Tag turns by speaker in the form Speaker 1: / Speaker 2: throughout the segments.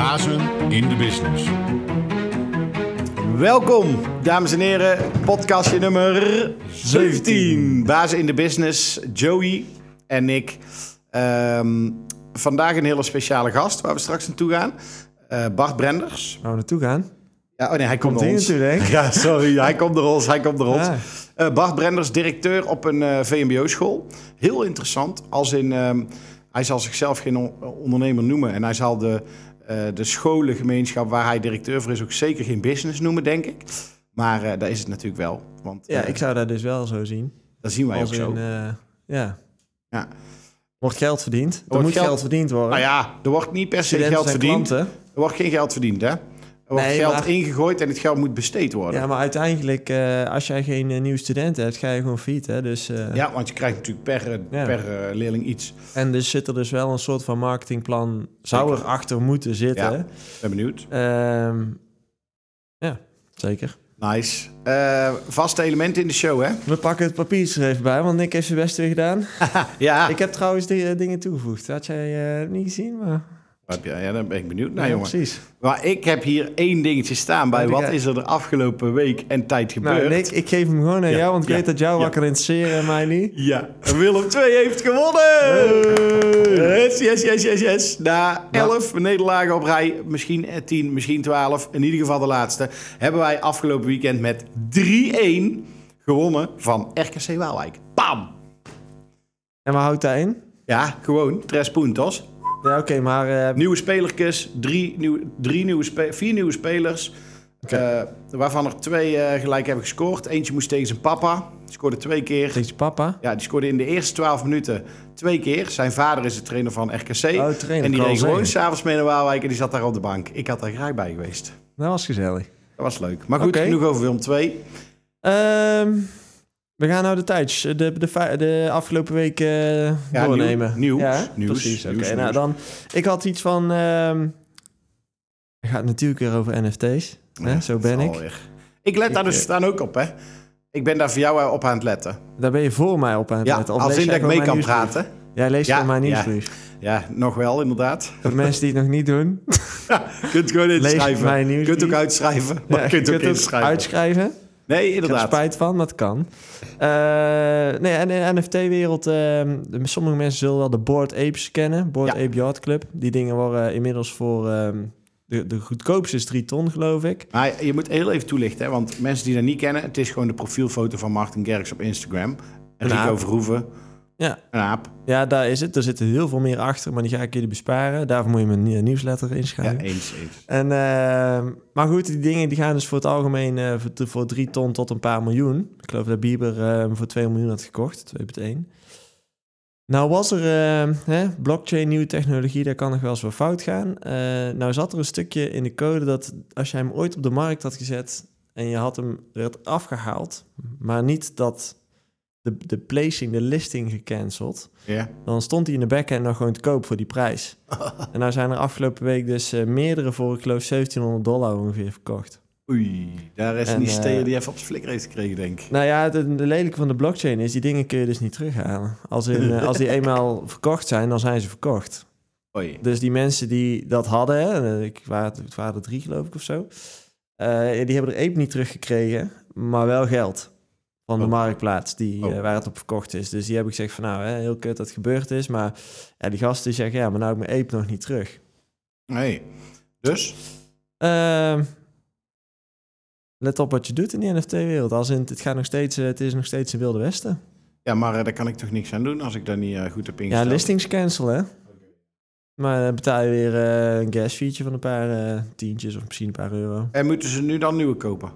Speaker 1: Bazen in de business.
Speaker 2: Welkom, dames en heren. Podcastje nummer 17. Bazen in de business, Joey en ik. Ehm, vandaag een hele speciale gast waar we straks naartoe gaan. Eh, Bart Brenders.
Speaker 3: Waar we naartoe gaan?
Speaker 2: Ja, oh nee, hij komt,
Speaker 3: Komt
Speaker 2: naar ons.
Speaker 3: natuurlijk.
Speaker 2: Ja, sorry, hij komt naar ons, hij komt naar ons.
Speaker 3: Ja.
Speaker 2: Eh, Bart Brenders, directeur op een eh, VMBO-school. Heel interessant, als in... ehm, hij zal zichzelf geen on- ondernemer noemen. En hij zal de, de scholengemeenschap waar hij directeur voor is... ook zeker geen business noemen, denk ik. Maar eh daar is het natuurlijk wel. Want
Speaker 3: Ja,
Speaker 2: eh,
Speaker 3: ik zou dat dus wel zo zien.
Speaker 2: dat zien wij ook
Speaker 3: Als
Speaker 2: zo.
Speaker 3: in, eh, ja.
Speaker 2: Ja.
Speaker 3: Wordt geld verdiend. Er
Speaker 2: wordt
Speaker 3: moet
Speaker 2: geld-
Speaker 3: geld, verdiend worden.
Speaker 2: Nou ja, er wordt niet per se
Speaker 3: Studenten
Speaker 2: geld verdiend.
Speaker 3: klanten.
Speaker 2: Er wordt geen geld verdiend, hè? Wordt
Speaker 3: Nee,
Speaker 2: geld
Speaker 3: maar-
Speaker 2: ingegooid en het geld moet besteed worden.
Speaker 3: Ja, maar uiteindelijk, eh, als jij geen eh, nieuwe studenten hebt, ga je gewoon. Hè? Dus, eh,
Speaker 2: Ja, want je krijgt natuurlijk per,
Speaker 3: Ja.
Speaker 2: per leerling iets.
Speaker 3: En dus zit er dus wel een soort van marketingplan, zou er achter moeten zitten.
Speaker 2: Ja. Ben benieuwd.
Speaker 3: Ehm, ja, zeker.
Speaker 2: Nice. Vaste elementen in de show, hè?
Speaker 3: We pakken het papiertje er even bij, want Nick heeft zijn best weer gedaan.
Speaker 2: ja.
Speaker 3: Ik heb trouwens die, dingen toegevoegd. Had jij niet gezien? Maar...
Speaker 2: Heb je- ja, dan ben ik benieuwd naar,
Speaker 3: Ja,
Speaker 2: jongen.
Speaker 3: precies.
Speaker 2: Maar ik heb hier één dingetje staan bij.
Speaker 3: Wat
Speaker 2: is er de afgelopen week en tijd gebeurd?
Speaker 3: Nou, Nick, ik geef hem gewoon aan
Speaker 2: Ja,
Speaker 3: jou, want ik
Speaker 2: ja,
Speaker 3: weet dat jou wakker interesseren mij niet.
Speaker 2: Ja, Willem 2 heeft gewonnen! Yes, yes, yes, yes, yes. Na 11 nederlagen op rij, misschien 10, misschien 12, in ieder geval de laatste, hebben wij afgelopen weekend met 3-1 gewonnen van RKC Waalwijk. Bam!
Speaker 3: En waar houdt dat in?
Speaker 2: Ja, gewoon, tres puntos.
Speaker 3: Ja, oké, maar... eh,
Speaker 2: Nieuwe spelertjes, drie, nieuw, drie nieuwe spe- vier nieuwe spelers. eh, waarvan er twee eh, gelijk hebben gescoord. Eentje moest tegen zijn papa. Die scoorde twee keer.
Speaker 3: tegen je papa?
Speaker 2: Ja, die scoorde in de eerste 12 minuten twee keer. Zijn vader is de trainer van RKC.
Speaker 3: Oh, trainer,
Speaker 2: en die reed gewoon s'avonds mee naar Waalwijk en die zat daar op de bank. Ik had daar graag bij geweest.
Speaker 3: Dat was gezellig.
Speaker 2: Dat was leuk. Maar goed, genoeg over Willem 2.
Speaker 3: Ehm, we gaan nou de tijds, de, de, de, de afgelopen week eh,
Speaker 2: Ja,
Speaker 3: doornemen.
Speaker 2: nieuw- nieuws,
Speaker 3: ja,
Speaker 2: nieuws,
Speaker 3: precies. Oké, nou dan... Ik had iets van... ehm het gaat natuurlijk weer over NFT's. Hè? Zo ben ik.
Speaker 2: Alweer. Ik let daar dus
Speaker 3: eh,
Speaker 2: staan ook op, hè. Ik ben daar voor jou eh, op aan het letten.
Speaker 3: Daar ben je voor mij op aan het letten.
Speaker 2: Als
Speaker 3: lees
Speaker 2: in dat ik mee kan
Speaker 3: nieuwsbrief?
Speaker 2: praten.
Speaker 3: Jij leest
Speaker 2: Ja,
Speaker 3: gewoon mijn nieuwsbrief.
Speaker 2: Ja, nog wel, inderdaad.
Speaker 3: Voor mensen die het nog niet doen,
Speaker 2: Je kunt gewoon
Speaker 3: lees
Speaker 2: inschrijven.
Speaker 3: mijn nieuwsbrief.
Speaker 2: kunt ook uitschrijven, maar je kunt ook inschrijven.
Speaker 3: uitschrijven.
Speaker 2: Nee,
Speaker 3: Ik heb er
Speaker 2: inderdaad.
Speaker 3: spijt van, maar het kan. Eh, nee, en in de NFT-wereld, ehm, sommige mensen zullen wel de Board Apes kennen. Board
Speaker 2: Ja.
Speaker 3: Ape Club. Die dingen worden inmiddels voor... ehm, de, de goedkoopste is 3 ton, geloof ik.
Speaker 2: Maar je moet heel even toelichten, hè, want mensen die dat niet kennen... het is gewoon de profielfoto van Martin Gerks op Instagram. Rico
Speaker 3: aap.
Speaker 2: Verhoeven,
Speaker 3: Ja.
Speaker 2: een aap.
Speaker 3: ja, daar is het. Er zit heel veel meer achter, maar die ga ik jullie besparen. Daarvoor moet je mijn nieuw- nieuwsletter
Speaker 2: Ja,
Speaker 3: inschrijven.
Speaker 2: eens, eens.
Speaker 3: En, ehm, maar goed, die dingen die gaan dus voor het algemeen eh, voor, voor 3 ton tot een paar miljoen. Ik geloof dat Bieber hem voor 2 miljoen had gekocht, 2,1. Nou was er eh, hè, blockchain, nieuwe technologie, daar kan nog wel eens wat fout gaan. Eh, nou zat er een stukje in de code dat als jij hem ooit op de markt had gezet en je had hem er afgehaald, maar niet dat de, de placing, de listing gecanceld,
Speaker 2: Ja.
Speaker 3: dan stond hij in de backend nog gewoon te koop voor die prijs. en nou zijn er afgelopen week dus eh, meerdere voor, ik geloof, 1700 dollar ongeveer verkocht.
Speaker 2: Oei, daar is
Speaker 3: En,
Speaker 2: niet
Speaker 3: eh,
Speaker 2: die even op zijn flikker heeft gekregen, denk ik.
Speaker 3: Nou ja, de, de lelijke van de blockchain is, die dingen kun je dus niet terughalen. Als, in, eh, als die eenmaal verkocht zijn, dan zijn ze verkocht.
Speaker 2: Oei.
Speaker 3: Dus die mensen die dat hadden, hè, ik, waren, het waren er drie geloof ik of zo, die hebben er ape niet teruggekregen, maar wel geld. Van de
Speaker 2: Oh.
Speaker 3: marktplaats die,
Speaker 2: Oh.
Speaker 3: eh, waar het op verkocht is. Dus die hebben gezegd van nou, hè, heel kut dat het gebeurd is. Maar ja, die gasten die zeggen, ja, maar nou heb ik mijn ape nog niet terug.
Speaker 2: Nee. Dus?
Speaker 3: Ehm, let op wat je doet in die NFT-wereld. Als in, het, gaat nog steeds, eh, het is nog steeds een wilde westen.
Speaker 2: Ja, maar eh, daar kan ik toch niks aan doen als ik daar niet goed heb
Speaker 3: Ja,
Speaker 2: ingesteld.
Speaker 3: listings cancel, hè? Maar dan betaal je weer een gas van een paar tientjes of misschien een paar euro.
Speaker 2: En moeten ze nu dan nieuwe kopen?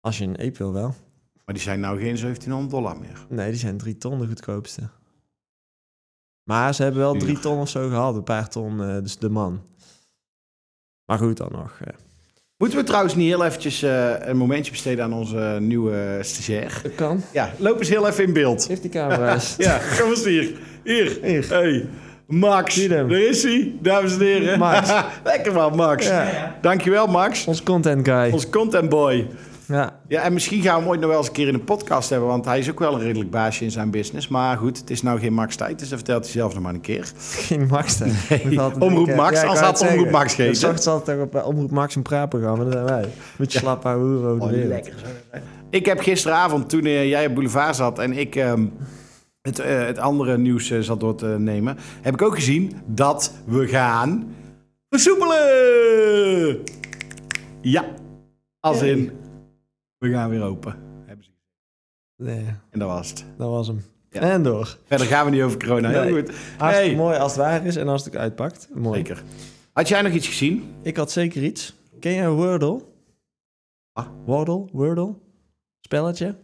Speaker 3: Als je een ape wil wel.
Speaker 2: Maar die zijn nou geen 1700 dollar meer.
Speaker 3: Nee, die zijn drie ton de goedkoopste. Maar ze hebben wel drie ton of zo gehad. Een paar ton, eh, dus de man. Maar goed dan nog. eh.
Speaker 2: Moeten we trouwens niet heel eventjes eh, een momentje besteden aan onze nieuwe stagiair?
Speaker 3: Dat kan.
Speaker 2: Ja, loop eens heel even in beeld.
Speaker 3: Geef die camera eens.
Speaker 2: Ja, kom eens hier. Hier.
Speaker 3: Hier.
Speaker 2: Hey, Max. Daar is hij, dames en heren.
Speaker 3: Max.
Speaker 2: Lekker man, Max.
Speaker 3: Ja.
Speaker 2: Dankjewel, Max.
Speaker 3: Ons content guy.
Speaker 2: Ons content boy.
Speaker 3: Ja,
Speaker 2: Ja, en misschien gaan we hem ooit nog wel eens een keer in een podcast hebben, want hij is ook wel een redelijk baasje in zijn business. Maar goed, het is nou geen Max tijd, dus dat vertelt hij zelf nog maar een keer.
Speaker 3: geen Max. altijd
Speaker 2: Omroep
Speaker 3: denken-
Speaker 2: Max,
Speaker 3: ik
Speaker 2: als had
Speaker 3: het
Speaker 2: Omroep. Max gegeten.
Speaker 3: Ik zag het altijd op eh, Omroep Max een praatprogramma, dat zijn wij. Beetje slap houden hoeren over de wereld.
Speaker 2: Ik heb gisteravond, toen eh, jij op Boulevard zat en ik ehm, het, eh, het andere nieuws zat door te nemen, heb ik ook gezien dat we gaan versoepelen. Ja, als in, we gaan weer open.
Speaker 3: Nee,
Speaker 2: En dat was het.
Speaker 3: dat was hem.
Speaker 2: Ja.
Speaker 3: En door.
Speaker 2: Verder gaan we niet over corona. Heel
Speaker 3: Nee.
Speaker 2: goed.
Speaker 3: Hartstikke
Speaker 2: Hey.
Speaker 3: mooi als het waar is en als het uitpakt. Mooi.
Speaker 2: Zeker. Had jij nog iets gezien?
Speaker 3: Ik had zeker iets. Ken jij Wordle?
Speaker 2: Ah.
Speaker 3: Wordle? Wordle? Spelletje?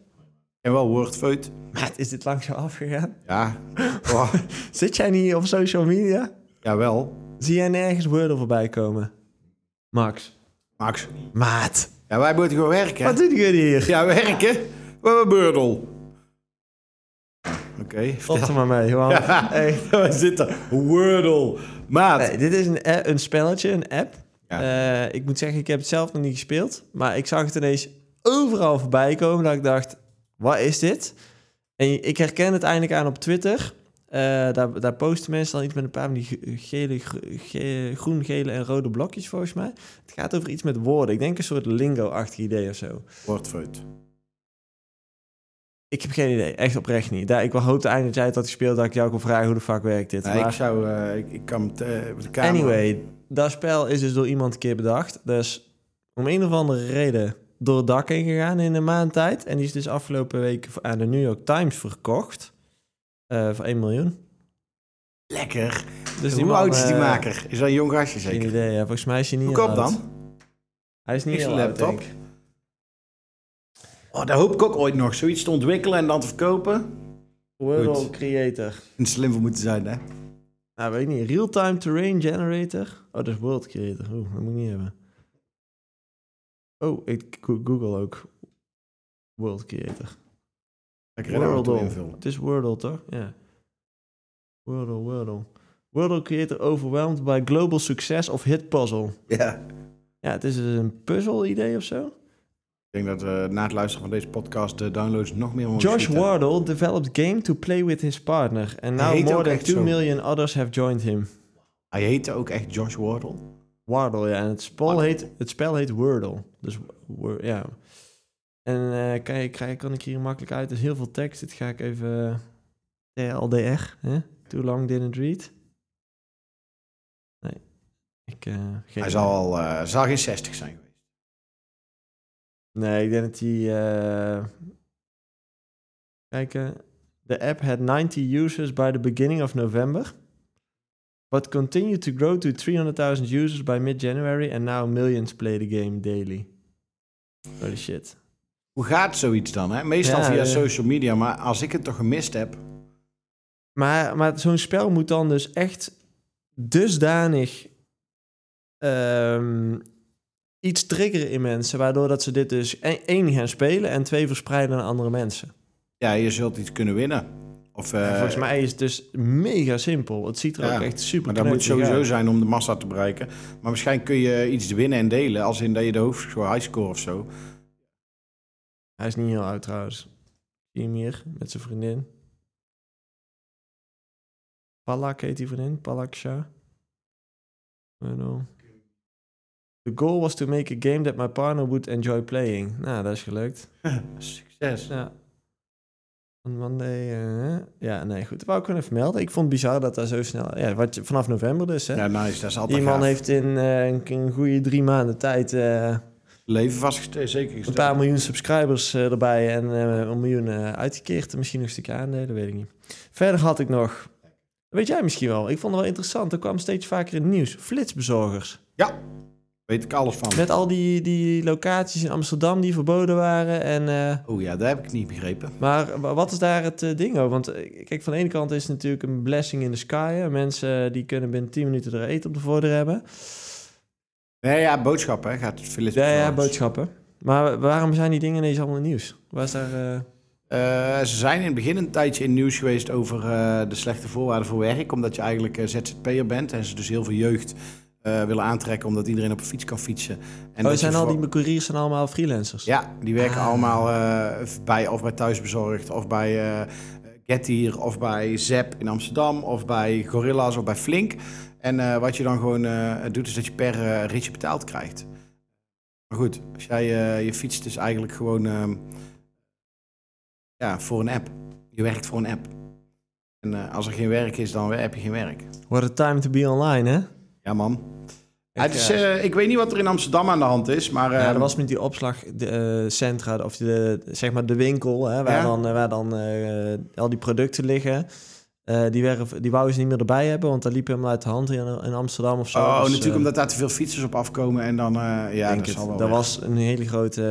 Speaker 2: En wel Wordfeut.
Speaker 3: Maat, is dit langs jou afgegaan?
Speaker 2: Ja. Oh,
Speaker 3: Zit jij niet op social media?
Speaker 2: jawel.
Speaker 3: Zie jij nergens Wordle voorbij komen? Max.
Speaker 2: Max.
Speaker 3: Maat.
Speaker 2: Ja, wij moeten gewoon werken.
Speaker 3: Wat doen jullie hier?
Speaker 2: Ja, werken. We hebben beurdel. Oké,
Speaker 3: Tot er
Speaker 2: vertel.
Speaker 3: maar mee, man.
Speaker 2: Ja,
Speaker 3: Hey.
Speaker 2: we zitten. Wordle. Maat.
Speaker 3: Nee, dit is een, a- een spelletje, een app.
Speaker 2: Ja.
Speaker 3: Eh, ik moet zeggen, ik heb het zelf nog niet gespeeld. Maar ik zag het ineens overal voorbij komen. Dat ik dacht, wat is dit? En ik herken het eindelijk aan op Twitter. Eh, daar, daar posten mensen dan iets met een paar van die ge- gele, ge- ge- groen, gele en rode blokjes volgens mij. Het gaat over iets met woorden. Ik denk een soort lingo-achtig idee of zo.
Speaker 2: Wordfeut.
Speaker 3: Ik heb geen idee. Echt oprecht niet. Daar, ik hoopte eindelijk dat jij het had gespeeld. Dat ik jou kon vragen hoe de fuck werkt dit. Maar-
Speaker 2: ik zou... eh, ik, ik kan eh, op de camera...
Speaker 3: Anyway, dat spel is dus door iemand een keer bedacht. Dus om een of andere reden door het dak heen gegaan in een maand tijd. En die is dus afgelopen week aan de New York Times verkocht. Eh, voor 1 miljoen.
Speaker 2: Lekker.
Speaker 3: Dus
Speaker 2: Hoe oud is die
Speaker 3: eh,
Speaker 2: maker? Is dat een jong gastje
Speaker 3: Geen
Speaker 2: zeker?
Speaker 3: idee. Ja, volgens mij is hij niet
Speaker 2: Hoe komt dan?
Speaker 3: Hij is niet
Speaker 2: Is
Speaker 3: heel
Speaker 2: een
Speaker 3: oud,
Speaker 2: laptop?
Speaker 3: denk.
Speaker 2: Oh, daar hoop ik ook ooit nog. Zoiets te ontwikkelen en dan te verkopen.
Speaker 3: World. Creator.
Speaker 2: En slim voor moeten zijn, hè?
Speaker 3: Nou, weet ik niet. Real-time Terrain Generator. Oh, dat is World Creator. Oeh, dat moet ik niet hebben. Oh, ik go- Google ook. World Creator. Wordle. Het is Wordle, toch? Ja. Wordle, Wordle. Wordle creator overwhelmed by global success of hit puzzle.
Speaker 2: Ja.
Speaker 3: Ja, het is dus een puzzel-idee of zo.
Speaker 2: Ik denk dat we na het luisteren van deze podcast de downloads nog meer
Speaker 3: Josh. Wardle developed game to play with his partner. And now more than
Speaker 2: echt
Speaker 3: 2
Speaker 2: zo.
Speaker 3: million others have joined him.
Speaker 2: Hij heette ook echt Josh Wardle.
Speaker 3: Wardle, ja. En het spel
Speaker 2: Wardle.
Speaker 3: heet, het spel heet Wordle. Dus, ja. En eh, kan, je, krijg, kan ik hier makkelijk uit. Er is heel veel tekst. Dit ga ik even... eh, LDR, hè? Too long didn't read. Nee. Ik, eh,
Speaker 2: Hij zal, al, zal geen 60 zijn geweest.
Speaker 3: Nee, ik denk dat hij... eh kijken. The app had 90 users by the beginning of November. But continued to grow to 300,000 users by mid-January. And now millions play the game daily. Holy shit.
Speaker 2: Hoe gaat zoiets dan? Hè? Meestal
Speaker 3: Ja,
Speaker 2: via social media, maar als ik het toch gemist heb.
Speaker 3: Maar, maar zo'n spel moet dan dus echt dusdanig ehm, iets triggeren in mensen, waardoor dat ze dit dus e- één gaan spelen en twee verspreiden aan andere mensen.
Speaker 2: Ja, je zult iets kunnen winnen. Of, eh,
Speaker 3: En volgens mij is het dus mega simpel. Het ziet er
Speaker 2: Ja,
Speaker 3: ook echt super
Speaker 2: maar dat moet sowieso
Speaker 3: uit.
Speaker 2: zijn om de massa te bereiken. Maar waarschijnlijk kun je iets winnen en delen. Als in dat je de hoofdscore highscore of zo.
Speaker 3: Hij is niet heel oud trouwens. Zie hem hier met zijn vriendin. Palak heet die vriendin, Palak Shah. I don't know. The goal was to make a game that my partner would enjoy playing. Nou, dat is gelukt.
Speaker 2: Succes.
Speaker 3: Ja. On Monday, eh, ja, nee, goed. Dat wou ik gewoon even melden. Ik vond het bizar dat dat zo snel... Ja, wat, je- vanaf november dus, hè.
Speaker 2: Ja, nice. Dat is altijd
Speaker 3: die man
Speaker 2: gaaf.
Speaker 3: heeft in eh, een, een goede drie maanden tijd... eh,
Speaker 2: Leven vastgesteld, zeker
Speaker 3: een
Speaker 2: gesteld.
Speaker 3: paar miljoen subscribers eh, erbij en eh, een miljoen eh, uitgekeerd. Misschien nog een stukje aandelen, weet ik niet. Verder had ik nog... Weet jij misschien wel? Ik vond het wel interessant. Er kwam steeds vaker in het nieuws. Flitsbezorgers.
Speaker 2: Ja, weet ik alles van.
Speaker 3: Met al die, die locaties in Amsterdam die verboden waren. En, eh,
Speaker 2: Oh ja, dat heb ik niet begrepen.
Speaker 3: maar wa- wat is daar het eh, ding over? Want eh, kijk, van de ene kant is het natuurlijk een blessing in the sky. Hè? Mensen eh, die kunnen binnen 10 minuten er eten op de voordeur hebben.
Speaker 2: Nee, ja, boodschappen hè, gaat het Philips
Speaker 3: Ja, ja, boodschappen. Maar waarom zijn die dingen ineens allemaal nieuws? Waar is daar... eh,
Speaker 2: Eh, ze zijn in het begin een tijdje in nieuws geweest over eh, de slechte voorwaarden voor werk. Omdat je eigenlijk ZZP'er bent en ze dus heel veel jeugd willen aantrekken omdat iedereen op een fiets kan fietsen. En
Speaker 3: oh, zijn al die couriers zijn allemaal freelancers?
Speaker 2: Ja, die werken
Speaker 3: Ah.
Speaker 2: allemaal bij of bij Thuisbezorgd of bij Getir of bij Zep in Amsterdam of bij Gorilla's of bij Flink. En eh, wat je dan gewoon eh, doet is dat je per eh, ritje betaald krijgt. Maar goed, als jij je fietst is eigenlijk gewoon ehm, ja, voor een app. Je werkt voor een app. En als er geen werk is, dan heb je geen werk.
Speaker 3: What a time to be online, hè?
Speaker 2: Ja man. Ja,
Speaker 3: Echt,
Speaker 2: het is,
Speaker 3: ja.
Speaker 2: ik weet niet wat er in Amsterdam aan de hand is, maar...
Speaker 3: Ja,
Speaker 2: eh,
Speaker 3: dat was met die opslagcentra, of de, zeg maar de winkel, hè, waar
Speaker 2: Ja.
Speaker 3: dan, waar dan al die producten liggen. Eh, die, werden, die wouden ze niet meer erbij hebben, want dat liep helemaal uit de hand in, in Amsterdam of zo.
Speaker 2: Oh,
Speaker 3: Dus,
Speaker 2: natuurlijk
Speaker 3: eh,
Speaker 2: omdat daar te veel fietsers op afkomen en dan... eh, ja, dat
Speaker 3: het.
Speaker 2: zal wel
Speaker 3: Dat was een hele grote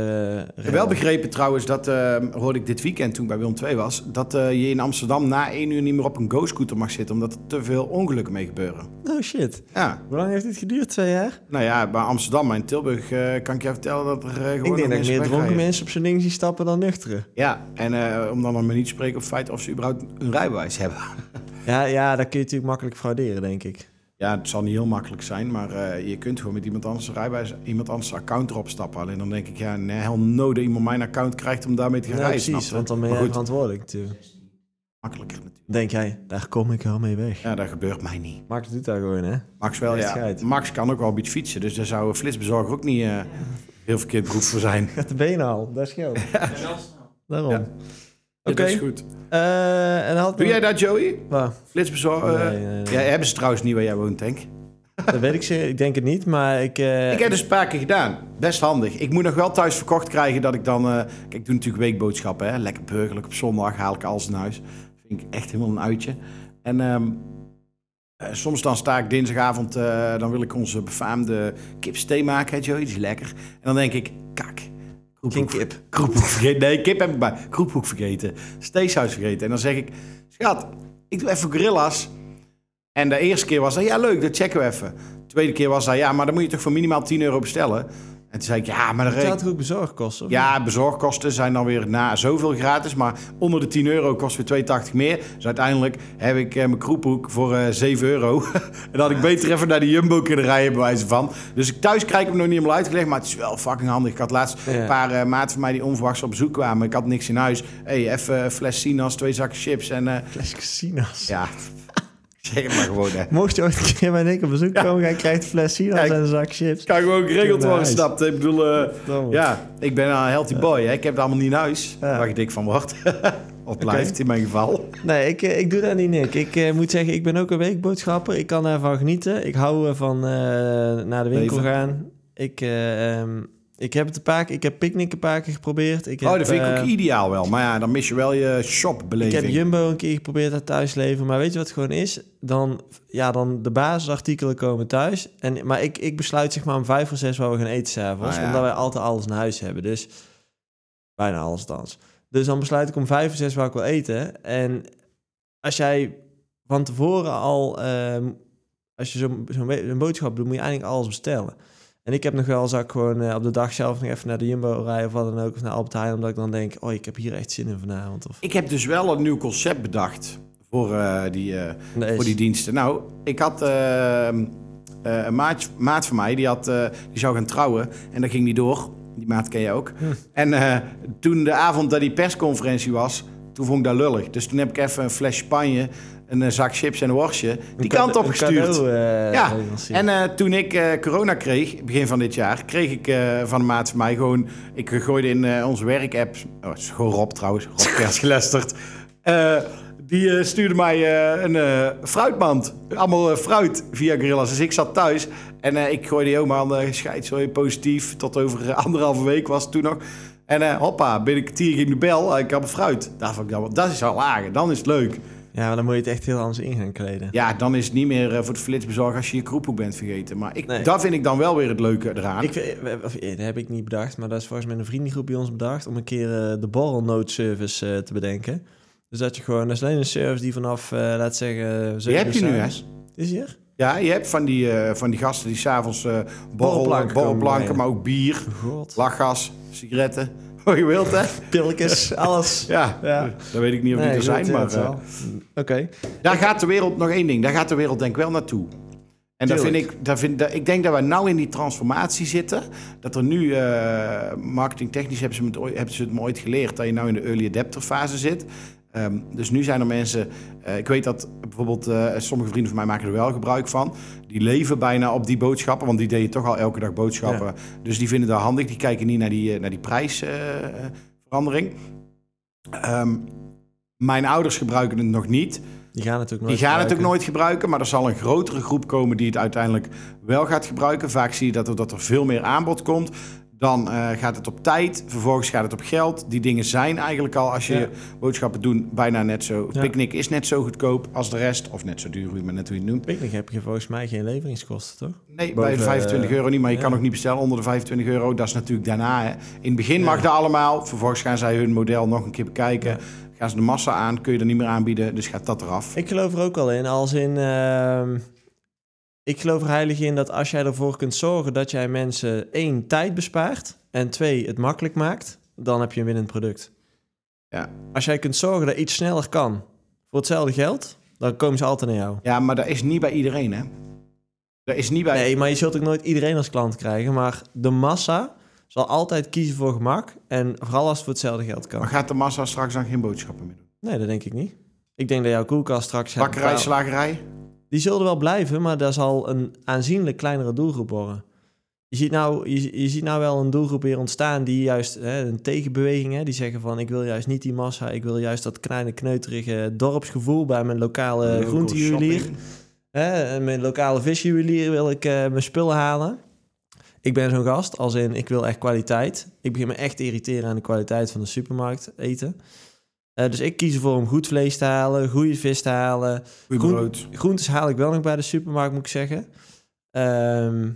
Speaker 2: Ik heb
Speaker 3: rel.
Speaker 2: wel begrepen trouwens, dat hoorde ik dit weekend toen ik bij Willem 2 was, dat je in Amsterdam na één uur niet meer op een go-scooter mag zitten, omdat er te veel ongelukken mee gebeuren.
Speaker 3: Oh shit.
Speaker 2: Ja,
Speaker 3: Hoe lang heeft dit geduurd? Twee jaar?
Speaker 2: nou ja, bij Amsterdam, maar in Tilburg kan ik je vertellen dat er gewoon
Speaker 3: ik denk dat ik meer dronken mensen op zo'n ding zie stappen dan nuchteren.
Speaker 2: Ja, en om dan maar niet te spreken op het feit of ze überhaupt een rijbewijs hebben.
Speaker 3: Ja, ja, dat kun je natuurlijk makkelijk frauderen, denk ik.
Speaker 2: Ja, het zal niet heel makkelijk zijn, maar eh, je kunt gewoon met iemand anders rijbewijs, iemand anders account erop stappen. Alleen dan denk ik, ja, nee, no dat iemand mijn account krijgt om daarmee te gaan
Speaker 3: Ja,
Speaker 2: rijden.
Speaker 3: precies,
Speaker 2: je?
Speaker 3: want dan ben
Speaker 2: goed,
Speaker 3: verantwoordelijk natuurlijk.
Speaker 2: makkelijker natuurlijk.
Speaker 3: Denk jij, daar kom ik wel mee weg.
Speaker 2: Ja, dat gebeurt mij niet.
Speaker 3: Max doet dat gewoon, hè?
Speaker 2: Max wel, ja. Max kan ook wel een beetje fietsen, dus daar zou een flitsbezorger ook niet eh, heel verkeerd beroep voor zijn.
Speaker 3: Gaat de benen al, dat scheelt. Daarom.
Speaker 2: Ja.
Speaker 3: Oké.
Speaker 2: Dat is goed.
Speaker 3: Eh, en had
Speaker 2: Doe jij dat, Joey?
Speaker 3: Waar?
Speaker 2: Flitsbezorger?
Speaker 3: Nee, nee, nee.
Speaker 2: Ja, hebben ze trouwens niet waar jij woont, denk.
Speaker 3: Dat weet ik zeker. Ik denk het niet, maar ik... eh,
Speaker 2: Ik heb dus een paar keer gedaan. Best handig. Ik moet nog wel thuis verkocht krijgen dat ik dan... eh, kijk, ik doe natuurlijk weekboodschappen. Hè? Lekker burgerlijk. Op zondag haal ik alles in huis. Vind ik echt helemaal een uitje. En ehm, eh, soms dan sta ik dinsdagavond... eh, dan wil ik onze befaamde kipsthee maken, hè, Joey. Die is lekker. En dan denk ik, kak.
Speaker 3: Geen kip.
Speaker 2: Kroephoek vergeten. Nee, kip heb ik bij. Kroephoek vergeten. Steaksaus vergeten. En dan zeg ik, schat, ik doe even gorilla's. En de eerste keer was dat, ja leuk, dat checken we even. De tweede keer was dat, ja, maar dan moet je toch voor minimaal 10 euro bestellen. En toen zei ik, ja, maar
Speaker 3: toch ook bezorgkosten?
Speaker 2: Ja, bezorgkosten zijn dan weer na zoveel gratis. Maar onder de 10 euro kost weer 2,80 meer. Dus uiteindelijk heb ik eh, mijn kroephoek voor eh 7 euro. en had ik beter even naar de Jumbo kunnen rijden, bij wijze van. Dus ik thuis krijg ik hem nog niet helemaal uitgelegd. Maar het is wel fucking handig. Ik had laatst
Speaker 3: Ja.
Speaker 2: een paar eh, maten van mij die onverwachts op bezoek kwamen. Ik had niks in huis. hey, even een fles Sinas, twee zakken chips. En?
Speaker 3: Fles casinas.
Speaker 2: ja, zeg het maar gewoon. Hè.
Speaker 3: Mocht je ooit een keer bij Nick op bezoek
Speaker 2: Ja.
Speaker 3: komen, je krijgt een fles sinaas en een zak chips.
Speaker 2: Kan gewoon geregeld worden,
Speaker 3: Nice.
Speaker 2: snapt. Ik bedoel, eh, ja, ik ben een healthy boy. Hè. Ik heb het allemaal niet in huis.
Speaker 3: Ja.
Speaker 2: Waar ik dik van word. of blijft in mijn geval.
Speaker 3: Nee, ik, eh, ik doe dat niet, Nick. Ik eh, moet zeggen, ik ben ook een weekboodschapper. Ik kan daarvan genieten. Ik hou eh naar de winkel gaan. Ik, ehm, ik heb het een paar keer, ik heb picknick een paar keer geprobeerd. Ik heb,
Speaker 2: oh, dat vind ik
Speaker 3: eh,
Speaker 2: ook ideaal wel. Maar ja, dan mis je wel je
Speaker 3: Ik
Speaker 2: shopbeleving.
Speaker 3: heb Jumbo een keer geprobeerd uit thuis leven, maar weet je wat het gewoon is? Dan, ja, dan de basisartikelen komen thuis. En, maar ik, ik besluit zeg maar om vijf voor zes waar we gaan eten s'avonds.
Speaker 2: Ah, ja.
Speaker 3: Omdat wij altijd alles in huis hebben. Dus bijna alles althans. Dus dan besluit ik om vijf voor zes waar ik wil eten. En als jij van tevoren al, ehm, als je zo'n zo'n boodschap doet, moet je eigenlijk alles bestellen. En ik heb nog wel eens dat ik gewoon eh, op de dag zelf nog even naar de Jumbo rijden of wat dan ook, of naar Albert Heijn, omdat ik dan denk, oh, ik heb hier echt zin in vanavond. Of,
Speaker 2: Ik heb dus wel een nieuw concept bedacht voor, eh, die, eh,
Speaker 3: Nee,
Speaker 2: voor die diensten. Nou, ik had eh, eh, een maat, maat van mij, die, had, eh, die zou gaan trouwen. En dan ging die door. Die maat ken je ook.
Speaker 3: Hm.
Speaker 2: En eh, toen de avond dat die persconferentie was, toen vond ik dat lullig. Dus toen heb ik even een fles Spanje, een eh, zak chips en een worstje, die kant op gestuurd.
Speaker 3: eh,
Speaker 2: Ja. En eh, toen ik corona kreeg, begin van dit jaar, kreeg ik van een maat van mij gewoon... Ik gooide in onze werkapp... Oh, het is gewoon Rob trouwens. Rob Kersgelesterd. Eh die stuurde mij een fruitmand. Allemaal fruit via Gorillas. Dus ik zat thuis en ik gooide helemaal uh, scheid zo positief. Tot over anderhalve week was het toen nog. En hoppa, binnen een kwartier ging de bel. ik had mijn fruit. Daar vond ik dan, dat is al lager. Dan is het leuk.
Speaker 3: Ja, maar dan moet je het echt heel anders in gaan kleden.
Speaker 2: Ja, dan is het niet meer eh, voor de flitsbezorger als je je kroephoek bent vergeten. Maar ik,
Speaker 3: Nee.
Speaker 2: dat vind ik dan wel weer het leuke eraan.
Speaker 3: Ik, we- of, eh, dat heb ik niet bedacht, maar dat is volgens mij een vriendengroep bij ons bedacht om een keer eh, de borrelnoodservice eh, te bedenken. Dus dat je gewoon, dat is alleen een service die vanaf, eh laat zeggen,
Speaker 2: Die heb je nu, hè?
Speaker 3: Is hier?
Speaker 2: Ja, je hebt van die, eh, van die gasten die s'avonds eh borrel,
Speaker 3: Borrelplanken
Speaker 2: borrelplanken, maar ook bier,
Speaker 3: God.
Speaker 2: lachgas, sigaretten. Wat je wilt, hè?
Speaker 3: Pilletjes, alles.
Speaker 2: Ja,
Speaker 3: Ja.
Speaker 2: dat weet ik niet of die
Speaker 3: Nee,
Speaker 2: er zijn, maar eh.
Speaker 3: Oké.
Speaker 2: daar gaat de wereld, nog één ding, daar gaat de wereld denk ik wel naartoe. En daar vind ik, daar vind, daar- ik denk dat we nou in die transformatie zitten. Dat er nu, eh marketingtechnisch hebben ze, het, ooit- hebben ze het me ooit geleerd, dat je nou in de early adapter fase zit. Ehm, dus nu zijn er mensen, eh, ik weet dat bijvoorbeeld eh, sommige vrienden van mij maken er wel gebruik van. Die leven bijna op die boodschappen, want die deden toch al elke dag boodschappen. Dus die vinden dat handig, die kijken niet naar die, eh, naar die prijsverandering. Ehm, mijn ouders gebruiken het nog niet.
Speaker 3: Die gaan natuurlijk nooit
Speaker 2: Die gaan het ook
Speaker 3: gebruiken.
Speaker 2: nooit gebruiken, maar er zal een grotere groep komen die het uiteindelijk wel gaat gebruiken. Vaak zie je dat er, dat er veel meer aanbod komt. Dan eh, gaat het op tijd, vervolgens gaat het op geld. Die dingen zijn eigenlijk al, als je
Speaker 3: Ja.
Speaker 2: boodschappen doet, bijna net zo.
Speaker 3: Ja.
Speaker 2: Picknick is net zo goedkoop als de rest, of net zo duur, hoe je maar net hoe je het noemt.
Speaker 3: Picnic heb je volgens mij geen leveringskosten, toch?
Speaker 2: Nee,
Speaker 3: Boven,
Speaker 2: bij de 25
Speaker 3: eh,
Speaker 2: euro niet, maar je
Speaker 3: ja.
Speaker 2: kan ook niet bestellen onder de 25 euro. Dat is natuurlijk daarna. Hè. In het begin mag dat allemaal. Vervolgens gaan zij hun model nog een keer bekijken.
Speaker 3: Ja.
Speaker 2: Gaan ze de massa aan, kun je er niet meer aanbieden, dus gaat dat eraf.
Speaker 3: Ik geloof er ook wel in, als in... ehm, ik geloof er heilig in dat als jij ervoor kunt zorgen dat jij mensen één, tijd bespaart... en twee, het makkelijk maakt, dan heb je een winnend product.
Speaker 2: Ja.
Speaker 3: Als jij kunt zorgen dat iets sneller kan voor hetzelfde geld... dan komen ze altijd naar jou.
Speaker 2: Ja, maar dat is niet bij iedereen, hè? Dat is niet bij...
Speaker 3: Nee, maar je zult ook nooit iedereen als klant krijgen. Maar de massa zal altijd kiezen voor gemak. En vooral als het voor hetzelfde geld kan.
Speaker 2: Maar gaat de massa straks dan geen boodschappen meer doen?
Speaker 3: Nee, dat denk ik niet. Ik denk dat jouw koelkast straks...
Speaker 2: Bakkerij, slagerij?
Speaker 3: Die zullen wel blijven, maar daar zal een aanzienlijk kleinere doelgroep worden. Je ziet nou, je, je ziet nou wel een doelgroep weer ontstaan die juist hè, een tegenbeweging, hè, die zeggen van ik wil juist niet die massa, ik wil juist dat kleine kneuterige dorpsgevoel bij mijn lokale groentejuwelier. Hè, mijn lokale visjuwelier wil ik eh, mijn spullen halen. Ik ben zo'n gast, als in ik wil echt kwaliteit. Ik begin me echt te irriteren aan de kwaliteit van de supermarkt eten. Eh, dus ik kies ervoor om goed vlees te halen, goede vis te halen.
Speaker 2: Goeie
Speaker 3: Groen-. Groentes haal ik wel nog bij de supermarkt, moet ik zeggen. Ehm,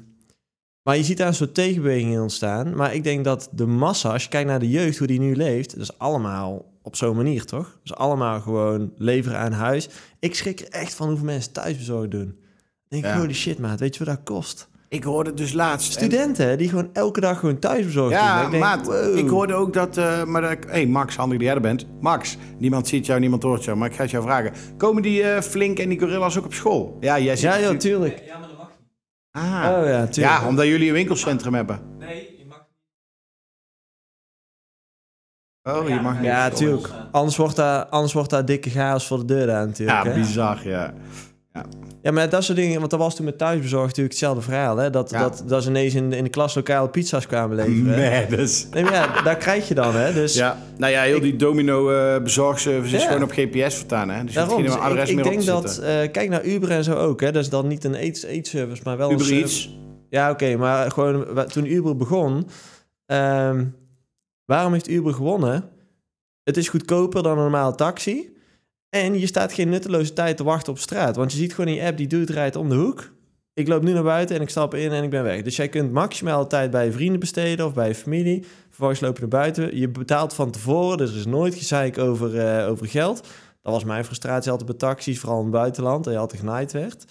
Speaker 3: maar je ziet daar een soort tegenbeweging in ontstaan. Maar ik denk dat de massa, als je kijkt naar de jeugd, hoe die nu leeft, dat is allemaal op zo'n manier, toch? Dus allemaal gewoon leveren aan huis. Ik schrik er echt van hoeveel mensen thuisbezorgd doen. Ik denk,
Speaker 2: Ja.
Speaker 3: holy shit, maat, weet je wat dat kost?
Speaker 2: Ik hoorde dus laatst... en-
Speaker 3: Studenten, die gewoon elke dag gewoon thuisbezorgd doen.
Speaker 2: Ja,
Speaker 3: Ik denk,
Speaker 2: maat.
Speaker 3: wow.
Speaker 2: Ik hoorde ook dat... eh, maar dat ik... hey, Max, handig dat jij er bent. Max, niemand ziet jou, niemand hoort jou. Maar ik ga het jou vragen. Komen die eh, Flink en die Gorillas ook op school? Ja, jij zit
Speaker 3: Ja, joh,
Speaker 2: natuurlijk-
Speaker 3: tuurlijk.
Speaker 4: Ja, maar dat mag niet.
Speaker 2: Ah.
Speaker 3: Oh ja, tuurlijk.
Speaker 2: ja, omdat jullie een winkelcentrum hebben.
Speaker 4: Nee, je mag
Speaker 2: Oh, je mag niet.
Speaker 3: Ja, tuurlijk. Anders wordt, daar, anders wordt daar dikke chaos voor de deur aan natuurlijk.
Speaker 2: Ja,
Speaker 3: hè?
Speaker 2: bizar, ja.
Speaker 3: Ja, maar dat soort dingen, want dat was toen met thuisbezorgd natuurlijk hetzelfde verhaal. Hè? Dat,
Speaker 2: Ja.
Speaker 3: dat, dat ze ineens in, de- in de klas lokale pizza's kwamen leveren. hè?
Speaker 2: Madness.
Speaker 3: Nee, maar ja, daar krijg je dan, hè? Dus
Speaker 2: Ja, nou ja, heel die domino eh bezorgservice is
Speaker 3: Ja.
Speaker 2: gewoon op GPS vertaan, hè? Dus je
Speaker 3: daarom.
Speaker 2: hoeft
Speaker 3: Dus
Speaker 2: geen adres
Speaker 3: ik, ik
Speaker 2: meer op
Speaker 3: denk dat, eh, kijk naar Uber en zo ook, hè? Dat is dan niet een eet, eetservice, maar wel een
Speaker 2: Uber. Eats.
Speaker 3: Ja, oké, maar gewoon toen Uber begon, ehm, waarom heeft Uber gewonnen? Het is goedkoper dan een normale taxi. En je staat geen nutteloze tijd te wachten op straat. Want je ziet gewoon je app, die dude rijdt om de hoek. Ik loop nu naar buiten en ik stap in en ik ben weg. Dus jij kunt maximaal tijd bij je vrienden besteden of bij je familie. Vervolgens loop je naar buiten. Je betaalt van tevoren, dus er is nooit gezeik over, eh, over geld. Dat was mijn frustratie altijd bij taxis, vooral in het buitenland. Dat je altijd genaaid werd.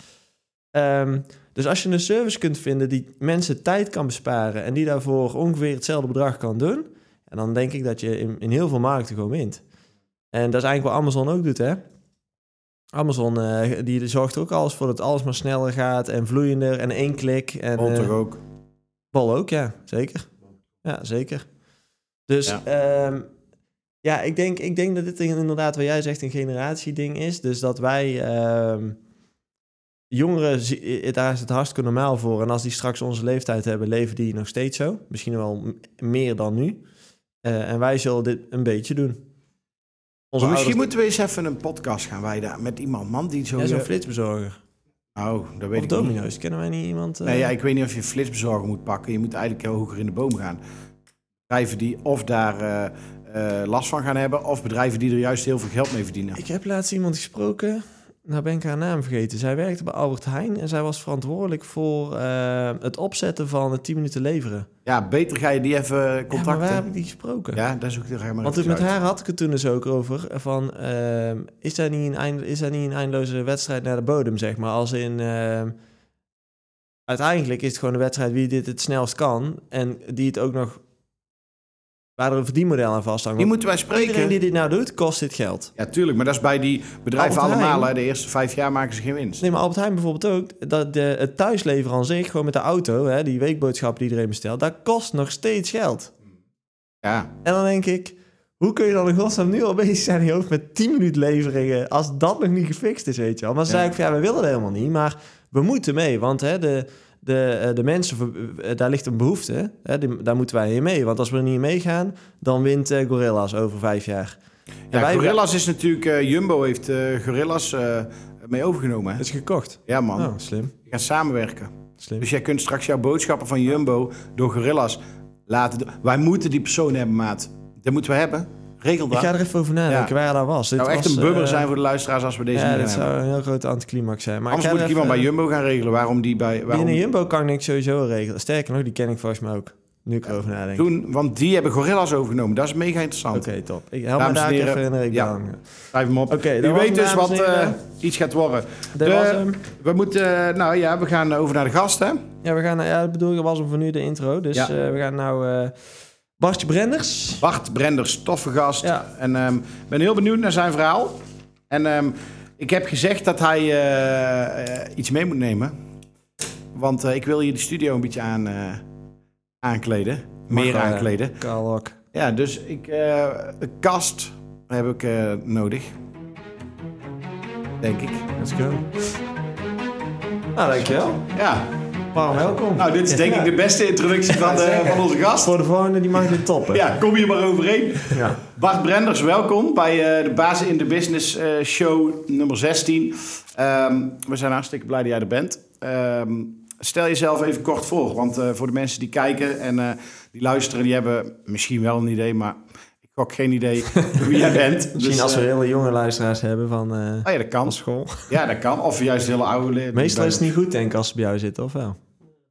Speaker 3: Ehm, dus als je een service kunt vinden die mensen tijd kan besparen... en die daarvoor ongeveer hetzelfde bedrag kan doen... en dan denk ik dat je in, in heel veel markten gewoon wint. En dat is eigenlijk wat Amazon ook doet, hè? Amazon eh, die zorgt er ook alles voor dat alles maar sneller gaat en vloeiender en één klik. En,
Speaker 2: Bol
Speaker 3: eh,
Speaker 2: toch ook.
Speaker 3: Bol ook, ja, zeker. Ja, zeker. Dus
Speaker 2: Ja.
Speaker 3: ja, ja ik, denk, ik denk dat dit inderdaad, wat jij zegt, een generatieding is. Dus dat wij ehm, jongeren, eh, daar is het hartstikke normaal voor. En als die straks onze leeftijd hebben, leven die nog steeds zo. Misschien wel meer dan nu. Eh, en wij zullen dit een beetje doen. Onze
Speaker 2: misschien
Speaker 3: ouders-
Speaker 2: moeten we eens even een podcast gaan wijden met iemand, man, die zo...
Speaker 3: Ja, zo'n
Speaker 2: eh,
Speaker 3: flitsbezorger.
Speaker 2: Oh, dat weet
Speaker 3: Of
Speaker 2: ik niet.
Speaker 3: domino's. Kennen wij niet iemand? eh?
Speaker 2: Nee, ja, ik weet niet of je een flitsbezorger moet pakken. Je moet eigenlijk heel hoger in de boom gaan. Bedrijven die of daar eh, eh, last van gaan hebben... of bedrijven die er juist heel veel geld mee verdienen.
Speaker 3: Ik heb laatst iemand gesproken. Nou ben ik haar naam vergeten. Zij werkte bij Albert Heijn en zij was verantwoordelijk voor eh, het opzetten van het 10 minuten leveren.
Speaker 2: Ja, beter ga je die even
Speaker 3: Ja, maar waar heb
Speaker 2: contacten.
Speaker 3: ik die gesproken?
Speaker 2: Ja, daar zoek ik er maar
Speaker 3: Want met
Speaker 2: uit.
Speaker 3: haar had ik het toen dus ook over. Van, ehm, is, daar niet een eind, is daar niet een eindeloze wedstrijd naar de bodem, zeg maar? Als in... ehm, uiteindelijk is het gewoon een wedstrijd wie dit het snelst kan. En die het ook nog waar er een verdienmodel aan vasthangt.
Speaker 2: Die moeten wij spreken.
Speaker 3: Iedereen die dit nou doet, kost dit geld.
Speaker 2: Ja, tuurlijk. Maar dat is bij die bedrijven
Speaker 3: Albert
Speaker 2: allemaal. Hè. De eerste vijf jaar maken ze geen winst.
Speaker 3: Nee, maar Albert Heijn bijvoorbeeld ook. Dat de, het thuisleveren aan zich, gewoon met de auto, hè, die weekboodschappen die iedereen bestelt, dat kost nog steeds geld.
Speaker 2: Ja.
Speaker 3: En dan denk ik, hoe kun je dan in godsnaam nu al bezig zijn in je hoofd met 10 minuten leveringen, als dat nog niet gefixt is, weet je wel. Maar ze
Speaker 2: Ja.
Speaker 3: zei ik van, ja, we willen dat helemaal niet, maar we moeten mee. Want hè, de, de, eh, de mensen, eh, daar ligt een behoefte, daar moeten wij in mee. Want als we er niet in meegaan, dan wint eh, Gorilla's over vijf jaar.
Speaker 2: Ja,
Speaker 3: wij-
Speaker 2: Gorillas is natuurlijk... Jumbo heeft Gorillas mee overgenomen. Hè?
Speaker 3: is gekocht.
Speaker 2: Ja, man.
Speaker 3: Oh, slim.
Speaker 2: Die gaan samenwerken.
Speaker 3: slim.
Speaker 2: Dus jij kunt straks jouw boodschappen van Jumbo door Gorillas laten. Wij moeten die persoon hebben, maat. Dat moeten we hebben. Regel
Speaker 3: Ik
Speaker 2: dat.
Speaker 3: ga er even over nadenken
Speaker 2: Ja.
Speaker 3: waar hij daar was. Dit
Speaker 2: nou echt
Speaker 3: was,
Speaker 2: een bubber
Speaker 3: eh,
Speaker 2: zijn voor de luisteraars als we deze
Speaker 3: Ja,
Speaker 2: niet
Speaker 3: dat
Speaker 2: hebben.
Speaker 3: zou een heel grote anticlimax zijn. Maar
Speaker 2: Anders
Speaker 3: ik
Speaker 2: moet ik iemand bij Jumbo gaan regelen waarom die bij... Waarom
Speaker 3: Binnen Jumbo kan ik sowieso regelen. Sterker nog, die ken ik volgens mij ook. Nu ik erover nadenk. Oké,
Speaker 2: doen, want die hebben Gorillas overgenomen. Dat is mega interessant.
Speaker 3: top. Ik help me
Speaker 2: Dames en
Speaker 3: daar even in. Ik
Speaker 2: ja. Schrijf hem op.
Speaker 3: Oké, dat was
Speaker 2: weet dus wat eh, iets gaat worden.
Speaker 3: Dat
Speaker 2: De-
Speaker 3: was hem.
Speaker 2: We moeten... eh, nou ja, we gaan over naar de gast, hè?
Speaker 3: Ja, we gaan, naar- ja, dat bedoel ik, dat was hem voor nu de intro. Dus
Speaker 2: Ja.
Speaker 3: eh, we gaan nou eh Bartje Brenders.
Speaker 2: Bart Brenders, toffe gast.
Speaker 3: Ja.
Speaker 2: En ehm, ik ben heel benieuwd naar zijn verhaal. En ehm, ik heb gezegd dat hij eh, eh, iets mee moet nemen. Want eh, ik wil hier de studio een beetje aan, eh, aankleden. Meer aankleden.
Speaker 3: Karl Hok.
Speaker 2: Ja, dus ik, eh, een kast heb ik eh, nodig. Denk ik.
Speaker 3: Let's go. Nou, dankjewel.
Speaker 2: Ja,
Speaker 3: Warm welkom.
Speaker 2: nou dit is denk ik de beste introductie van, de,
Speaker 3: zeker.
Speaker 2: van onze gast.
Speaker 3: Voor de volgende, die mag dit toppen.
Speaker 2: Ja, kom hier maar overheen.
Speaker 3: Ja.
Speaker 2: Bart Brenders, welkom bij eh, de Basis in de Business eh, show nummer 16. Ehm, we zijn hartstikke blij dat jij er bent. Ehm, stel jezelf even kort voor, want eh, voor de mensen die kijken en eh, die luisteren, die hebben misschien wel een idee, maar ik gok geen idee wie jij bent.
Speaker 3: Misschien
Speaker 2: Dus,
Speaker 3: als we
Speaker 2: eh,
Speaker 3: hele jonge luisteraars hebben van, eh,
Speaker 2: Oh ja, dat kan.
Speaker 3: van school.
Speaker 2: Ja, dat kan. Of juist hele oude leden.
Speaker 3: Meestal is het niet goed, denk ik, als ze bij jou zitten, of wel?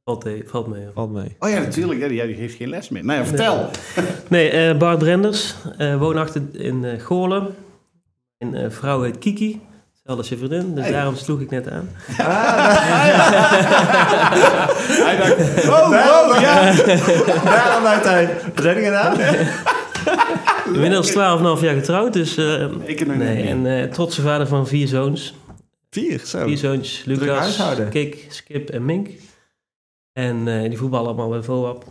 Speaker 4: Valt, eh, valt mee.
Speaker 3: Valt mee.
Speaker 2: Oh ja, natuurlijk. Ja, die, die heeft geen les meer. Nou ja, vertel.
Speaker 4: Nee, eh, Bart Brenders, eh woonachtig in eh Goorlen. Mijn eh, vrouw heet Kiki, hetzelfde als je vriendin, dus
Speaker 2: Hey.
Speaker 4: daarom sloeg ik net aan.
Speaker 2: Hij dacht, oh, wow, ja.
Speaker 3: Daarom uiteindelijk. Wat heb je gedaan?
Speaker 4: Inmiddels 12,5 jaar getrouwd, dus... eh,
Speaker 2: Ik en
Speaker 4: nee, en eh, trotse vader van vier zoons.
Speaker 3: Vier, zo.
Speaker 4: Vier zoontjes,
Speaker 3: Druk
Speaker 4: Lucas. Kik, Skip en Mink. En eh, die voetballen allemaal bij VOAP.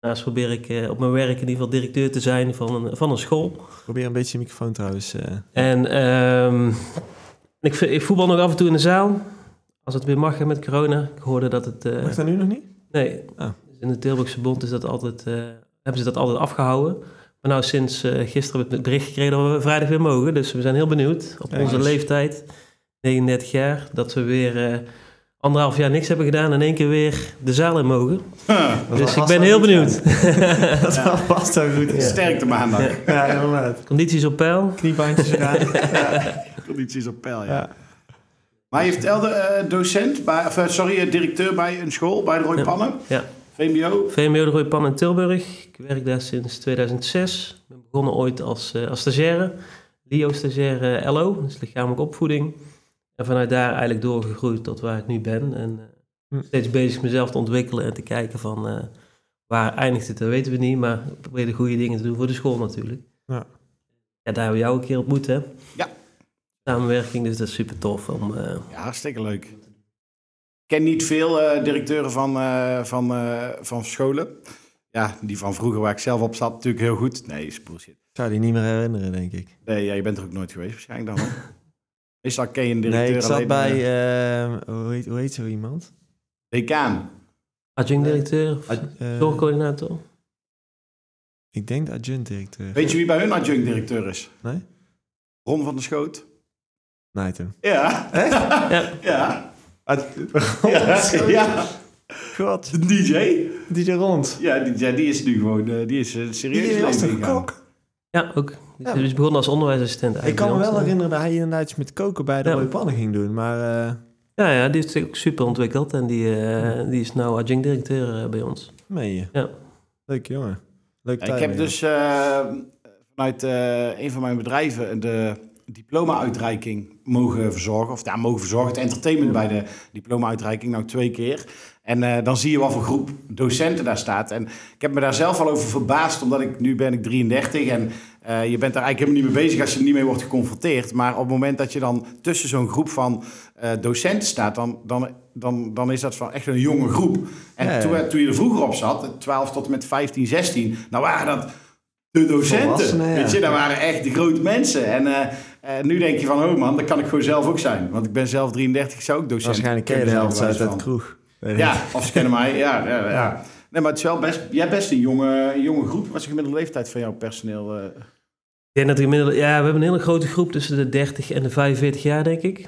Speaker 4: Daarnaast probeer ik eh, op mijn werk in ieder geval directeur te zijn van een, van een school.
Speaker 3: Probeer een beetje de microfoon trouwens. eh.
Speaker 4: En ehm, ik, ik voetbal nog af en toe in de zaal. Als het weer mag hè, met corona. Ik hoorde dat het... eh,
Speaker 3: Mag dat nu nog niet?
Speaker 4: nee,
Speaker 3: Ah.
Speaker 4: in de Tilburgse Bond is dat altijd, eh, hebben ze dat altijd afgehouden. Maar nou, sinds eh, gisteren hebben we het bericht gekregen dat we vrijdag weer mogen. Dus we zijn heel benieuwd op onze leeftijd, 39 jaar, dat we weer eh, anderhalf jaar niks hebben gedaan en in één keer weer de zaal in mogen. Dus ik ben heel benieuwd.
Speaker 3: Dat zal vast wel goed zijn.
Speaker 2: Sterkte maandag.
Speaker 3: Ja, inderdaad.
Speaker 4: Condities op peil.
Speaker 3: Kniebandjes eraan.
Speaker 2: Condities op peil, ja.
Speaker 3: Ja.
Speaker 2: Maar je vertelde eh, docent, bij, of, sorry, directeur bij een school, bij de Roy
Speaker 4: Ja.
Speaker 2: Pannen,
Speaker 4: Ja.
Speaker 2: VMBO.
Speaker 4: VMBO de Rooipan in Tilburg. Ik werk daar sinds 2006. Ik ben begonnen ooit als, eh, als stagiaire. LIO-stagiaire LO, dus lichamelijke opvoeding. En vanuit daar eigenlijk doorgegroeid tot waar ik nu ben. En eh,
Speaker 3: Hm.
Speaker 4: steeds bezig mezelf te ontwikkelen en te kijken van... eh, waar eindigt het, dat weten we niet. Maar ik probeer de goede dingen te doen voor de school natuurlijk.
Speaker 3: Ja.
Speaker 4: Ja, daar hebben we jou een keer ontmoet, hè?
Speaker 2: Ja.
Speaker 4: Samenwerking, dus dat is super tof om... eh,
Speaker 2: Ja, hartstikke leuk. Ik ken niet veel eh, directeuren van, eh, van, eh, van scholen. Ja, die van vroeger waar ik zelf op zat, natuurlijk heel goed. Nee, is bullshit.
Speaker 3: Ik zou die niet meer herinneren, denk ik.
Speaker 2: Nee, ja, je bent er ook nooit geweest waarschijnlijk dan. Meestal ken je een directeur
Speaker 3: Nee, ik zat
Speaker 2: alleen,
Speaker 3: bij... hoe, heet, hoe heet zo iemand?
Speaker 2: decaan.
Speaker 4: adjunct-directeur, of
Speaker 3: Eh,
Speaker 4: zorgcoördinator.
Speaker 3: ik denk de adjunct-directeur.
Speaker 2: Weet je wie bij hun adjunct-directeur is?
Speaker 3: Nee?
Speaker 2: Ron van der Schoot.
Speaker 3: Nijten.
Speaker 2: Ja.
Speaker 4: Ja.
Speaker 2: Ja. Ja. ja.
Speaker 3: God.
Speaker 2: De DJ.
Speaker 3: DJ Rond.
Speaker 2: Ja, die, ja, die is nu gewoon, eh, die is eh, serieus
Speaker 3: Die was
Speaker 2: ingegaan.
Speaker 3: kok?
Speaker 4: Ja, ook. Dus
Speaker 3: Ja.
Speaker 4: hij is begonnen als onderwijsassistent
Speaker 3: Ik kan me wel
Speaker 4: ons.
Speaker 3: herinneren dat hij inderdaad iets met koken bij de
Speaker 4: Ja.
Speaker 3: rode pannen ging doen. Maar eh
Speaker 4: Ja, ja, die is ook super ontwikkeld en die, eh, die is nou adjunct-directeur eh, bij ons.
Speaker 3: meen je?
Speaker 4: Ja.
Speaker 3: Leuk jongen. Leuk
Speaker 2: Ja, ik heb dus eh, vanuit eh, een van mijn bedrijven de diploma-uitreiking mogen verzorgen. Of ja, mogen verzorgen. Het entertainment bij de diploma-uitreiking, nou twee keer. En eh, dan zie je wat voor groep docenten daar staat. En ik heb me daar zelf al over verbaasd, omdat ik nu ben ik 33 en eh, je bent daar eigenlijk helemaal niet mee bezig als je er niet mee wordt geconfronteerd. Maar op het moment dat je dan tussen zo'n groep van eh, docenten staat, dan, dan, dan, dan is dat van echt een jonge groep. En. Toen, toen je er vroeger op zat, 12 tot en met 15, 16, nou waren dat de docenten.
Speaker 3: Ja.
Speaker 2: Weet je, dat waren echt de grote mensen. En eh, nu denk je van, oh man, dat kan ik gewoon zelf ook zijn. Want ik ben zelf 33, ik zou ook docent
Speaker 3: Waarschijnlijk ken je de
Speaker 2: kunnen
Speaker 3: helft
Speaker 2: zijn,
Speaker 3: uit de
Speaker 2: van.
Speaker 3: kroeg.
Speaker 2: Ja, of ze kennen mij. Ja, ja, ja. Nee, maar het is wel best, jij hebt best een jonge, jonge groep. Wat is de gemiddelde leeftijd van jouw personeel? eh?
Speaker 4: Ik denk dat er gemiddeld, ja, we hebben een hele grote groep tussen de 30 en de 45 jaar, denk ik.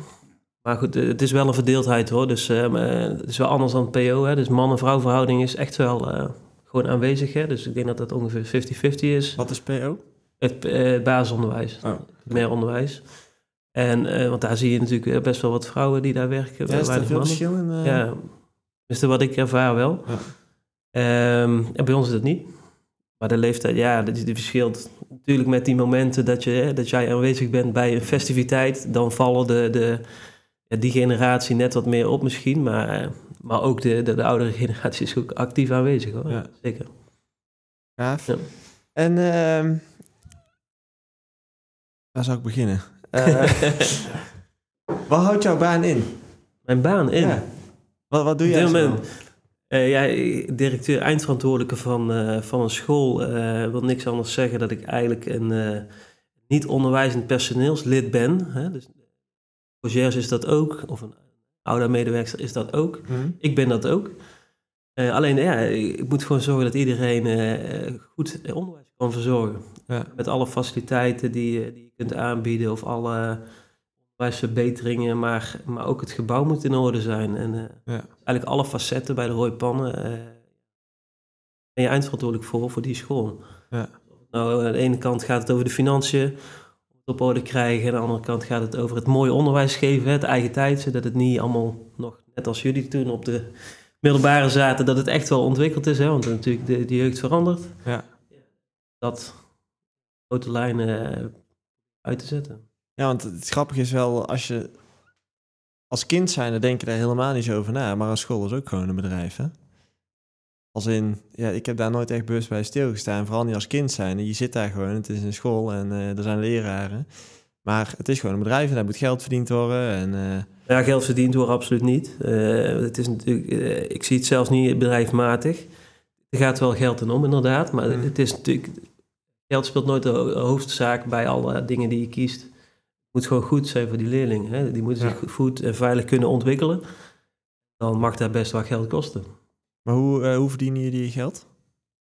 Speaker 4: Maar goed, eh, het is wel een verdeeldheid hoor. Dus maar, het is wel anders dan het PO. Hè. Dus man-en-vrouw verhouding is echt wel eh, gewoon aanwezig. Hè. Dus ik denk dat dat ongeveer 50-50 is.
Speaker 3: Wat is PO?
Speaker 4: Het eh, basisonderwijs,
Speaker 3: Oh.
Speaker 4: meer onderwijs. En, eh, want daar zie je natuurlijk eh, best wel wat vrouwen die daar werken.
Speaker 3: Ja, is er veel verschil in?
Speaker 4: Ja, dus wat ik ervaar wel.
Speaker 3: Ja.
Speaker 4: Ehm, en bij ons is dat niet. Maar de leeftijd, ja, die, die verschilt natuurlijk met die momenten dat, je, hè, dat jij aanwezig bent bij een festiviteit. Dan vallen de, de, die generatie net wat meer op misschien. Maar, maar ook de, de, de oudere generatie is ook actief aanwezig hoor.
Speaker 3: Ja.
Speaker 4: Zeker.
Speaker 3: Gaaf.
Speaker 4: Ja.
Speaker 3: En ehm waar zou ik beginnen? Eh wat houdt jouw baan in?
Speaker 4: Mijn baan in.
Speaker 3: Ja. Wat, wat doe jij zo?
Speaker 4: moment, eh, ja, directeur eindverantwoordelijke van, eh, van een school eh, wil niks anders zeggen dat ik eigenlijk een niet onderwijzend personeelslid ben. Hè? Dus stagiairs is dat ook, of een oude medewerker is dat ook.
Speaker 3: Hm?
Speaker 4: Ik ben dat ook. Eh, alleen, ja, ik moet gewoon zorgen dat iedereen eh, goed eh, onderwijs kan verzorgen.
Speaker 3: Ja.
Speaker 4: Met alle faciliteiten die, je- die je kunt aanbieden of alle onderwijsverbeteringen, maar, maar ook het gebouw moet in orde zijn. En eh,
Speaker 3: Ja.
Speaker 4: eigenlijk alle facetten bij de Rooi Pannen eh ben je eindverantwoordelijk voor, voor die school.
Speaker 3: Ja.
Speaker 4: Nou, aan de ene kant gaat het over de financiën, op orde krijgen. Aan de andere kant gaat het over het mooie onderwijs geven, het eigen tijd, zodat het niet allemaal nog, net als jullie toen op de middelbare zaten, dat het echt wel ontwikkeld is. Hè, want natuurlijk de, de jeugd verandert.
Speaker 3: Ja.
Speaker 4: Dat grote lijnen eh, uit te zetten.
Speaker 3: Ja, want het grappige is wel, als je als kind zijn, dan denk je daar helemaal niet zo over na. Maar een school is ook gewoon een bedrijf, hè? Als in, ja, ik heb daar nooit echt bewust bij stilgestaan. Vooral niet als kind zijn. Je zit daar gewoon, het is een school en eh, er zijn leraren. Maar het is gewoon een bedrijf en daar moet geld verdiend worden. En, eh,
Speaker 4: Ja, geld verdiend wordt absoluut niet. Eh, het is natuurlijk, eh, ik zie het zelfs niet bedrijfmatig. Er gaat wel geld in om, inderdaad. Maar
Speaker 3: Mm.
Speaker 4: het is natuurlijk, geld speelt nooit de ho- hoofdzaak bij alle dingen die je kiest. Het moet gewoon goed zijn voor die leerlingen. Hè? Die moeten
Speaker 3: Ja.
Speaker 4: zich goed en veilig kunnen ontwikkelen. Dan mag dat best wel geld kosten.
Speaker 3: maar hoe, hoe verdienen jullie je geld?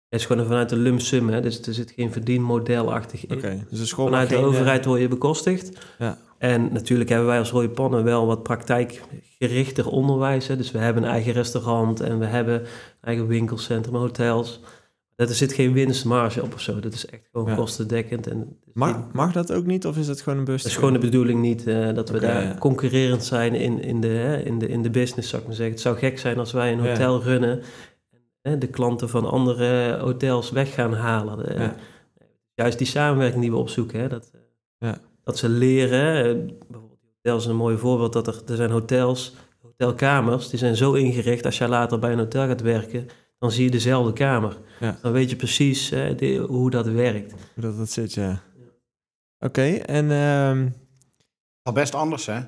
Speaker 4: Het is gewoon vanuit de lump sum, hè? dus er zit geen verdienmodelachtig in.
Speaker 3: Oké, dus de school
Speaker 4: Vanuit de
Speaker 3: geen, eh,
Speaker 4: overheid word je bekostigd.
Speaker 3: Ja.
Speaker 4: En natuurlijk hebben wij als Rode Pannen wel wat praktijkgerichter onderwijs. Hè. Dus we hebben een eigen restaurant en we hebben een eigen winkelcentrum, hotels. Er zit geen winstmarge op of zo. Dat is echt gewoon
Speaker 3: Ja.
Speaker 4: kostendekkend. En
Speaker 3: Mag, mag dat ook niet of is het gewoon een bewuste...
Speaker 4: het is gewoon de bedoeling niet eh, dat we daar
Speaker 3: ja.
Speaker 4: concurrerend zijn in, in, de, hè, in, de, in de business, zou ik maar zeggen. Het zou gek zijn als wij een hotel runnen en hè, de klanten van andere hotels weg gaan halen.
Speaker 3: Ja.
Speaker 4: Juist die samenwerking die we opzoeken, hè, dat, eh,
Speaker 3: Ja.
Speaker 4: dat ze leren. bijvoorbeeld, hotels is een mooi voorbeeld, dat er, er zijn hotels, hotelkamers, die zijn zo ingericht, als jij later bij een hotel gaat werken, dan zie je dezelfde kamer.
Speaker 3: Ja.
Speaker 4: Dan weet je precies de- hoe dat werkt.
Speaker 3: Hoe dat, dat zit, ja. Oké, en... ehm,
Speaker 2: Al best anders, hè?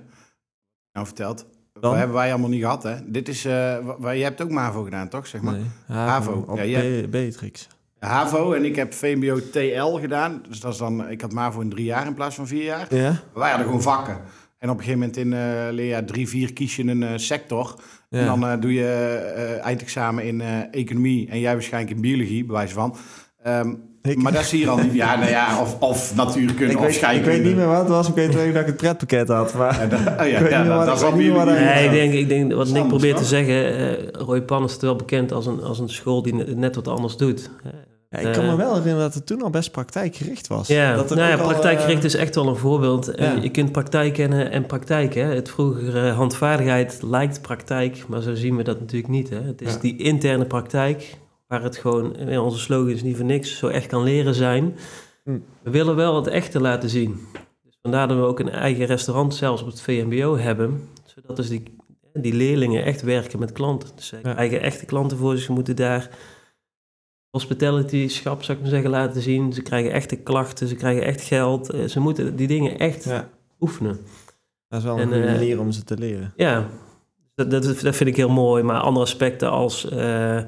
Speaker 2: Nou, verteld.
Speaker 3: Dan?
Speaker 2: Dat hebben wij allemaal niet gehad, hè? Dit is... eh je hebt ook MAVO gedaan, toch? Zeg maar.
Speaker 3: nee,
Speaker 2: HAVO.
Speaker 3: Op
Speaker 2: Ja,
Speaker 3: Beatrix.
Speaker 2: HAVO en ik heb VMBO TL gedaan. Dus dat is dan... Ik had MAVO in drie jaar in plaats van vier jaar.
Speaker 3: Ja?
Speaker 2: Wij hadden gewoon vakken. En op een gegeven moment in eh leerjaar drie, vier kies je een eh, sector.
Speaker 3: Ja.
Speaker 2: En dan doe je eindexamen in economie en jij waarschijnlijk in biologie, bij wijze van. Ehm,
Speaker 3: Ik-
Speaker 2: Maar dat zie je al niet. Ja, nou ja, of, of natuurkunde
Speaker 3: ik,
Speaker 2: of
Speaker 3: weet, ik weet niet meer wat het was. Ik weet alleen dat ik het pretpakket had. Maar...
Speaker 2: Ja, dat, oh ja,
Speaker 3: Ik weet
Speaker 2: ja,
Speaker 3: niet
Speaker 2: dat,
Speaker 3: ik
Speaker 4: Nee, ik denk, ik denk wat Nick
Speaker 2: Anders,
Speaker 4: probeert te zeggen, eh Roy Pan is wel bekend als een, als een school die net, net wat anders doet.
Speaker 3: Ja, ik kan
Speaker 4: Eh,
Speaker 3: me wel herinneren dat het toen al best praktijkgericht was.
Speaker 4: Ja,
Speaker 3: dat er
Speaker 4: nou ja,
Speaker 3: al,
Speaker 4: praktijkgericht
Speaker 3: eh,
Speaker 4: is echt wel een voorbeeld.
Speaker 3: Ja.
Speaker 4: Je kunt praktijk kennen en praktijk. Hè. Het vroegere handvaardigheid lijkt praktijk, maar zo zien we dat natuurlijk niet. Hè. Het is
Speaker 3: Ja.
Speaker 4: die interne praktijk, waar het gewoon, eh, onze slogan is niet voor niks, zo echt kan leren zijn.
Speaker 3: Hm.
Speaker 4: We willen wel het echte laten zien. Dus Vandaar dat we ook een eigen restaurant zelfs op het VMBO hebben. Zodat dus die, die leerlingen echt werken met klanten. Dus ze
Speaker 3: Ja.
Speaker 4: krijgen echte klanten voor zich. Ze moeten daar hospitality-schap, zou ik maar zeggen, laten zien. Ze krijgen echte klachten, ze krijgen echt geld. Eh, Ze moeten die dingen echt
Speaker 3: Ja,
Speaker 4: oefenen.
Speaker 3: dat is wel een
Speaker 4: En, eh,
Speaker 3: manier om ze te leren.
Speaker 4: Ja, dat, dat, dat vind ik heel mooi. Maar andere aspecten als eh,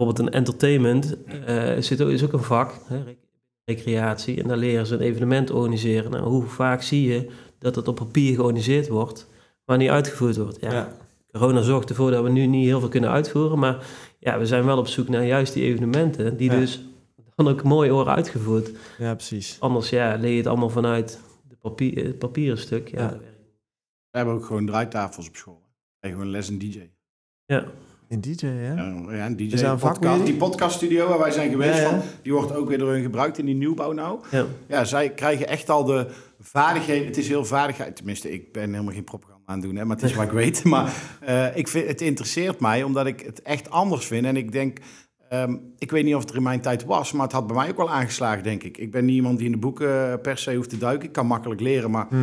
Speaker 4: bijvoorbeeld een entertainment eh, zit, ook- is ook een vak, hè, rec- recreatie. En daar leren ze een evenement organiseren. Nou, hoe vaak zie je dat het op papier georganiseerd wordt, maar niet uitgevoerd wordt? Ja,
Speaker 3: Ja.
Speaker 4: Corona zorgt ervoor dat we nu niet heel veel kunnen uitvoeren. Maar ja, we zijn wel op zoek naar juist die evenementen, die
Speaker 3: Ja.
Speaker 4: dus dan ook mooi worden uitgevoerd.
Speaker 3: ja, precies.
Speaker 4: Anders ja, leer je het allemaal vanuit de papier, het papieren stuk. Ja.
Speaker 2: We hebben ook gewoon draaitafels op school. Krijgen gewoon les in DJ.
Speaker 4: ja.
Speaker 3: In DJ, hè?
Speaker 2: Ja, ja, een DJ
Speaker 3: Is een
Speaker 2: podcast. Die podcaststudio waar wij zijn geweest,
Speaker 3: Ja, ja.
Speaker 2: Van, die wordt ook weer door hun gebruikt in die nieuwbouw nou.
Speaker 4: ja.
Speaker 2: Ja, zij krijgen echt al de vaardigheden. Het is heel vaardigheid. Tenminste, ik ben helemaal geen propaganda aan het doen, hè, maar het is wat ik weet. Maar eh, ik vind, het interesseert mij omdat ik het echt anders vind. En ik denk, ehm, ik weet niet of het er in mijn tijd was, maar het had bij mij ook wel aangeslagen, denk ik. Ik ben niet iemand die in de boeken eh, per se hoeft te duiken. Ik kan makkelijk leren, maar
Speaker 3: Hm.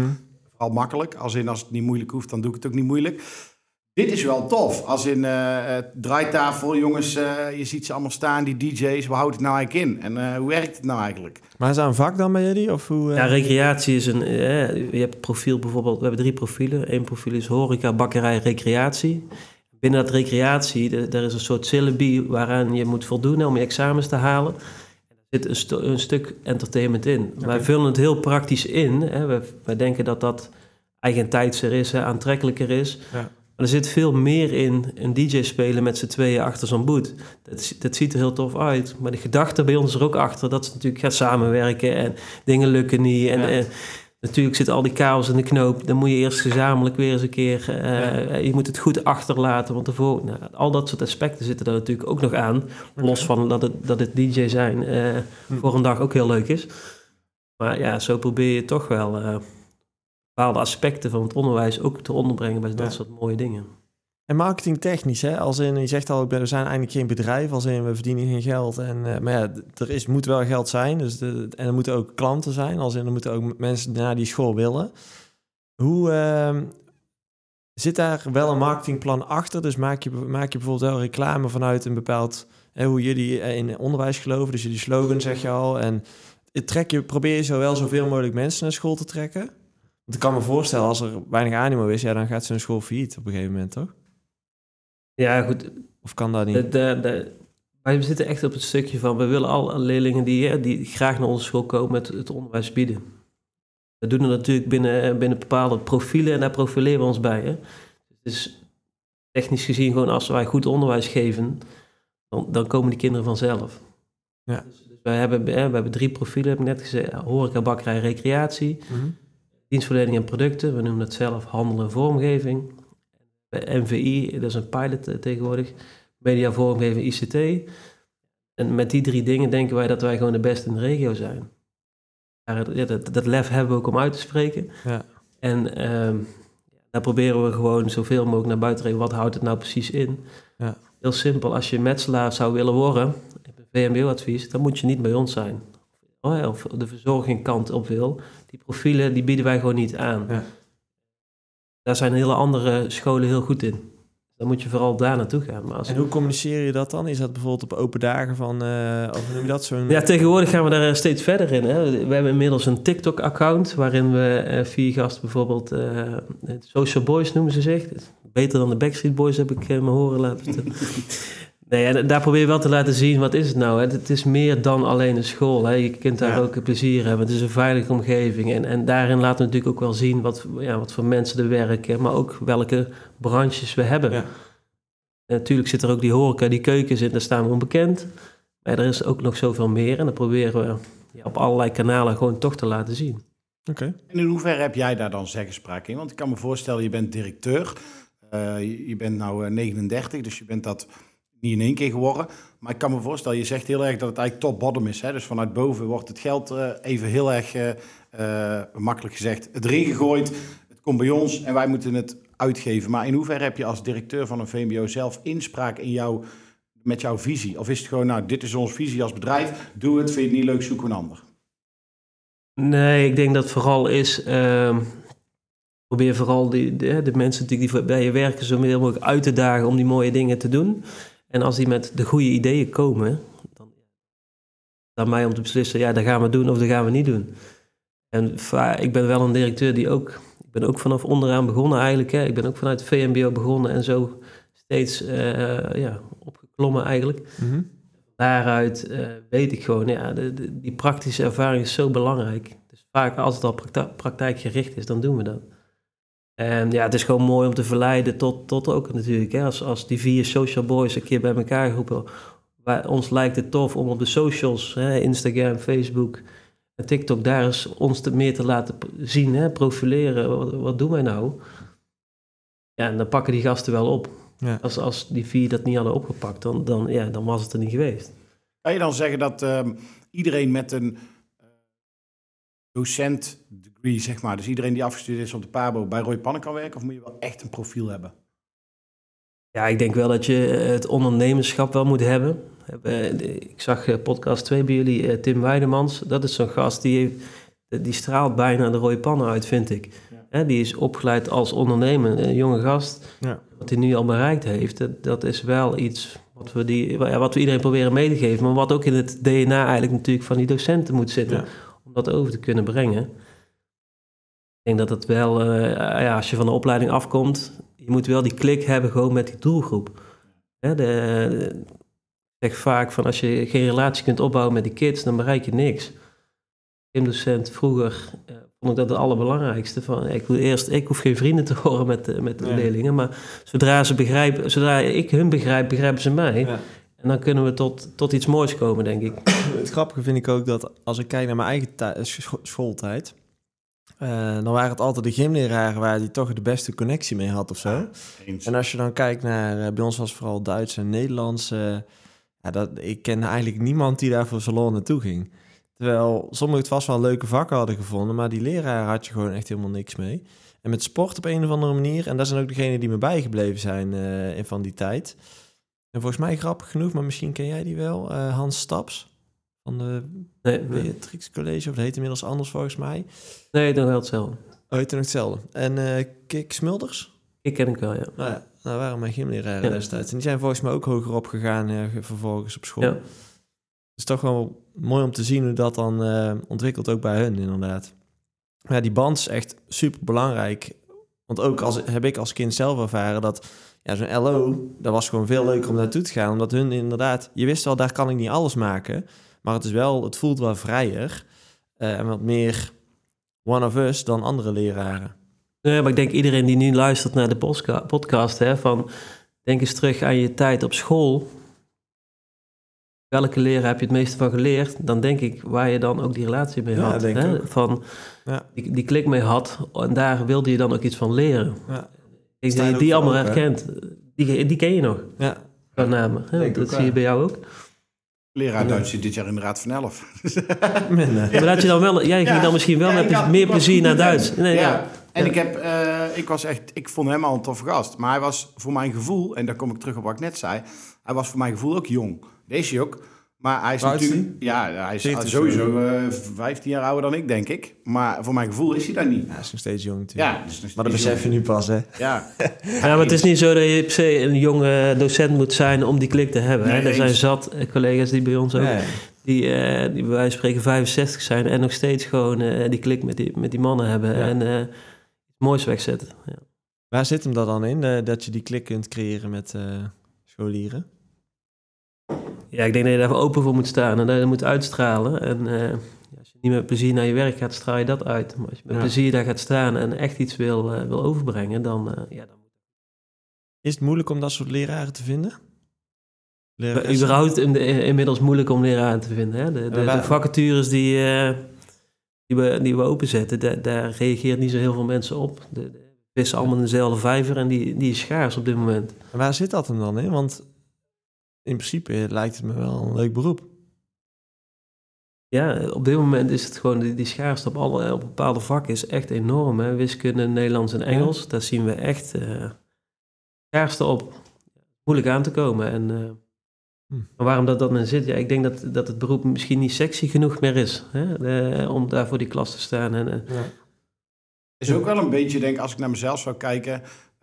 Speaker 2: vooral makkelijk. Als in, als het niet moeilijk hoeft, dan doe ik het ook niet moeilijk. Dit is wel tof. Als in eh, eh, draaitafel, jongens, eh, je ziet ze allemaal staan, die DJ's. Waar houdt het nou eigenlijk in? En hoe werkt het nou eigenlijk?
Speaker 3: Maar is dat een vak dan bij jullie? Of hoe?
Speaker 4: Ja, recreatie is een. je hebt profiel bijvoorbeeld. We hebben drie profielen. Eén profiel is horeca, bakkerij, recreatie. Binnen dat recreatie, daar is een soort syllabi waaraan je moet voldoen om je examens te halen. Er zit een, stu- een stuk entertainment in. Wij vullen het heel praktisch in. Hè. Wij, wij denken dat dat eigentijdser is, hè, aantrekkelijker is.
Speaker 3: Ja.
Speaker 4: Maar er zit veel meer in een DJ spelen met z'n tweeën achter zo'n boot. Dat, dat ziet er heel tof uit. Maar de gedachte bij ons is er ook achter dat ze natuurlijk gaan samenwerken en dingen lukken niet. En,
Speaker 3: Ja.
Speaker 4: en natuurlijk zit al die chaos in de knoop. Dan moet je eerst gezamenlijk weer eens een keer. eh, Je moet het goed achterlaten. Want ervoor, nou, al dat soort aspecten zitten er natuurlijk ook nog aan. Los van dat het, dat het DJ zijn eh,
Speaker 3: Hm.
Speaker 4: voor een dag ook heel leuk is. Maar ja, zo probeer je toch wel eh, bepaalde aspecten van het onderwijs ook te onderbrengen bij dat
Speaker 3: Ja.
Speaker 4: soort mooie dingen.
Speaker 3: En marketingtechnisch, hè? Als in, je zegt al, we zijn eigenlijk geen bedrijf, als in we verdienen geen geld. En, eh, maar ja, er is, moet wel geld zijn. Dus de, en er moeten ook klanten zijn, als in er moeten ook mensen naar die school willen. Hoe ehm, zit daar wel een marketingplan achter? Dus maak je, maak je bijvoorbeeld wel reclame vanuit een bepaald, hè, hoe jullie eh, in onderwijs geloven. Dus jullie slogan zeg je al. En trek je, probeer je zo wel zoveel mogelijk mensen naar school te trekken. Want ik kan me voorstellen, als er weinig animo is, ja, dan gaat zo'n school failliet op een gegeven moment, toch?
Speaker 4: Ja, goed.
Speaker 3: Of kan dat niet?
Speaker 4: De, de, de- wij zitten echt op het stukje van... we willen alle leerlingen die, die graag naar onze school komen... met het onderwijs bieden. We doen het natuurlijk binnen, binnen bepaalde profielen... en daar profileren we ons bij. Hè. Dus technisch gezien gewoon als wij goed onderwijs geven... dan, dan komen die kinderen vanzelf.
Speaker 3: Ja.
Speaker 4: Dus, dus wij hebben, hè, we hebben drie profielen, heb ik net gezegd. Horeca, bakkerij, recreatie.
Speaker 3: Mhm.
Speaker 4: Dienstverlening en producten, we noemen dat zelf handel en vormgeving. Bij NVI, dat is een pilot eh, tegenwoordig. Media, vormgeving, ICT. En met die drie dingen denken wij dat wij gewoon de beste in de regio zijn. Ja, dat, dat lef hebben we ook om uit te spreken.
Speaker 3: Ja.
Speaker 4: En ehm, daar proberen we gewoon zoveel mogelijk naar buiten te brengen. Wat houdt het nou precies in?
Speaker 3: Ja.
Speaker 4: Heel simpel, als je metselaar zou willen worden, VMBO-advies, dan moet je niet bij ons zijn. Of de verzorging kant op wil. Die profielen, die bieden wij gewoon niet aan.
Speaker 3: Ja.
Speaker 4: Daar zijn hele andere scholen heel goed in. Dan moet je vooral daar naartoe gaan. Maar als...
Speaker 3: En hoe communiceer je dat dan? Is dat bijvoorbeeld op open dagen van, eh of noem je dat, zo'n...
Speaker 4: Ja, tegenwoordig gaan we daar steeds verder in. Hè. We hebben inmiddels een TikTok-account waarin we eh, vier gasten bijvoorbeeld... eh, Social Boys noemen ze zich. Beter dan de Backstreet Boys heb ik eh, me horen laten vertellen. nee, ja, daar probeer je wel te laten zien, wat is het nou? Hè? Het is meer dan alleen een school. Hè. Je kunt daar
Speaker 3: Ja.
Speaker 4: ook plezier hebben. Het is een veilige omgeving. En, en daarin laten we natuurlijk ook wel zien wat, ja, wat voor mensen er werken... maar ook welke branches we hebben.
Speaker 3: Ja.
Speaker 4: En natuurlijk zit er ook die horeca, die keukens in, daar staan we onbekend. Maar er is ook nog zoveel meer en dat proberen we ja, op allerlei kanalen gewoon toch te laten zien.
Speaker 3: Oké.
Speaker 2: En in hoeverre heb jij daar dan zeggenspraak in? Want ik kan me voorstellen, je bent directeur. Eh, je, bent nou eh, 39, dus je bent dat in één keer geworden. Maar ik kan me voorstellen, je zegt heel erg dat het eigenlijk top-bottom is. Hè? Dus vanuit boven wordt het geld eh, even heel erg, eh, eh, makkelijk gezegd, erin gegooid. Het komt bij ons en wij moeten het uitgeven. Maar in hoeverre heb je als directeur van een VMBO zelf inspraak in jouw, met jouw visie? Of is het gewoon, nou, dit is onze visie als bedrijf, doe het, vind je het niet leuk, zoek een ander.
Speaker 4: Nee, ik denk dat het vooral is. ehm, probeer vooral die, de, de mensen die bij je werken zo meer mogelijk uit te dagen om die mooie dingen te doen. En als die met de goede ideeën komen, dan aan mij om te beslissen, ja, dat gaan we doen of dat gaan we niet doen. En ik ben wel een directeur die ook, ik ben ook vanaf onderaan begonnen eigenlijk. Hè. Ik ben ook vanuit VMBO begonnen en zo steeds eh, ja, opgeklommen eigenlijk
Speaker 3: Mhm.
Speaker 4: daaruit eh, weet ik gewoon, ja, de, de- die praktische ervaring is zo belangrijk. Dus vaak als het al prakti- praktijkgericht is, dan doen we dat. En ja, het is gewoon mooi om te verleiden tot, tot ook natuurlijk, hè, als, als die vier social boys een keer bij elkaar groepen. Wij, ons lijkt het tof om op de socials, hè, Instagram, Facebook en TikTok, daar eens ons te, meer te laten zien, hè, profileren. Wat, wat doen wij nou? Ja, en dan pakken die gasten wel op.
Speaker 3: Ja.
Speaker 4: Als, als die vier dat niet hadden opgepakt, dan, dan, ja, dan was het er niet geweest.
Speaker 2: Kan je dan zeggen dat ehm, iedereen met een docent degree, zeg maar, dus iedereen die afgestudeerd is op de PABO, bij Roy Pannen kan werken? Of moet je wel echt een profiel hebben?
Speaker 4: Ja, ik denk wel dat je het ondernemerschap wel moet hebben. Eh, Ik zag eh, podcast 2 bij jullie, eh, Tim Weidemans. Dat is zo'n gast die, heeft, die straalt bijna de rode pannen uit, vind ik.
Speaker 2: Ja.
Speaker 4: Hè, die is opgeleid als ondernemer, een jonge gast.
Speaker 3: Ja.
Speaker 4: Wat hij nu al bereikt heeft, dat, dat is wel iets wat we, die, wat we iedereen proberen mee te geven. Maar wat ook in het DNA eigenlijk natuurlijk van die docenten moet zitten.
Speaker 3: Ja.
Speaker 4: Dat over te kunnen brengen. Ik denk dat het wel, eh, ja, als je van de opleiding afkomt, je moet wel die klik hebben gewoon met die doelgroep. Hè, de, zeg vaak van als je geen relatie kunt opbouwen met die kids, dan bereik je niks. Gymdocent vroeger eh, vond ik dat het allerbelangrijkste. Van, ik, wil eerst, ik hoef geen vrienden te horen met, de- met de
Speaker 3: Nee.
Speaker 4: leerlingen, maar zodra, ze begrijpen, zodra ik hun begrijp, begrijpen ze mij.
Speaker 3: Ja.
Speaker 4: En dan kunnen we tot, tot iets moois komen, denk ik.
Speaker 3: Het grappige vind ik ook dat als ik kijk naar mijn eigen tij- scho- schooltijd, eh, dan waren het altijd de gymleraren waar die toch de beste connectie mee had of zo.
Speaker 2: Eens.
Speaker 3: En als je dan kijkt naar, eh, bij ons was het vooral Duits en Nederlands, eh, ja, dat, ik ken eigenlijk niemand die daar voor salon naartoe ging. Terwijl sommigen het vast wel leuke vakken hadden gevonden, maar die leraar had je gewoon echt helemaal niks mee. En met sport op een of andere manier, en dat zijn ook degenen die me bijgebleven zijn eh, in van die tijd. En volgens mij grappig genoeg, maar misschien ken jij die wel, eh, Hans Staps van de
Speaker 4: Nee,
Speaker 3: Beatrix College, of dat heet inmiddels anders volgens mij.
Speaker 4: nee dan wel hetzelfde.
Speaker 3: Oh, heet hetzelfde. En eh Kik Smulders?
Speaker 4: Ik ken ik wel, ja.
Speaker 3: Nou ja, dat waren mijn gymleraren
Speaker 4: Ja.
Speaker 3: destijds. En die zijn volgens mij ook hoger opgegaan eh, vervolgens op school.
Speaker 4: ja.
Speaker 3: Het is toch wel mooi om te zien hoe dat dan ontwikkelt, ook bij hun inderdaad. Ja, die band is echt super belangrijk. Want ook als, heb ik als kind zelf ervaren dat ja, zo'n LO, dat was gewoon veel leuker om naartoe te gaan. Omdat hun inderdaad, je wist wel, daar kan ik niet alles maken. Maar het is wel, het voelt wel vrijer. eh, en wat meer one of us dan andere leraren.
Speaker 4: Nee, maar ik denk iedereen die nu luistert naar de podcast, hè, van denk eens terug aan je tijd op school. Welke leraar heb je het meeste van geleerd? Dan denk ik waar je dan ook die relatie mee had. hè? Van
Speaker 3: Ja.
Speaker 4: die, die klik mee had en daar wilde je dan ook iets van leren.
Speaker 3: Ja.
Speaker 4: Ik die
Speaker 3: voor
Speaker 4: allemaal herkent. Die, die ken je nog,
Speaker 3: Ja,
Speaker 4: qua namen. Dat zie je bij jou ook.
Speaker 2: Leraar Duits zit dit jaar in de Raad van Elf.
Speaker 4: Maar dat je dan wel, jij ging
Speaker 2: Ja.
Speaker 4: dan misschien wel
Speaker 2: Ja,
Speaker 4: met meer plezier naar. Duits. Nee,
Speaker 2: ja.
Speaker 4: ja.
Speaker 2: En
Speaker 4: Ja.
Speaker 2: ik heb, eh, ik was echt, ik vond hem al een toffe gast. Maar hij was voor mijn gevoel, en daar kom ik terug op wat ik net zei. Hij was voor mijn gevoel ook jong. Deze ook. Maar hij is natuurlijk, ja, hij is
Speaker 3: 40
Speaker 2: sowieso eh 15 jaar ouder dan ik, denk ik. Maar voor mijn gevoel is hij daar niet.
Speaker 3: Ja, is nog steeds jong natuurlijk.
Speaker 2: Ja,
Speaker 3: Maar dat besef je nu pas, hè?
Speaker 2: Ja,
Speaker 4: Ja, maar het is niet zo dat je per se een jonge docent moet zijn om die klik te hebben.
Speaker 2: Nee,
Speaker 4: er zijn zat eh, collega's die bij ons ook,
Speaker 3: Nee.
Speaker 4: die, eh, die bij wijze van spreken 65 zijn en nog steeds gewoon eh, die klik met die, met die mannen hebben
Speaker 3: Ja.
Speaker 4: en eh, iets moois wegzetten. Ja.
Speaker 3: Waar zit hem dat dan in, dat je die klik kunt creëren met eh, scholieren?
Speaker 4: Ja, ik denk dat je daar open voor moet staan en dat je moet uitstralen. En eh, als je niet met plezier naar je werk gaat, straal je dat uit. Maar als je met
Speaker 3: Ja.
Speaker 4: plezier daar gaat staan en echt iets wil, eh, wil overbrengen, dan, eh, ja, dan
Speaker 3: Is het moeilijk om dat soort leraren te vinden? Leraressen?
Speaker 4: Überhaupt in de- inmiddels moeilijk om leraren te vinden. Hè? De, de, vacatures die, die, we, die we openzetten, daar, daar reageert niet zo heel veel mensen op. De, de vissen allemaal in dezelfde vijver en die, die is schaars op dit moment.
Speaker 3: En waar zit dat hem dan in? Want in principe lijkt het me wel een leuk beroep.
Speaker 4: Ja, op dit moment is het gewoon, die, die schaarste op, alle, op bepaalde vakken is echt enorm. Hè? Wiskunde, Nederlands en Engels, daar zien we echt eh schaarste op. Moeilijk aan te komen. En eh, Maar waarom dat dat men zit? Ja, ik denk dat, dat het beroep misschien niet sexy genoeg meer is. Hè? Om daar voor die klas te staan. En, eh,
Speaker 3: Ja.
Speaker 2: is ook wel een beetje, denk ik, als ik naar mezelf zou kijken.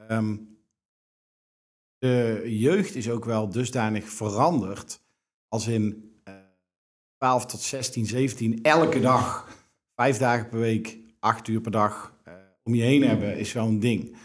Speaker 2: ehm, de jeugd is ook wel dusdanig veranderd. Als in eh 12 tot 16, 17, elke dag, vijf dagen per week, acht uur per dag eh, om je heen hebben, is wel een ding.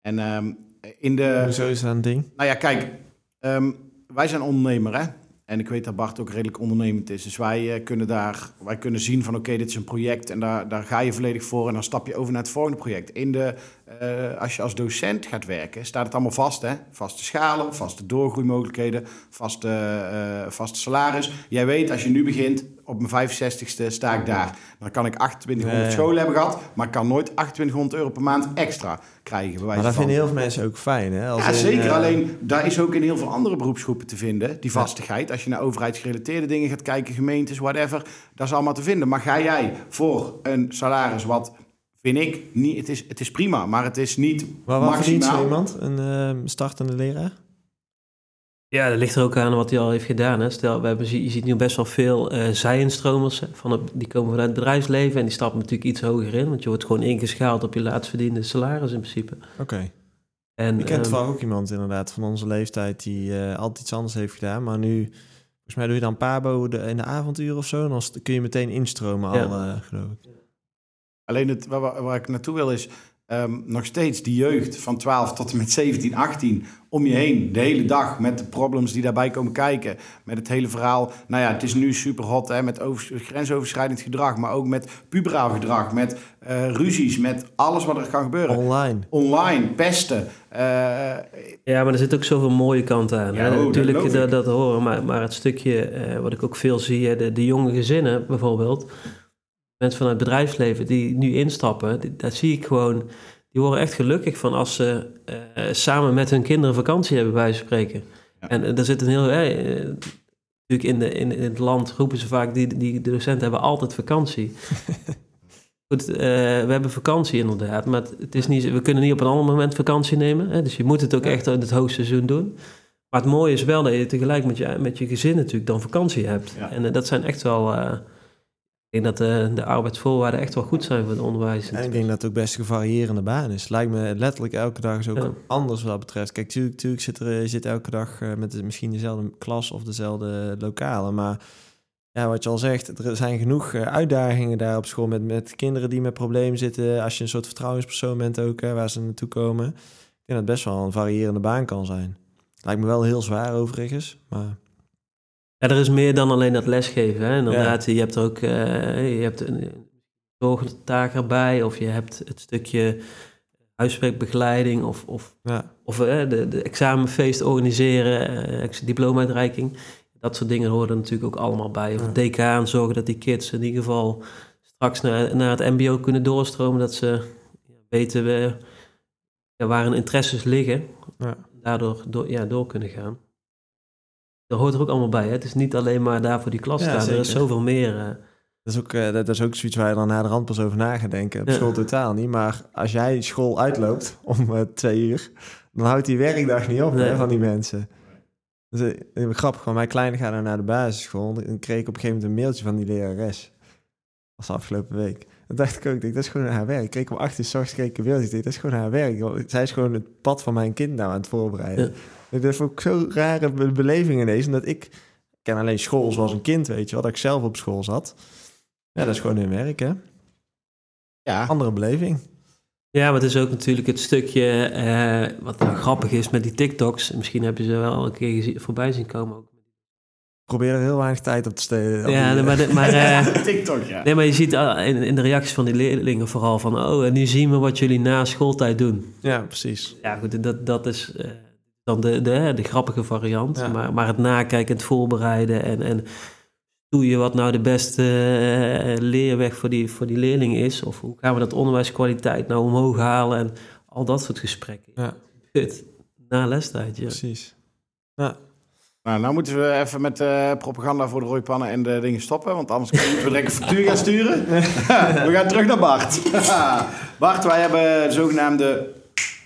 Speaker 2: En ehm, in de.
Speaker 3: Hoezo is dat een ding?
Speaker 2: Nou ja, kijk, ehm, wij zijn ondernemer, hè? En ik weet dat Bart ook redelijk ondernemend is. Dus wij eh, kunnen daar, wij kunnen zien van oké, dit is een project en daar, daar ga je volledig voor en dan stap je over naar het volgende project. In de, eh, als je als docent gaat werken, staat het allemaal vast, hè? Vaste schalen, vaste doorgroeimogelijkheden, vaste, eh, vaste salaris. Jij weet, als je nu begint, op mijn 65ste sta ik daar. Dan kan ik 2800
Speaker 3: Nee.
Speaker 2: scholen hebben gehad, maar ik kan nooit 2800 euro per maand extra krijgen. bij wijze
Speaker 3: Maar dat
Speaker 2: van.
Speaker 3: vinden heel veel mensen ook fijn, hè? Als
Speaker 2: Ja,
Speaker 3: in,
Speaker 2: zeker.
Speaker 3: eh,
Speaker 2: Alleen, daar is ook in heel veel andere beroepsgroepen te vinden, die vastigheid. Als je naar overheidsgerelateerde dingen gaat kijken, gemeentes, whatever, dat is allemaal te vinden. Maar ga jij voor een salaris wat, vind ik, niet, het, is, het is prima, maar het is niet
Speaker 3: Maar wat verdient zo
Speaker 2: maximaal.
Speaker 3: iemand? Een eh, startende leraar?
Speaker 4: Ja, dat ligt er ook aan wat hij al heeft gedaan. Hè. Stel, we hebben, je ziet nu best wel veel eh zij-instromers. Van het, die komen vanuit het bedrijfsleven en die stappen natuurlijk iets hoger in. Want je wordt gewoon ingeschaald op je laatst verdiende salaris in principe.
Speaker 3: Oké.
Speaker 4: En,
Speaker 3: Ik ken
Speaker 4: ehm,
Speaker 3: toevallig ook iemand inderdaad van onze leeftijd die eh, altijd iets anders heeft gedaan. Maar nu, volgens mij doe je dan Pabo de, in de avonduren of zo. En dan kun je meteen instromen
Speaker 4: Ja.
Speaker 3: al, eh, geloof ik.
Speaker 2: Alleen het, waar, waar- ik naartoe wil is, ehm, nog steeds die jeugd van 12 tot en met 17, 18 om je heen. De hele dag met de problems die daarbij komen kijken. Met het hele verhaal. Nou ja, het is nu super hot hè, met over, grensoverschrijdend gedrag. Maar ook met puberaal gedrag. Met eh, ruzies. Met alles wat er kan gebeuren.
Speaker 3: Online.
Speaker 2: Online, pesten. eh,
Speaker 4: Ja, maar er zit ook zoveel mooie kanten aan.
Speaker 2: Ja,
Speaker 4: hè.
Speaker 2: oh, dat
Speaker 4: Natuurlijk, dat, horen. Maar, maar het stukje, eh, wat ik ook veel zie, de jonge gezinnen bijvoorbeeld. Mensen vanuit het bedrijfsleven die nu instappen, die, daar zie ik gewoon... Die worden echt gelukkig van als ze eh, samen met hun kinderen vakantie hebben, bij spreken.
Speaker 2: Ja.
Speaker 4: En eh, er zit een heel... eh, natuurlijk in, de, in, in het land roepen ze vaak, die, die de docenten hebben altijd vakantie. Goed, we hebben vakantie inderdaad, maar het, is niet, we kunnen niet op een ander moment vakantie nemen. Hè? Dus je moet het ook echt in het hoogseizoen doen. Maar het mooie is wel dat je tegelijk met je, met je gezin natuurlijk dan vakantie hebt.
Speaker 2: Ja.
Speaker 4: En dat zijn echt wel... ik denk dat de, de arbeidsvoorwaarden echt wel goed zijn voor het onderwijs.
Speaker 3: En ik denk dat het ook best een varierende baan is. Lijkt me letterlijk elke dag is ook
Speaker 4: Ja.
Speaker 3: anders wat dat betreft. Kijk, tuurlijk, tuurlijk zit er, je zit elke dag eh, met de- misschien dezelfde klas of dezelfde lokalen. Maar ja, wat je al zegt, er zijn genoeg eh, uitdagingen daar op school met, met kinderen die met problemen zitten. Als je een soort vertrouwenspersoon bent ook, hè, waar ze naartoe komen. Ik denk dat het best wel een variërende baan kan zijn. Lijkt me wel heel zwaar overigens, maar
Speaker 4: Ja, er is meer dan alleen dat lesgeven. Hè? Inderdaad, je hebt er ook eh, je hebt een zorgtaak erbij, of je hebt het stukje huiswerkbegeleiding, of, of,
Speaker 3: ja,
Speaker 4: of eh, de, de examenfeest organiseren, eh, diploma-uitreiking. Dat soort dingen horen natuurlijk ook allemaal bij. Of
Speaker 3: Ja.
Speaker 4: decaan, zorgen dat die kids in ieder geval straks naar, naar het mbo kunnen doorstromen, dat ze ja, weten waar hun interesses liggen,
Speaker 3: ja.
Speaker 4: daardoor door, ja, door kunnen gaan. Dat hoort er ook allemaal bij. Hè? Het is niet alleen maar daar voor die klas
Speaker 3: Ja,
Speaker 4: staan. Er is zoveel meer. eh.
Speaker 3: Dat is, ook, eh, dat, is ook zoiets waar je dan na de rand pas over na gaat denken. Op
Speaker 4: Ja.
Speaker 3: school totaal niet. Maar als jij school uitloopt om eh, twee uur, dan houdt die werkdag niet op
Speaker 4: Nee.
Speaker 3: hè, van die mensen. Dus, grappig, want mijn kleine gaat dan naar de basisschool. En dan kreeg ik op een gegeven moment een mailtje van die lerares. Dat was afgelopen week. Dan dacht ik ook, ik denk, dat is gewoon haar werk. Ik kreeg om acht uur s ochtends kreeg ik dat is gewoon haar werk. Zij is gewoon het pad van mijn kind nou aan het voorbereiden. Dat vond ik zo'n rare be- beleving ineens. Omdat ik, ik ken alleen school zoals een kind, weet je wel. Dat ik zelf op school zat. Ja, dat is gewoon hun werk, hè.
Speaker 2: ja,
Speaker 3: Andere beleving.
Speaker 4: Ja, maar het is ook natuurlijk het stukje eh, wat nou grappig is met die TikToks. Misschien heb je ze wel een keer voorbij zien komen ook.
Speaker 3: Ik probeer er heel weinig tijd op te steden.
Speaker 4: Ja,
Speaker 3: die,
Speaker 4: nee,
Speaker 3: eh,
Speaker 4: maar, de- maar, eh,
Speaker 2: TikTok, ja.
Speaker 4: nee, maar je ziet ah, in, in de reacties van die leerlingen vooral van... oh, en nu zien we wat jullie na schooltijd doen.
Speaker 3: ja, precies.
Speaker 4: Ja, goed, dat, dat is eh, dan de, de, de grappige variant.
Speaker 3: Ja.
Speaker 4: Maar, maar het nakijken, het voorbereiden en, en doe je wat nou de beste eh, leerweg voor die, voor die leerling is? Of hoe gaan we dat onderwijskwaliteit nou omhoog halen? En al dat soort gesprekken.
Speaker 3: Ja,
Speaker 4: Goed, na lestijd, ja.
Speaker 3: precies. Ja,
Speaker 2: Nou, nou moeten we even met eh, propaganda voor de rooipannen en de dingen stoppen. Want anders moeten we direct een factuur gaan sturen. we gaan terug naar Bart. Bart, wij hebben zogenaamde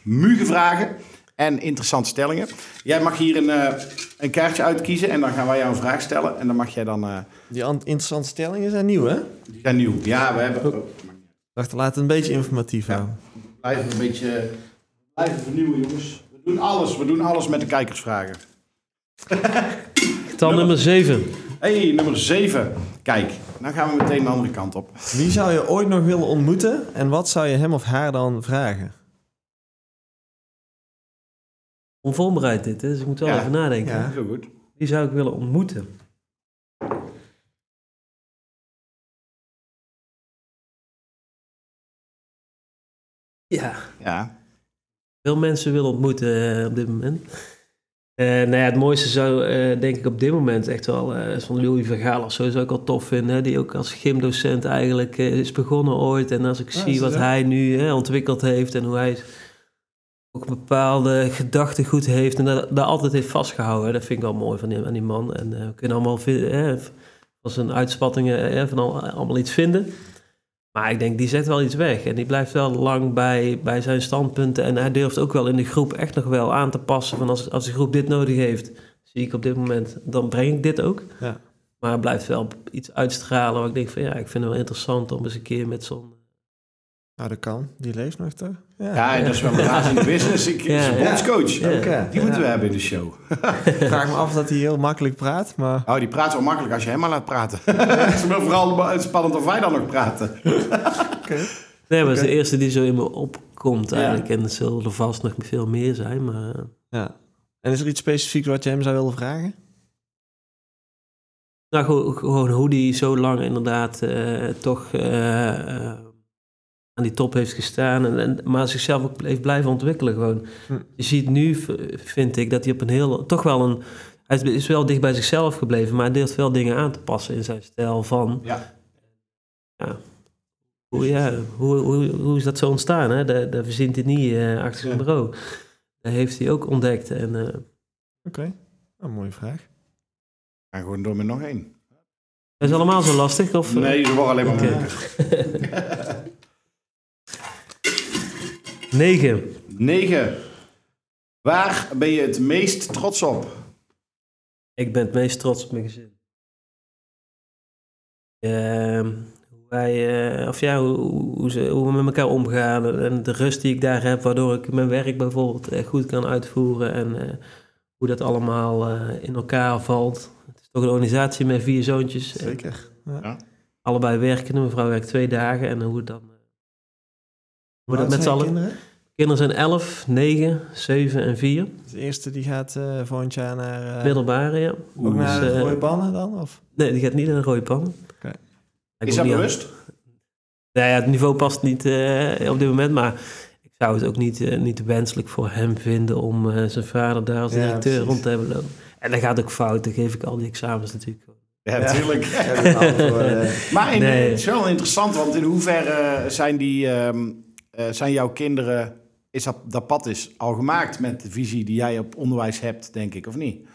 Speaker 2: mugenvragen. en interessante stellingen. Jij mag hier een, eh, een kaartje uitkiezen en dan gaan wij jou een vraag stellen. En dan mag jij dan... eh
Speaker 3: Die an- interessante stellingen zijn nieuw, hè?
Speaker 2: die zijn nieuw. Ja, we hebben... Oh,
Speaker 3: Wacht, laat het een beetje informatief
Speaker 2: Ja.
Speaker 3: houden.
Speaker 2: een beetje... Blijven vernieuwen, jongens. We doen alles. We doen alles met de kijkersvragen.
Speaker 4: Getal nummer 7.
Speaker 2: hey, nummer 7. Kijk, nou gaan we meteen de andere kant op.
Speaker 3: Wie zou je ooit nog willen ontmoeten en wat zou je hem of haar dan vragen?
Speaker 4: Onvoorbereid dit, hè? dus ik moet wel
Speaker 2: Ja.
Speaker 4: even nadenken.
Speaker 3: Ja.
Speaker 2: Zo goed.
Speaker 4: Die zou ik willen ontmoeten. Ja,
Speaker 2: Ja.
Speaker 4: veel mensen willen ontmoeten eh, op dit moment. Eh nou ja, het mooiste zou eh, denk ik op dit moment echt wel eh van Louis van Gaal of zo zou ik al tof vinden. Hè? Die ook als gymdocent eigenlijk is begonnen ooit. En als ik
Speaker 3: Ah,
Speaker 4: zie
Speaker 3: dat
Speaker 4: wat hij nu hè, ontwikkeld heeft en hoe hij ook bepaalde gedachtegoed heeft en dat, dat altijd heeft vastgehouden. hè. Dat vind ik wel mooi van die, aan die man. En we kunnen allemaal van zijn uitspattingen van al, allemaal iets vinden. Maar ik denk, die zet wel iets weg. En die blijft wel lang bij, bij zijn standpunten. En hij durft ook wel in de groep echt nog wel aan te passen. Van als, als de groep dit nodig heeft, zie ik op dit moment, dan breng ik dit ook.
Speaker 3: Ja.
Speaker 4: Maar hij blijft wel iets uitstralen waar ik denk van ja, ik vind het wel interessant om eens een keer met zo'n...
Speaker 3: Nou, dat kan. Die leeft nog, toch?
Speaker 2: Ja, dat is wel een baas in de business. Ik
Speaker 4: Ja,
Speaker 2: is bondscoach.
Speaker 4: Ja.
Speaker 2: Die moeten we hebben in de show.
Speaker 3: Ik vraag me af dat hij heel makkelijk praat, maar...
Speaker 2: Oh, die praat zo makkelijk als je hem maar laat praten. Het is vooral spannend of wij dan nog praten.
Speaker 4: Nee, maar het is de eerste die zo in me opkomt
Speaker 2: Ja.
Speaker 4: eigenlijk. En er zullen er vast nog veel meer zijn, maar...
Speaker 3: Ja. En is er iets specifieks wat je hem zou willen vragen?
Speaker 4: Nou, gewoon, gewoon hoe die zo lang inderdaad eh, toch eh, eh, aan die top heeft gestaan. En, en, maar zichzelf ook heeft blijven ontwikkelen gewoon.
Speaker 3: Hm.
Speaker 4: Je ziet nu, vind ik, dat hij op een heel... Toch wel een... Hij is- wel dicht bij zichzelf gebleven, maar hij durft wel dingen aan te passen in zijn stijl van...
Speaker 2: Ja.
Speaker 4: Ja. Hoe, ja, hoe, hoe, hoe is dat zo ontstaan? Hè? Dat, dat verzint hij niet eh, achter zijn
Speaker 2: Ja.
Speaker 4: bureau. Dat heeft hij ook ontdekt. En, eh,
Speaker 3: Oké, een mooie vraag.
Speaker 2: Gaan gewoon door met nog één.
Speaker 4: dat is allemaal zo lastig? Of, eh?
Speaker 2: Nee, ze worden alleen maar moeilijker.
Speaker 4: Negen.
Speaker 2: Negen. Waar ben je het meest trots op?
Speaker 4: Ik ben het meest trots op mijn gezin. Ehm, hoe wij, eh, of ja, hoe, hoe, hoe ze, hoe we met elkaar omgaan en de rust die ik daar heb, waardoor ik mijn werk bijvoorbeeld eh, goed kan uitvoeren en eh, hoe dat allemaal eh, in elkaar valt. Het is toch een organisatie met vier zoontjes.
Speaker 3: Zeker. Ja.
Speaker 4: allebei werken. Mijn vrouw werkt twee dagen en hoe het
Speaker 3: oud
Speaker 4: met z'n allen...
Speaker 3: kinderen?
Speaker 4: Kinderen zijn 11, 9, 7 en 4.
Speaker 3: De eerste die gaat eh volgend jaar naar... eh,
Speaker 4: Middelbare, ja.
Speaker 3: ook naar
Speaker 4: Dus,
Speaker 3: de
Speaker 4: eh,
Speaker 3: rode pannen dan? Of?
Speaker 4: Nee, die gaat niet naar de rode pan.
Speaker 3: Oké.
Speaker 4: Ik
Speaker 2: Is dat bewust?
Speaker 4: Nou ja, het niveau past niet eh, op dit moment, maar ik zou het ook niet, niet wenselijk voor hem vinden om eh, zijn vader daar als directeur rond te hebben lopen. En dat gaat ook fout, dan geef ik al die examens natuurlijk.
Speaker 2: Ja, natuurlijk.
Speaker 3: Ja.
Speaker 2: Maar in,
Speaker 4: Nee.
Speaker 2: het is wel interessant, want in hoeverre zijn, die, ehm, eh, zijn jouw kinderen... Is dat, dat pad is al gemaakt met de visie die jij op onderwijs hebt, denk ik, of niet?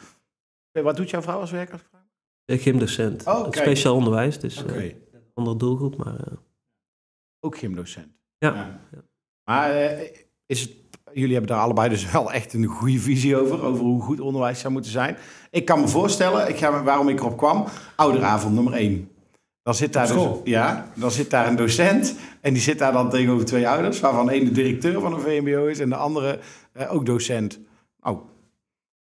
Speaker 2: Eh, Wat doet jouw vrouw als werker?
Speaker 4: Uh, gymdocent,
Speaker 2: Oh,
Speaker 4: speciaal onderwijs, dus eh, andere doelgroep, maar
Speaker 2: ook gymdocent.
Speaker 4: ja.
Speaker 2: Ja. Maar is het, jullie hebben daar allebei dus wel echt een goede visie over, over hoe goed onderwijs zou moeten zijn. Ik kan me voorstellen, ik ga, waarom ik erop kwam, ouderavond nummer één. Dan zit, daar dus, ja, dan zit daar een docent en die zit daar dan tegenover twee ouders, waarvan één de directeur van een VMBO is en de andere eh, ook docent. Oh,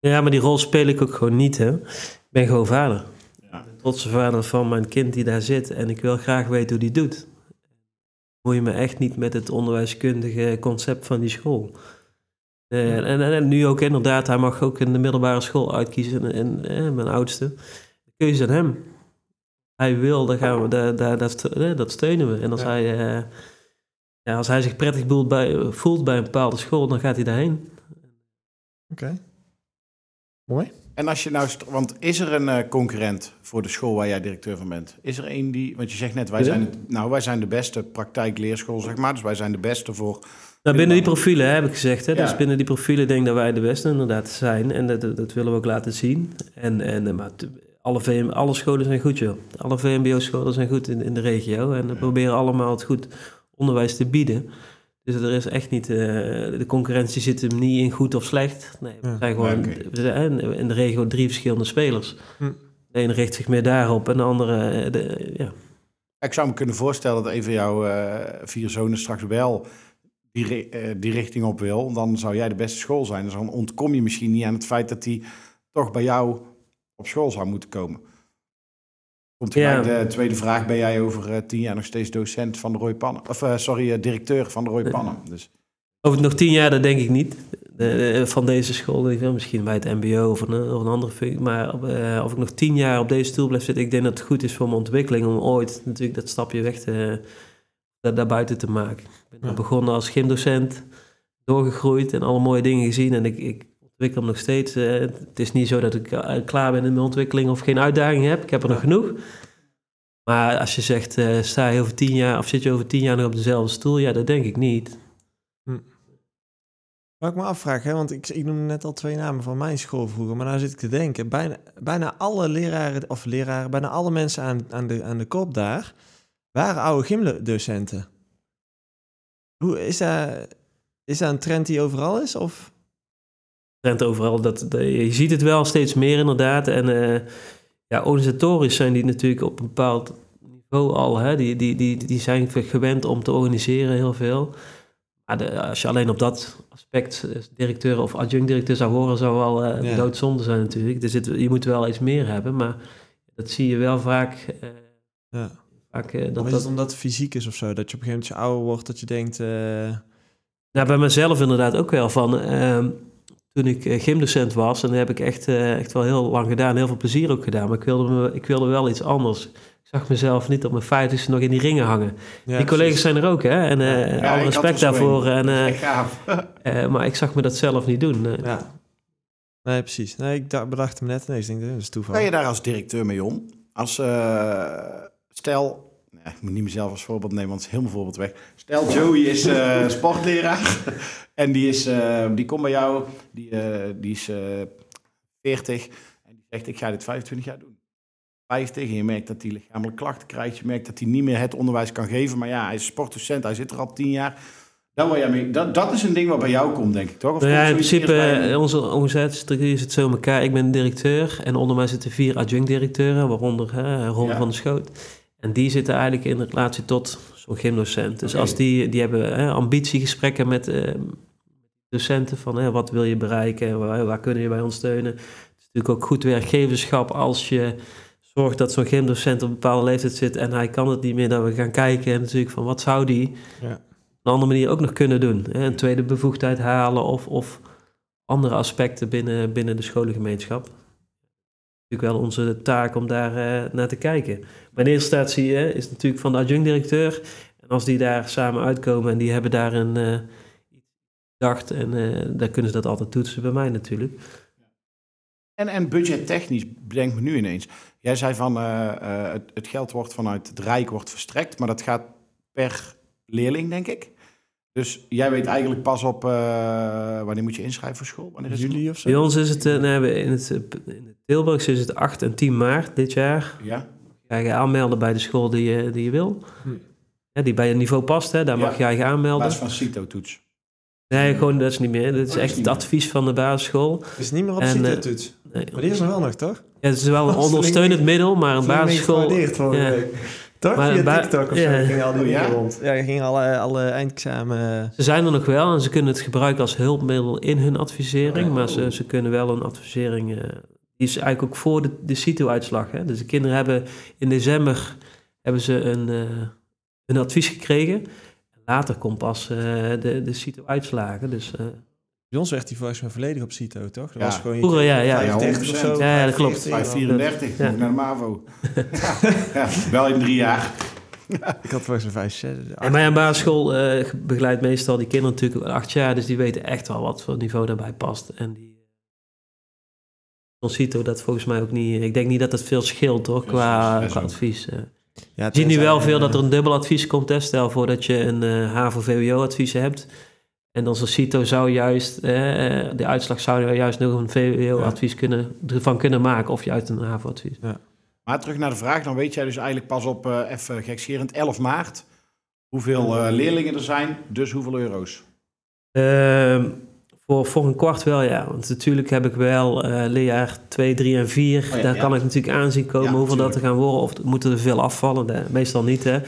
Speaker 4: Ja, maar die rol speel ik ook gewoon niet, hè. Ik ben gewoon vader.
Speaker 2: Ja.
Speaker 4: De trotse vader van mijn kind die daar zit. En ik wil graag weten hoe die doet. Moet je me echt niet met het onderwijskundige concept van die school. Eh, en, en, en nu ook inderdaad, hij mag ook in de middelbare school uitkiezen. En, en mijn oudste. De keuze aan hem. Hij wil, dan gaan we, daar, daar, dat, eh, dat steunen we. En als,
Speaker 3: Ja.
Speaker 4: hij, eh, ja, als hij zich prettig voelt bij, voelt bij een bepaalde school, dan gaat hij daarheen.
Speaker 3: Oké. Mooi.
Speaker 2: En als je nou, want is er een eh, concurrent voor de school waar jij directeur van bent? Is er een die, want je zegt net, wij
Speaker 4: Ja.
Speaker 2: zijn, nou, wij zijn de beste praktijkleerschool, zeg maar. Dus wij zijn de beste voor.
Speaker 4: Nou, binnen die profielen hè, heb ik gezegd. Hè?
Speaker 2: Ja.
Speaker 4: Dus binnen die profielen denk ik dat wij de beste inderdaad zijn. En dat, dat, willen we ook laten zien. En, en, maar alle, VM, alle scholen zijn goed, joh. Alle VMBO-scholen zijn goed in, in de regio. En we proberen allemaal het goed onderwijs te bieden. Dus er is echt niet, eh, de concurrentie zit hem niet in goed of slecht. Nee, we
Speaker 3: Ja.
Speaker 4: zijn gewoon
Speaker 2: Oké.
Speaker 4: we zijn in de regio drie verschillende spelers.
Speaker 3: Hm.
Speaker 4: De ene richt zich meer daarop en de andere, eh, de, ja.
Speaker 2: Ik zou me kunnen voorstellen dat een van jouw eh, vier zonen straks wel die, eh, die richting op wil. Dan zou jij de beste school zijn. Dus dan ontkom je misschien niet aan het feit dat hij toch bij jou op school zou moeten komen. Komt
Speaker 4: Ja.
Speaker 2: de tweede vraag. Ben jij over eh, tien jaar nog steeds docent van de Roy Pannen? Of eh, sorry, eh, directeur van de Roy. Pannen. Dus
Speaker 4: Over nog tien jaar, dat denk ik niet. Van deze school, ik wil misschien bij het mbo of een, of een andere functie. Maar of ik nog tien jaar op deze stoel blijf zitten, ik denk dat het goed is voor mijn ontwikkeling om ooit natuurlijk dat stapje weg te, daar, daarbuiten te maken. Ik ben
Speaker 3: Ja.
Speaker 4: begonnen als gymdocent, doorgegroeid en alle mooie dingen gezien. En ik, ik ontwikkel hem nog steeds. Eh, het is niet zo dat ik eh, klaar ben in mijn ontwikkeling of geen uitdaging heb. Ik heb er nog genoeg. Maar als je zegt, eh, sta je over tien jaar of zit je over tien jaar nog op dezelfde stoel? Ja, dat denk ik niet.
Speaker 3: Wat ik me afvraag, hè, want ik, ik noemde net al twee namen van mijn school vroeger, maar nou zit ik te denken, bijna, bijna alle leraren, of leraren, bijna alle mensen aan, aan, de, aan de kop daar, waren oude gymdocenten. Hoe, is, dat, is dat een trend die overal is? Of?
Speaker 4: Trend overal. Dat, dat- je ziet het wel steeds meer inderdaad. En eh, ja, organisatorisch zijn die natuurlijk op een bepaald niveau al. Hè? Die, die, die, die zijn gewend om te organiseren heel veel. Maar de- als je alleen op dat aspect eh, directeur of adjunct-directeur zou horen, zou wel
Speaker 3: Ja.
Speaker 4: doodzonde zijn natuurlijk. Er zit, je moet wel iets meer hebben, maar dat zie je wel vaak.
Speaker 3: Ja.
Speaker 4: vaak dat,
Speaker 3: is
Speaker 4: dat,
Speaker 3: het omdat het fysiek is of zo? Dat je op een gegeven moment ouder wordt, dat je denkt...
Speaker 4: Nou, bij mezelf inderdaad ook wel van. Toen ik eh, gymdocent was, en dat heb ik echt, eh, echt wel heel lang gedaan, heel veel plezier ook gedaan. Maar ik wilde, me, ik wilde wel iets anders. Ik zag mezelf niet op mijn vijftigste nog in die ringen hangen.
Speaker 3: ja,
Speaker 4: die collega's zijn er ook, hè? En eh
Speaker 2: Ja,
Speaker 4: alle respect daarvoor. En, eh,
Speaker 2: echt gaaf.
Speaker 4: eh, maar ik zag me dat zelf niet doen.
Speaker 3: Ja. Nee, precies. Nee, ik dacht, bedacht hem net ineens. Ik denk, dat is toeval.
Speaker 2: Ga je daar als directeur mee om? Als, eh, stel, ik moet niet mezelf als voorbeeld nemen, want het is helemaal voorbeeld weg. Stel, Joey is eh, sportleraar en die, is, eh, die komt bij jou, die, eh, die is eh 40 en die zegt, ik ga dit 25 jaar doen. 50 en je merkt dat hij lichamelijke klachten krijgt, je merkt dat hij niet meer het onderwijs kan geven, maar ja, hij is sportdocent, hij zit er al 10 jaar. Daar word jij mee, dat, dat is een ding wat bij jou komt, denk ik, toch? Of
Speaker 4: Nou ja, in principe, onze organisatiestructuur zit zo in elkaar. Ik ben directeur en onder mij zitten vier adjunct-directeuren, waaronder hè, Ron
Speaker 2: Ja.
Speaker 4: van der Schoot. En die zitten eigenlijk in relatie tot zo'n gymdocent. Dus als die, die hebben hè, ambitiegesprekken met eh, docenten van hè, wat wil je bereiken, waar, waar kunnen je bij ons steunen. Het is natuurlijk ook goed werkgeverschap als je zorgt dat zo'n gymdocent op een bepaalde leeftijd zit en hij kan het niet meer, dat we gaan kijken en natuurlijk van wat zou die
Speaker 3: Ja.
Speaker 4: op een andere manier ook nog kunnen doen. Hè? Een tweede bevoegdheid halen of, of andere aspecten binnen, binnen de scholengemeenschap. Natuurlijk wel onze taak om daar eh, naar te kijken. In eerste instantie hè, is natuurlijk van de adjunct-directeur. En als die daar samen uitkomen en die hebben daar een eh, iets gedacht... en eh dan kunnen ze dat altijd toetsen bij mij natuurlijk.
Speaker 2: En, en budgettechnisch, bedenk me nu ineens. Jij zei van eh, eh, het, het geld wordt vanuit het Rijk wordt verstrekt, maar dat gaat per leerling, denk ik. Dus jij weet eigenlijk pas op eh, wanneer moet je inschrijven voor school? Wanneer is?
Speaker 3: Juli of zo?
Speaker 4: Bij ons is het, eh, nee, we- in het, eh, in is het 8 en 10 maart dit jaar.
Speaker 2: Ja.
Speaker 4: Ga je aanmelden bij de school die je, die je wil.
Speaker 3: Hm.
Speaker 4: Ja, die bij je niveau past, hè, daar
Speaker 2: Ja.
Speaker 4: mag je je aanmelden.
Speaker 2: basis van CITO-toets.
Speaker 4: Nee, gewoon dat is niet meer. Dat is
Speaker 2: Oh, dat is
Speaker 4: echt het
Speaker 2: meer.
Speaker 4: advies van de basisschool.
Speaker 3: Het is niet meer op
Speaker 4: En,
Speaker 3: CITO-toets.
Speaker 4: Nee,
Speaker 3: Maar die is er wel nog, toch?
Speaker 4: ja, het is wel een
Speaker 3: Dat is
Speaker 4: ondersteunend middel, maar een basisschool... ja.
Speaker 3: Toch?
Speaker 4: Maar
Speaker 3: Via TikTok of
Speaker 4: ja.
Speaker 3: zo gingen al die
Speaker 2: ja?
Speaker 3: dingen rond. Ja, gingen alle, alle eindexamen...
Speaker 4: Ze zijn er nog wel en ze kunnen het gebruiken als hulpmiddel in hun advisering,
Speaker 2: Oh.
Speaker 4: maar ze, ze kunnen wel een advisering... eh, die is eigenlijk ook voor de, de CITO-uitslag. Hè? Dus de kinderen hebben in december hebben ze een, eh, een advies gekregen. Later komt pas eh, de, de CITO-uitslagen. Dus, eh,
Speaker 3: Bij ons werd die volgens mij volledig op CITO, toch? Dat
Speaker 2: Ja.
Speaker 3: was gewoon je
Speaker 4: Vroeger, ja, ja.
Speaker 3: 35 of zo.
Speaker 4: Ja, ja, dat klopt.
Speaker 3: 45.
Speaker 2: 534,
Speaker 4: Ja.
Speaker 2: naar de MAVO. ja, wel in drie jaar.
Speaker 3: Ik had volgens mij 5, 6,
Speaker 4: En bij een basisschool eh, begeleidt meestal die kinderen natuurlijk acht jaar, dus die weten echt wel wat voor niveau daarbij past. En die Concito dat volgens mij ook niet. Ik denk niet dat het veel scheelt
Speaker 2: Ja,
Speaker 4: qua,
Speaker 2: zes- zes
Speaker 4: advies. eh.
Speaker 3: Ja,
Speaker 4: Je ziet nu wel veel dat er
Speaker 3: een...
Speaker 4: dubbel advies komt. Hè. Stel voor dat je een eh HAVO-VWO-advies hebt. En dan zo'n CITO zou juist, eh, de uitslag zou juist nog een VWO-advies kunnen, ervan kunnen maken. Of juist een HAVO-advies.
Speaker 2: Maar terug naar de vraag, dan weet jij dus eigenlijk pas op, eh even gekscherend, 11 maart Hoeveel eh, leerlingen er zijn, dus hoeveel euro's?
Speaker 4: Ehm, voor, voor een kwart wel, ja. Want natuurlijk heb ik wel leerjaar 2, 3 en 4.
Speaker 2: Oh ja,
Speaker 4: Daar
Speaker 2: ja.
Speaker 4: kan ik natuurlijk aanzien komen
Speaker 2: Ja,
Speaker 4: hoeveel dat er gaan worden. Of moeten er veel afvallen? Nee, meestal niet, hè.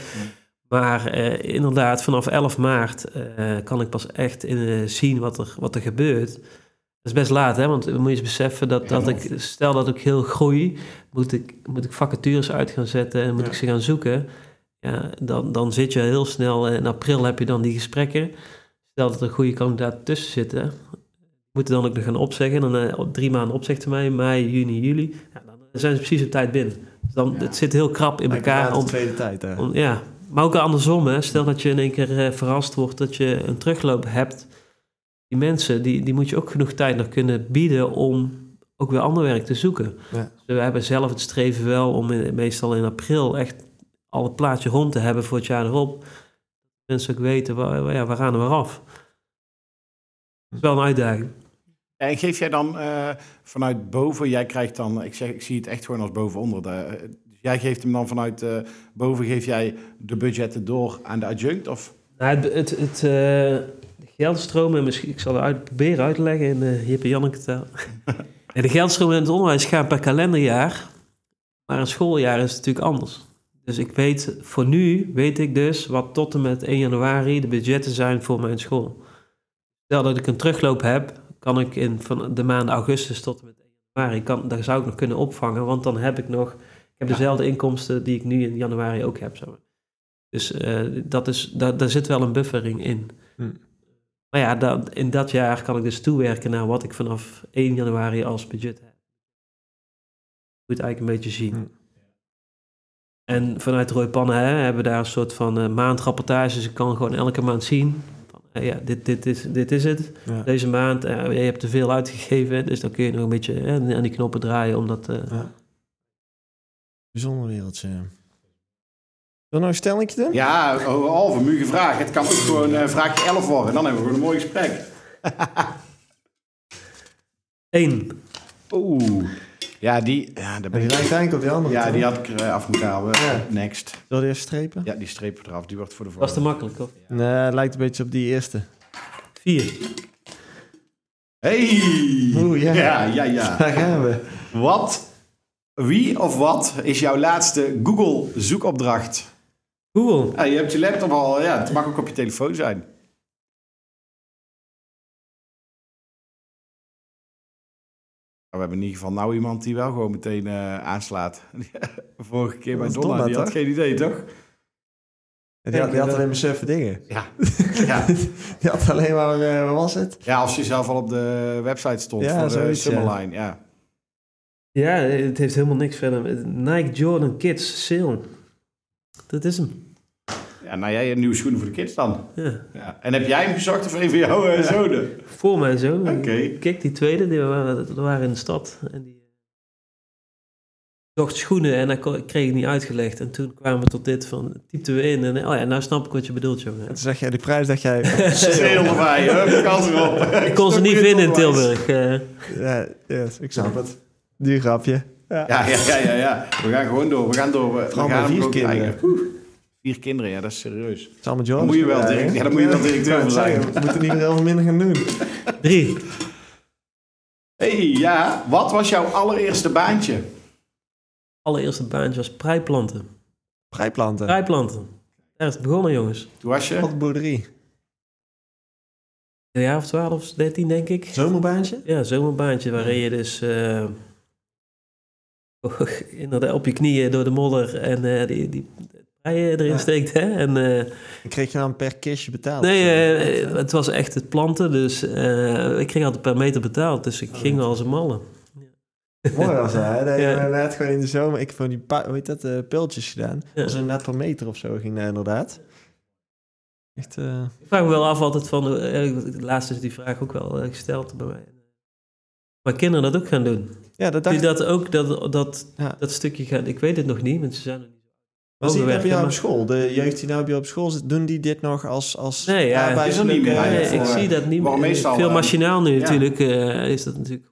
Speaker 4: Maar eh, inderdaad, vanaf 11 maart eh, kan ik pas echt in, zien wat er, wat er gebeurt. Dat is best laat, hè? Want we moet je eens beseffen dat, dat ik, stel dat ik heel groei, moet ik, moet ik vacatures uit gaan zetten en moet
Speaker 3: Ja.
Speaker 4: ik ze gaan zoeken. Ja, dan, dan zit je heel snel, eh, in april heb je dan die gesprekken. Stel dat er goede kandidaten tussen zitten, moeten dan ook nog gaan opzeggen. Dan eh, op drie maanden opzegtermijn, mei, juni, juli. Ja, dan zijn ze precies op tijd binnen. Dus dan, Het zit heel krap in elkaar. Om,
Speaker 3: tweede tijd, hè.
Speaker 4: om, ja, maar ook andersom, hè. stel dat je in één keer eh, verrast wordt dat je een terugloop hebt. Die mensen, die, die moet je ook genoeg tijd nog kunnen bieden om ook weer ander werk te zoeken.
Speaker 3: Ja.
Speaker 4: Dus we hebben zelf het streven wel om in- meestal in april echt al het plaatje rond te hebben voor het jaar erop. Mensen ook weten, waar, ja, waar gaan we af? Dat is wel een uitdaging.
Speaker 2: En geef jij dan eh, vanuit boven, jij krijgt dan, ik, zeg, ik zie het echt gewoon als boven-onder. De, jij geeft hem dan vanuit eh, boven, geef jij de budgetten door aan de adjunct? Of?
Speaker 4: Nou, het, het, het, eh, de geldstromen, misschien, ik zal het uit, proberen uit te leggen in uh, Jip en Janneke taal. De geldstromen in het onderwijs gaan per kalenderjaar, maar een schooljaar is natuurlijk anders. Dus ik weet, voor nu weet ik dus wat tot en met 1 januari de budgetten zijn voor mijn school. Stel dat ik een terugloop heb, kan ik in van de maanden augustus tot en met 1 januari, kan, daar zou ik nog kunnen opvangen, want dan heb ik nog, heb
Speaker 2: Ja.
Speaker 4: dezelfde inkomsten die ik nu in januari ook heb. Zeg maar. Dus eh, dat is, daar, daar zit wel een buffering in.
Speaker 3: Hm.
Speaker 4: Maar ja, dat, in dat jaar kan ik dus toewerken naar wat ik vanaf 1 januari als budget heb. Moet je het eigenlijk een beetje zien.
Speaker 3: Hm.
Speaker 4: En vanuit Roy Pannen hè, hebben we daar een soort van eh, maandrapportages. Dus ik kan gewoon elke maand zien. Van, eh, ja, dit, dit, is, dit is het.
Speaker 3: Ja.
Speaker 4: Deze maand, je hebt te veel uitgegeven. Dus dan kun je nog een beetje aan die knoppen draaien. Omdat, eh,
Speaker 3: Ja. Bijzonder wereldje. We nog een stellingje doen?
Speaker 2: Ja, over halve muge vraag. Het kan ook gewoon eh vraagje 11 worden. Dan hebben we gewoon een mooi gesprek.
Speaker 4: één.
Speaker 2: Oeh. Ja, die, ja, daar ben
Speaker 3: die
Speaker 2: ik,
Speaker 3: lijkt eigenlijk op die andere.
Speaker 2: ja,
Speaker 3: toch?
Speaker 2: die had ik er eh, af moeten halen.
Speaker 3: Ja.
Speaker 2: Next.
Speaker 3: Wil je eerst strepen?
Speaker 2: Ja, die strepen eraf. Die wordt voor de
Speaker 4: Was te
Speaker 2: volgende.
Speaker 4: makkelijk, of?
Speaker 3: Nee, lijkt een beetje op die eerste.
Speaker 4: Vier.
Speaker 2: Hey!
Speaker 3: Oeh, ja.
Speaker 2: ja, ja, ja.
Speaker 3: Daar gaan we.
Speaker 2: Wat, wie of wat is jouw laatste Google zoekopdracht?
Speaker 4: Google.
Speaker 2: Ja, je hebt je laptop al, ja, het mag ook op je telefoon zijn. We hebben in ieder geval nou iemand die wel gewoon meteen eh, aanslaat. Vorige keer bij Donna,
Speaker 3: Donna,
Speaker 2: die had
Speaker 3: toch?
Speaker 2: geen idee, toch?
Speaker 3: Die had, die had alleen maar surfen dingen.
Speaker 2: Ja. ja.
Speaker 3: Die had alleen maar, eh, wat was het?
Speaker 2: ja, als je zelf al op de website stond
Speaker 3: Ja,
Speaker 2: voor de. Summerline. Ja.
Speaker 4: Ja, het heeft helemaal niks verder. Nike Jordan Kids Sale. Dat is hem.
Speaker 2: ja, nou jij hebt nieuwe schoenen voor de kids dan.
Speaker 4: Ja.
Speaker 2: Ja. En heb jij hem gezocht of een van jouw eh, zonen?
Speaker 4: Voor mijn zoon.
Speaker 2: Oké.
Speaker 4: Kijk, die tweede, die waren, die waren in de stad. En die zocht schoenen en dat kreeg ik niet uitgelegd. En toen kwamen we tot dit van, typten we in. En oh ja, nou snap ik wat je bedoelt, jongen.
Speaker 3: En toen zeg jij die prijs, dacht jij...
Speaker 2: Sale erbij, hup, kans erop.
Speaker 4: Ik kon ze niet vinden in Tilburg. eh.
Speaker 3: ja, yes, ik snap het. Duur grapje. Ja.
Speaker 2: Ja, ja, ja, ja. We gaan gewoon door. We gaan door. We,
Speaker 3: Vooral
Speaker 2: gaan
Speaker 3: vier kinderen.
Speaker 2: Vier kinderen, ja, dat is serieus. Dan
Speaker 3: Jones.
Speaker 2: moet je wel direct- ja, dan moet je wel directeur van zijn.
Speaker 3: We moeten niet heel veel minder gaan doen.
Speaker 4: Drie.
Speaker 2: hey, ja. Wat was jouw allereerste baantje?
Speaker 4: Allereerste baantje was preiplanten.
Speaker 3: Vrijplanten.
Speaker 4: Preiplanten. Daar is het begonnen, jongens.
Speaker 2: Toen was je?
Speaker 3: Wat boerderie.
Speaker 4: Een jaar of twaalf of dertien, denk ik.
Speaker 3: Zomerbaantje?
Speaker 4: Ja, zomerbaantje waarin je dus eh, inderdaad op je knieën door de modder en eh, die, die erin
Speaker 3: Ja.
Speaker 4: steekt. Hè? En,
Speaker 3: Dan kreeg je dan per kistje betaald.
Speaker 4: nee, eh, het was echt het planten, dus ik kreeg altijd per meter betaald. Dus ik ging wel als een malle.
Speaker 3: Mooi was dat, hè? Dat
Speaker 4: Ja.
Speaker 3: inderdaad gewoon in de zomer... Ik heb van die, pa- hoe heet dat, pultjes gedaan.
Speaker 4: Ja.
Speaker 3: Dat was inderdaad per meter of zo ging dat inderdaad. Echt,
Speaker 4: Ik vraag me wel af altijd van, eh, laatst is die vraag ook wel gesteld bij mij. Maar kinderen dat ook gaan doen.
Speaker 3: Ja, dat dacht ik.
Speaker 4: dat ook, dat, dat,
Speaker 3: Ja.
Speaker 4: dat stukje gaan, ik weet het nog niet, want ze zijn er niet.
Speaker 3: Was die bij jou op school? De jeugd die nou bij jou op school zit, doen die dit nog als, als
Speaker 4: Nee, ja,
Speaker 2: is er niet meer.
Speaker 4: Nee, ik zie dat niet
Speaker 2: waarom
Speaker 4: meer.
Speaker 2: meestal,
Speaker 4: Veel machinaal nu
Speaker 2: ja.
Speaker 4: natuurlijk, eh, is dat natuurlijk.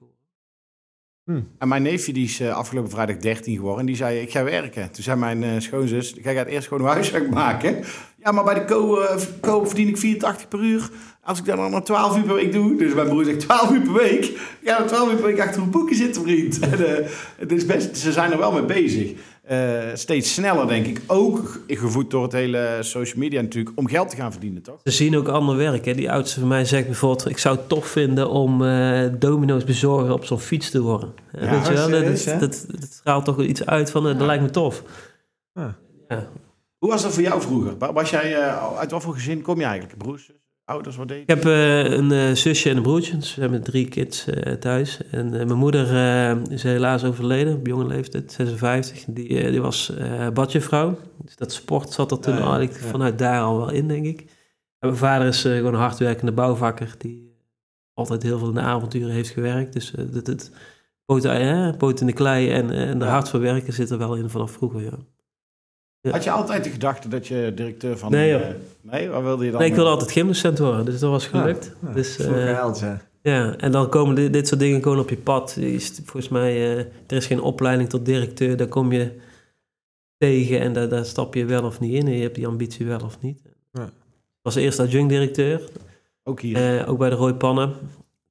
Speaker 2: En mijn neefje die is eh, afgelopen vrijdag 13 geworden. En die zei, ik ga werken. Toen zei mijn eh, schoonzus, ga het eerst gewoon een huiswerk maken. Ja, maar bij de co, eh, ik 84 per uur. Als ik dat dan nog 12 uur per week doe. Dus mijn broer zegt 12 uur per week. Dan 12 uur per week achter een boekje zitten, vriend. En, het is best, ze zijn er wel mee bezig. Eh, steeds sneller, denk ik. Ook gevoed door het hele social media natuurlijk. Om geld te gaan verdienen, toch?
Speaker 4: Ze zien ook ander werk. Hè. Die oudste van mij zegt bijvoorbeeld... ik zou het tof vinden om eh, domino's bezorger op zo'n fiets te worden.
Speaker 2: Ja,
Speaker 4: Weet je wel? Dat,
Speaker 3: serieus,
Speaker 4: dat, dat straalt toch iets uit van... eh, dat lijkt me tof. Ja.
Speaker 2: Hoe was dat voor jou vroeger? Wa- Was jij, uit wat voor gezin kom je eigenlijk? Broers, ouders, wat deed je?
Speaker 4: Ik heb eh, een eh, zusje en een broertje. Dus we hebben drie kids eh, thuis. En eh, mijn moeder eh, is helaas overleden op jonge leeftijd, 56. Die, eh, die was eh badjevrouw. Dus dat sport zat er toen
Speaker 3: Ja,
Speaker 4: eigenlijk
Speaker 3: ja.
Speaker 4: vanuit daar al wel in, denk ik. En mijn vader is eh, gewoon een hardwerkende bouwvakker. Die altijd heel veel in de avonturen heeft gewerkt. Dus eh, het, poot, eh, in de klei en, eh, en de hard voor werken zit er wel in vanaf vroeger, ja. Ja.
Speaker 2: Had je altijd de gedachte dat je directeur van...
Speaker 4: Nee,
Speaker 2: eh, nee, waar wilde je dan?
Speaker 4: Nee, ik wilde altijd gymdocent worden, dus dat was gelukt.
Speaker 3: Ja,
Speaker 4: dus,
Speaker 3: voor
Speaker 4: eh,
Speaker 3: geld, ja.
Speaker 4: Ja, en dan komen dit, dit soort dingen gewoon op je pad. Is- Volgens mij, eh, er is geen opleiding tot directeur. Daar kom je tegen en daar, daar stap je wel of niet in. En je hebt die ambitie wel of niet.
Speaker 3: Ja.
Speaker 4: Ik was eerst adjunct-directeur,
Speaker 2: Ook hier.
Speaker 4: eh, ook bij de Rooi Pannen.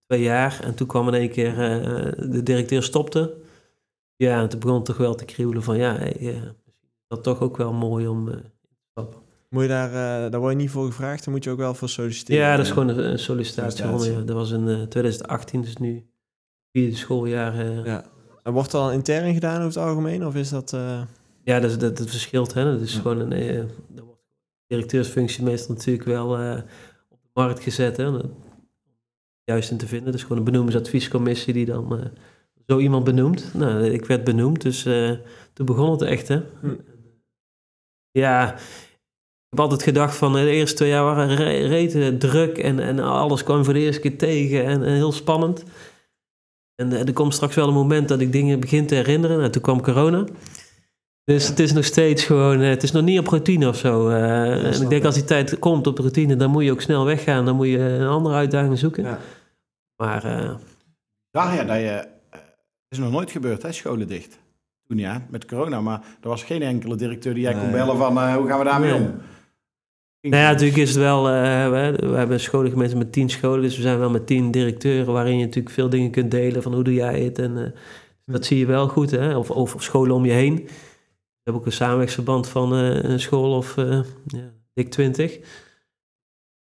Speaker 4: Twee jaar. En toen kwam in één keer eh, de directeur stopte. Ja, en toen begon het toch wel te kriebelen van... Ja, hey, eh, dat toch ook wel mooi om eh, te stappen.
Speaker 3: Moet je daar, eh, daar word je niet voor gevraagd, dan moet je ook wel voor solliciteren.
Speaker 4: Ja, dat is gewoon een.
Speaker 3: Sollicitatie.
Speaker 4: Ja. Dat was in eh, 2018, dus nu vierde schooljaar...
Speaker 3: Ja. En wordt dat al intern gedaan over het algemeen, of is dat...
Speaker 4: Ja, dat, dat, dat verschilt. Hè? Dat is
Speaker 3: Ja.
Speaker 4: gewoon een. wordt directeursfunctie meestal natuurlijk wel op de markt gezet. Hè? Dat- Juist in te vinden. Dus gewoon een benoemingsadviescommissie die dan zo iemand benoemt. Nou, ik werd benoemd, dus toen begon het echt. Hè?
Speaker 3: Hm.
Speaker 4: Ja, ik heb altijd gedacht van eh, de eerste twee jaar waren re- rete druk en, en alles kwam voor de eerste keer tegen en, en heel spannend. En eh, er komt straks wel een moment dat ik dingen begin te herinneren. Nou, toen kwam corona. Dus het is nog steeds gewoon, eh, het is nog niet op routine of zo. en ik denk als die tijd komt op de routine, dan moet je ook snel weggaan. Dan moet je een andere uitdaging zoeken.
Speaker 3: Ja.
Speaker 4: Maar eh,
Speaker 2: Daar ja, dat je... Het is nog nooit gebeurd, hè? Scholen dicht. Toen ja, met corona. Maar er was geen enkele directeur die jij kon bellen van... eh, hoe gaan we daarmee
Speaker 4: Nee.
Speaker 2: om?
Speaker 4: nou ja, natuurlijk is het wel, eh, we, we hebben een scholengemeente met tien scholen, dus we zijn wel met tien directeuren, waarin je natuurlijk veel dingen kunt delen van hoe doe jij het. En eh, dat zie je wel goed, hè? Of, of scholen om je heen. We hebben ook een samenwerksverband van een school of ja, dik twintig.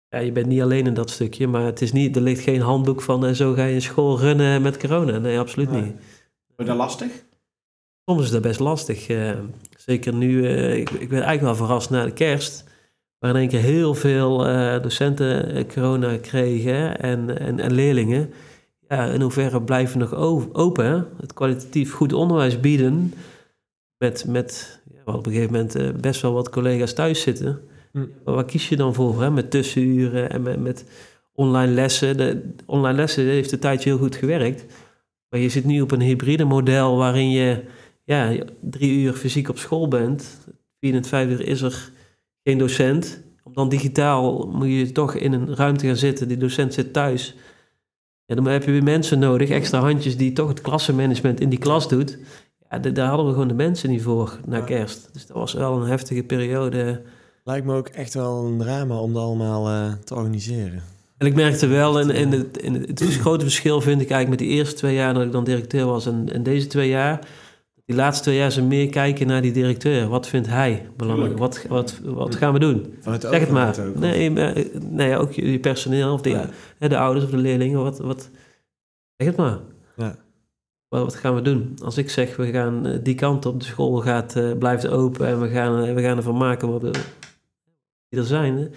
Speaker 4: Ja, je bent niet alleen in dat stukje, maar het is niet, er ligt geen handboek van eh, zo ga je een school runnen met corona. Nee, absoluut
Speaker 3: Nee.
Speaker 4: niet.
Speaker 2: Je dat lastig?
Speaker 4: Soms is dat best lastig. eh, zeker nu, eh, ik, ik ben eigenlijk wel verrast na de kerst. Waar in één keer heel veel eh, docenten corona kregen en, en, en leerlingen. Ja, in hoeverre blijven we nog open? Het kwalitatief goed onderwijs bieden. Met, met ja, op een gegeven moment best wel wat collega's thuis zitten.
Speaker 3: Hm.
Speaker 4: Maar waar kies je dan voor? Hè? Met tussenuren en met, met online lessen. De online lessen heeft een tijdje heel goed gewerkt. Maar je zit nu op een hybride model waarin je ja, drie uur fysiek op school bent. Vier en vijf uur is er geen docent. Om dan digitaal moet je toch in een ruimte gaan zitten. Die docent zit thuis. Ja, dan heb je weer mensen nodig, extra handjes die toch het klassenmanagement in die klas doet. Ja, daar hadden we gewoon de mensen niet voor na
Speaker 3: Ja.
Speaker 4: kerst. Dus dat was wel een heftige periode.
Speaker 3: Lijkt me ook echt wel een drama om dat allemaal eh, te organiseren.
Speaker 4: En ik merkte wel, in, in het, in het, het grote verschil vind ik eigenlijk met die eerste twee jaar dat ik dan directeur was en, en deze twee jaar. Die laatste twee jaar ze meer kijken naar die directeur. Wat vindt hij belangrijk? Wat, wat, wat gaan we doen? Zeg het maar.
Speaker 3: ook,
Speaker 4: Nee, maar, nee, ook je, personeel of de,
Speaker 3: Ja.
Speaker 4: hè, de ouders of de leerlingen. Wat, wat, zeg het maar.
Speaker 3: Ja.
Speaker 4: Wat, wat gaan we doen? Als ik zeg, we gaan eh, die kant op, de school gaat, eh, blijft open en we gaan, eh, we gaan ervan maken wat we, die er zijn.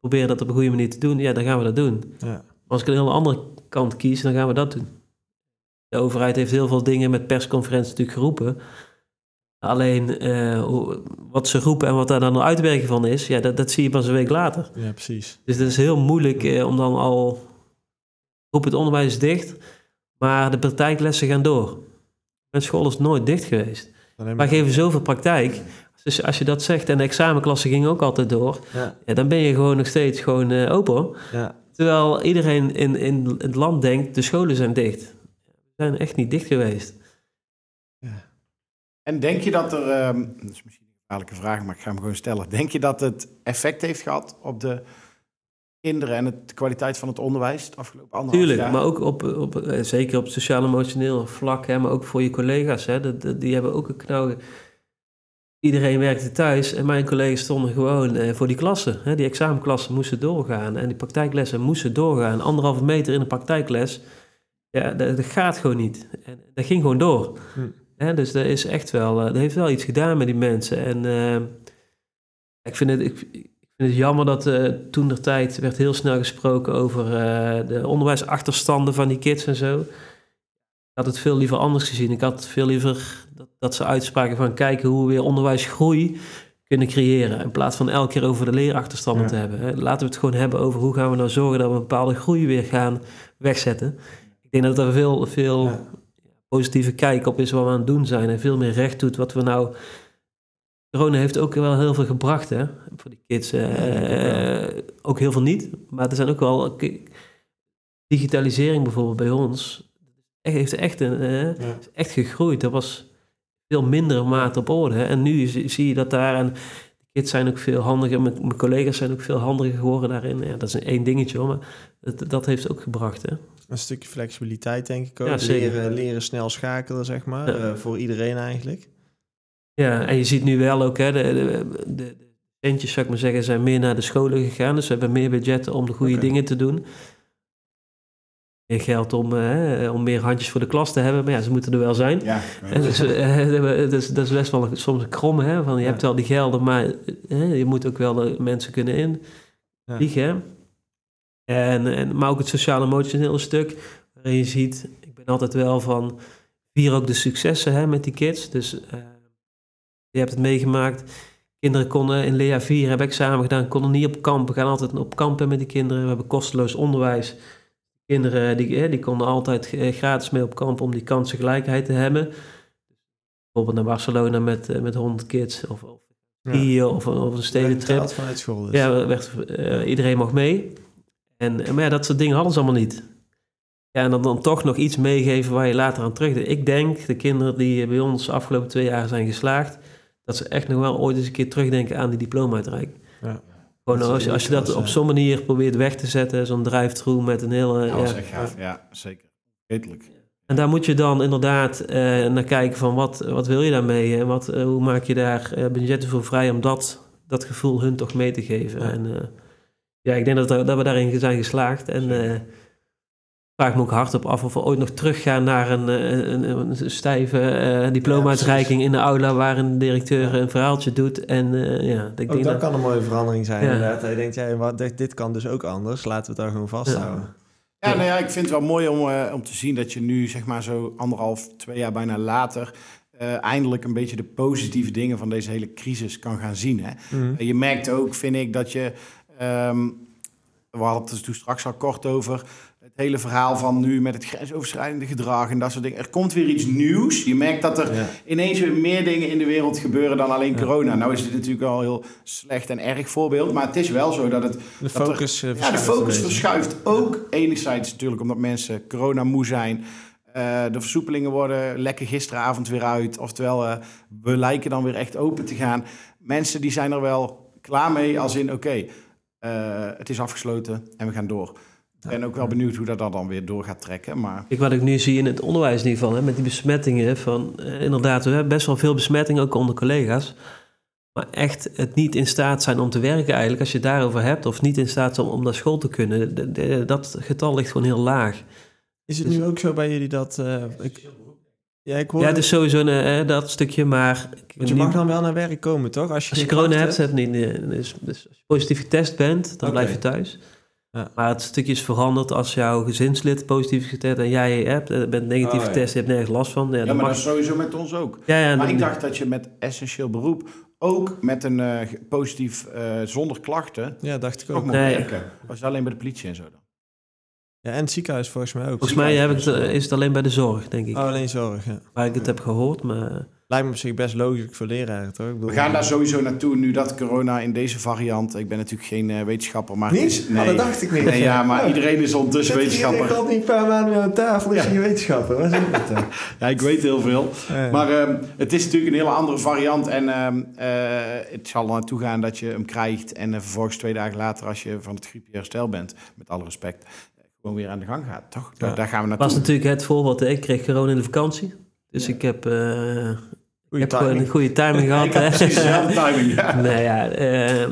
Speaker 4: Proberen dat op een goede manier te doen. Ja, dan gaan we dat doen.
Speaker 3: Ja.
Speaker 4: Als ik een hele andere kant kies, dan gaan we dat doen. De overheid heeft heel veel dingen met persconferenties natuurlijk geroepen. Alleen eh, wat ze roepen en wat daar dan de uitwerking van is, ja, dat, dat zie je pas een week later.
Speaker 3: ja, precies.
Speaker 4: Dus dat is heel moeilijk eh, om dan al. Roep het onderwijs is dicht, maar de praktijklessen gaan door. Mijn school is nooit dicht geweest.
Speaker 3: Alleen
Speaker 4: Wij geven zoveel praktijk. Dus als je dat zegt en de examenklassen gingen ook altijd door,
Speaker 3: Ja,
Speaker 4: ja, dan ben je gewoon nog steeds gewoon eh, open.
Speaker 3: ja.
Speaker 4: Terwijl iedereen in, in het land denkt, de scholen zijn dicht. Zijn echt niet dicht geweest.
Speaker 2: En denk je dat er, ehm, dat is misschien een gevaarlijke vraag, maar ik ga hem gewoon stellen. Denk je dat het effect heeft gehad op de kinderen en het- de kwaliteit van het onderwijs het afgelopen anderhalf
Speaker 4: Tuurlijk,
Speaker 2: jaar?
Speaker 4: maar ook op, op, eh, zeker op sociaal-emotioneel vlak, hè, maar ook voor je collega's. Hè, die hebben ook een knauw. Iedereen werkte thuis en mijn collega's stonden gewoon eh, voor die klassen. Hè, die examenklassen moesten doorgaan en die praktijklessen moesten doorgaan. Anderhalve meter in een praktijkles, ja, dat, dat gaat gewoon niet. En dat ging gewoon door.
Speaker 3: Hm.
Speaker 4: Hè, dus dat is echt wel, eh, dat heeft wel iets gedaan met die mensen. En eh, ik vind het, ik, ik vind het jammer dat eh toen der tijd werd heel snel gesproken over de onderwijsachterstanden van die kids en zo. Ik had het veel liever anders gezien. Ik had veel liever dat, dat ze uitspraken van kijken hoe we weer onderwijsgroei kunnen creëren. In plaats van elke keer over de leerachterstanden
Speaker 3: Ja.
Speaker 4: te hebben. Hè. Laten we het gewoon hebben over hoe gaan we nou zorgen dat we een bepaalde groei weer gaan wegzetten. Ik denk dat er veel, veel
Speaker 3: Ja.
Speaker 4: positieve kijk op is wat we aan het doen zijn. En veel meer recht doet wat we nou... Corona heeft ook wel heel veel gebracht, hè, voor die kids. eh, eh, ook heel veel niet. Maar er zijn ook wel... Digitalisering bijvoorbeeld bij ons... echt- heeft echt, een, eh, echt gegroeid. Dat was veel mindere mate op orde. En nu zie je dat daar... En de kids zijn ook veel handiger. Mijn, mijn collega's zijn ook veel handiger geworden daarin. Ja, dat is één dingetje hoor, maar dat, dat heeft ook gebracht. Hè.
Speaker 3: Een stukje flexibiliteit, denk ik ook.
Speaker 4: Ja,
Speaker 3: leren, leren snel schakelen, zeg maar.
Speaker 4: Ja.
Speaker 3: eh, voor iedereen eigenlijk.
Speaker 4: Ja, en je ziet nu wel ook, hè, de, de, de, centjes, zou ik maar zeggen, zijn meer naar de scholen gegaan. Dus we hebben meer budgetten om de goede dingen te doen. Meer geld om, eh, om meer handjes voor de klas te hebben. Maar ja, ze moeten er wel zijn.
Speaker 2: Ja,
Speaker 4: En dus, dat is, dat is best wel een- soms een krom, hè. Van, je
Speaker 3: Ja.
Speaker 4: hebt wel die gelden, maar eh, je moet ook wel de mensen kunnen in
Speaker 3: Ja.
Speaker 4: En, en, maar ook het sociaal-emotionele stuk, waarin je ziet... Ik ben altijd wel van... Vier ook de successen hè, met die kids. Dus je hebt het meegemaakt. Kinderen konden in Lea 4 hebben examen gedaan, konden niet op kamp. We gaan altijd op kampen met die kinderen. We hebben kosteloos onderwijs. Kinderen die, hè, die konden altijd eh, gratis mee op kamp om die kansengelijkheid te hebben. Bijvoorbeeld naar Barcelona met, eh, met 100 kids of, of of, of een stedentrip.
Speaker 3: Vanuit school dus.
Speaker 4: Ja, werd, eh, iedereen mag mee. En, eh, maar ja, dat soort dingen hadden ze allemaal niet. Ja, en dan, dan toch nog iets meegeven waar je later aan terugdenkt. Ik denk, de kinderen die bij ons de afgelopen twee jaar zijn geslaagd, dat ze echt nog wel ooit eens een keer terugdenken aan die diploma-uitreiking.
Speaker 3: Ja.
Speaker 4: Gewoon als, als je dat op zo'n manier probeert weg te zetten, zo'n drive-through met een hele...
Speaker 2: Ja,
Speaker 4: ja.
Speaker 2: gaaf. Zeker. Redelijk.
Speaker 4: En daar moet je dan inderdaad eh, naar kijken van wat, wat wil je daarmee? En wat, eh, hoe maak je daar eh, budgetten voor vrij om dat, dat gevoel hun toch mee te geven?
Speaker 3: Ja.
Speaker 4: En eh, ja, ik denk dat, dat we daarin zijn geslaagd. En eh vraag me ook hardop af of we ooit nog teruggaan naar een, eh, een, een, een stijve eh diploma-uitreiking in de aula waar een directeur een verhaaltje doet. En eh, ja, ik
Speaker 3: Ook
Speaker 4: denk
Speaker 3: dat
Speaker 4: dat...
Speaker 3: kan een mooie verandering zijn
Speaker 4: Ja.
Speaker 3: inderdaad. Dat je denkt, ja, wat, dit, dit kan dus ook anders. Laten we het daar gewoon vasthouden.
Speaker 2: Ja, nou ja, ik vind het wel mooi om, eh, om te zien dat je nu, zeg maar zo anderhalf, twee jaar bijna later, eh, eindelijk een beetje de positieve dingen van deze hele crisis kan gaan zien. Hè?
Speaker 3: Mhm.
Speaker 2: Je merkt ook, vind ik, dat je. ehm, we hadden het er toen straks al kort over. Het hele verhaal van nu met het grensoverschrijdende gedrag en dat soort dingen. Er komt weer iets nieuws. Je merkt dat er
Speaker 3: Ja.
Speaker 2: ineens weer meer dingen in de wereld gebeuren dan alleen
Speaker 3: Ja.
Speaker 2: corona. Nou is dit natuurlijk al een heel slecht en erg voorbeeld. Maar het is wel zo dat het
Speaker 3: De focus eh,
Speaker 2: ja, de focus verschuift ook enerzijds natuurlijk omdat mensen corona moe zijn. Eh, de versoepelingen worden lekker gisteravond weer uit. Oftewel, eh, we lijken dan weer echt open te gaan. Mensen die zijn er wel klaar mee als in, oké, het is afgesloten en we gaan door. Ik ben ook wel benieuwd hoe dat dan weer door gaat trekken. Maar
Speaker 4: Ik wat ik nu zie in het onderwijs in ieder geval, hè, met die besmettingen. Van, eh, inderdaad, we hebben best wel veel besmettingen, ook onder collega's. Maar echt het niet in staat zijn om te werken eigenlijk, als je het daarover hebt. Of niet in staat zijn om, om naar school te kunnen. de- de- dat getal ligt gewoon heel laag.
Speaker 3: Is het nu ook zo bij jullie dat... eh, ik, ja, ik hoor...
Speaker 4: Ja, het is sowieso een, eh, dat stukje, maar...
Speaker 3: want je mag dan wel naar werk komen, toch? Als je,
Speaker 4: Als je
Speaker 3: geen
Speaker 4: corona hebt, heb je niet, dus, dus als je positief getest bent, dan blijf je thuis.
Speaker 3: Ja.
Speaker 4: Maar het stukje is veranderd als jouw gezinslid positief is getest en jij hebt, eh, bent negatief
Speaker 3: Oh, ja.
Speaker 4: getest, je hebt nergens last van. Ja,
Speaker 2: ja,
Speaker 4: dan
Speaker 2: maar
Speaker 4: mag-
Speaker 2: dat is sowieso met ons ook.
Speaker 4: ja, ja,
Speaker 2: Maar ik dacht dat je met essentieel beroep ook met een eh, positief eh, zonder klachten
Speaker 3: Ja, dacht ik
Speaker 2: ook
Speaker 4: Nee.
Speaker 2: werken. Was alleen bij de politie en zo dan.
Speaker 3: Ja, en het ziekenhuis volgens mij ook.
Speaker 4: Volgens mij heb ik het, eh, is het alleen bij de zorg, denk ik.
Speaker 3: Oh, alleen zorg, ja.
Speaker 4: Waar ik het heb gehoord, maar...
Speaker 3: Lijkt me op zich best logisch voor leraren, toch? Ik bedoel,
Speaker 2: We gaan daar sowieso naartoe nu dat corona in deze variant... Ik ben natuurlijk geen eh, wetenschapper, maar...
Speaker 3: Niet?
Speaker 2: is-
Speaker 3: Oh, dat dacht ik niet.
Speaker 2: Nee, ja, maar iedereen is ondertussen wetenschapper.
Speaker 3: Ik had niet een paar maanden aan tafel, is
Speaker 2: Ja.
Speaker 3: je wetenschapper. Waar zit dat dan?
Speaker 2: Ja, ik weet heel veel.
Speaker 3: Ja.
Speaker 2: Maar ehm, het is natuurlijk een hele andere variant. En ehm, eh, het zal er naartoe gaan dat je hem krijgt. En vervolgens twee dagen later, als je van het griepje hersteld bent, met alle respect, gewoon weer aan de gang gaat. Toch? Daar,
Speaker 3: Ja.
Speaker 2: daar gaan we
Speaker 4: was
Speaker 2: naartoe.
Speaker 4: natuurlijk het voorbeeld. hè. Ik kreeg corona in de vakantie. Dus
Speaker 2: Ja.
Speaker 4: ik heb, eh, ik heb
Speaker 3: timing.
Speaker 4: een goede timing gehad. Hè.
Speaker 2: precies dezelfde timing. Ja.
Speaker 4: Nee, ja. eh,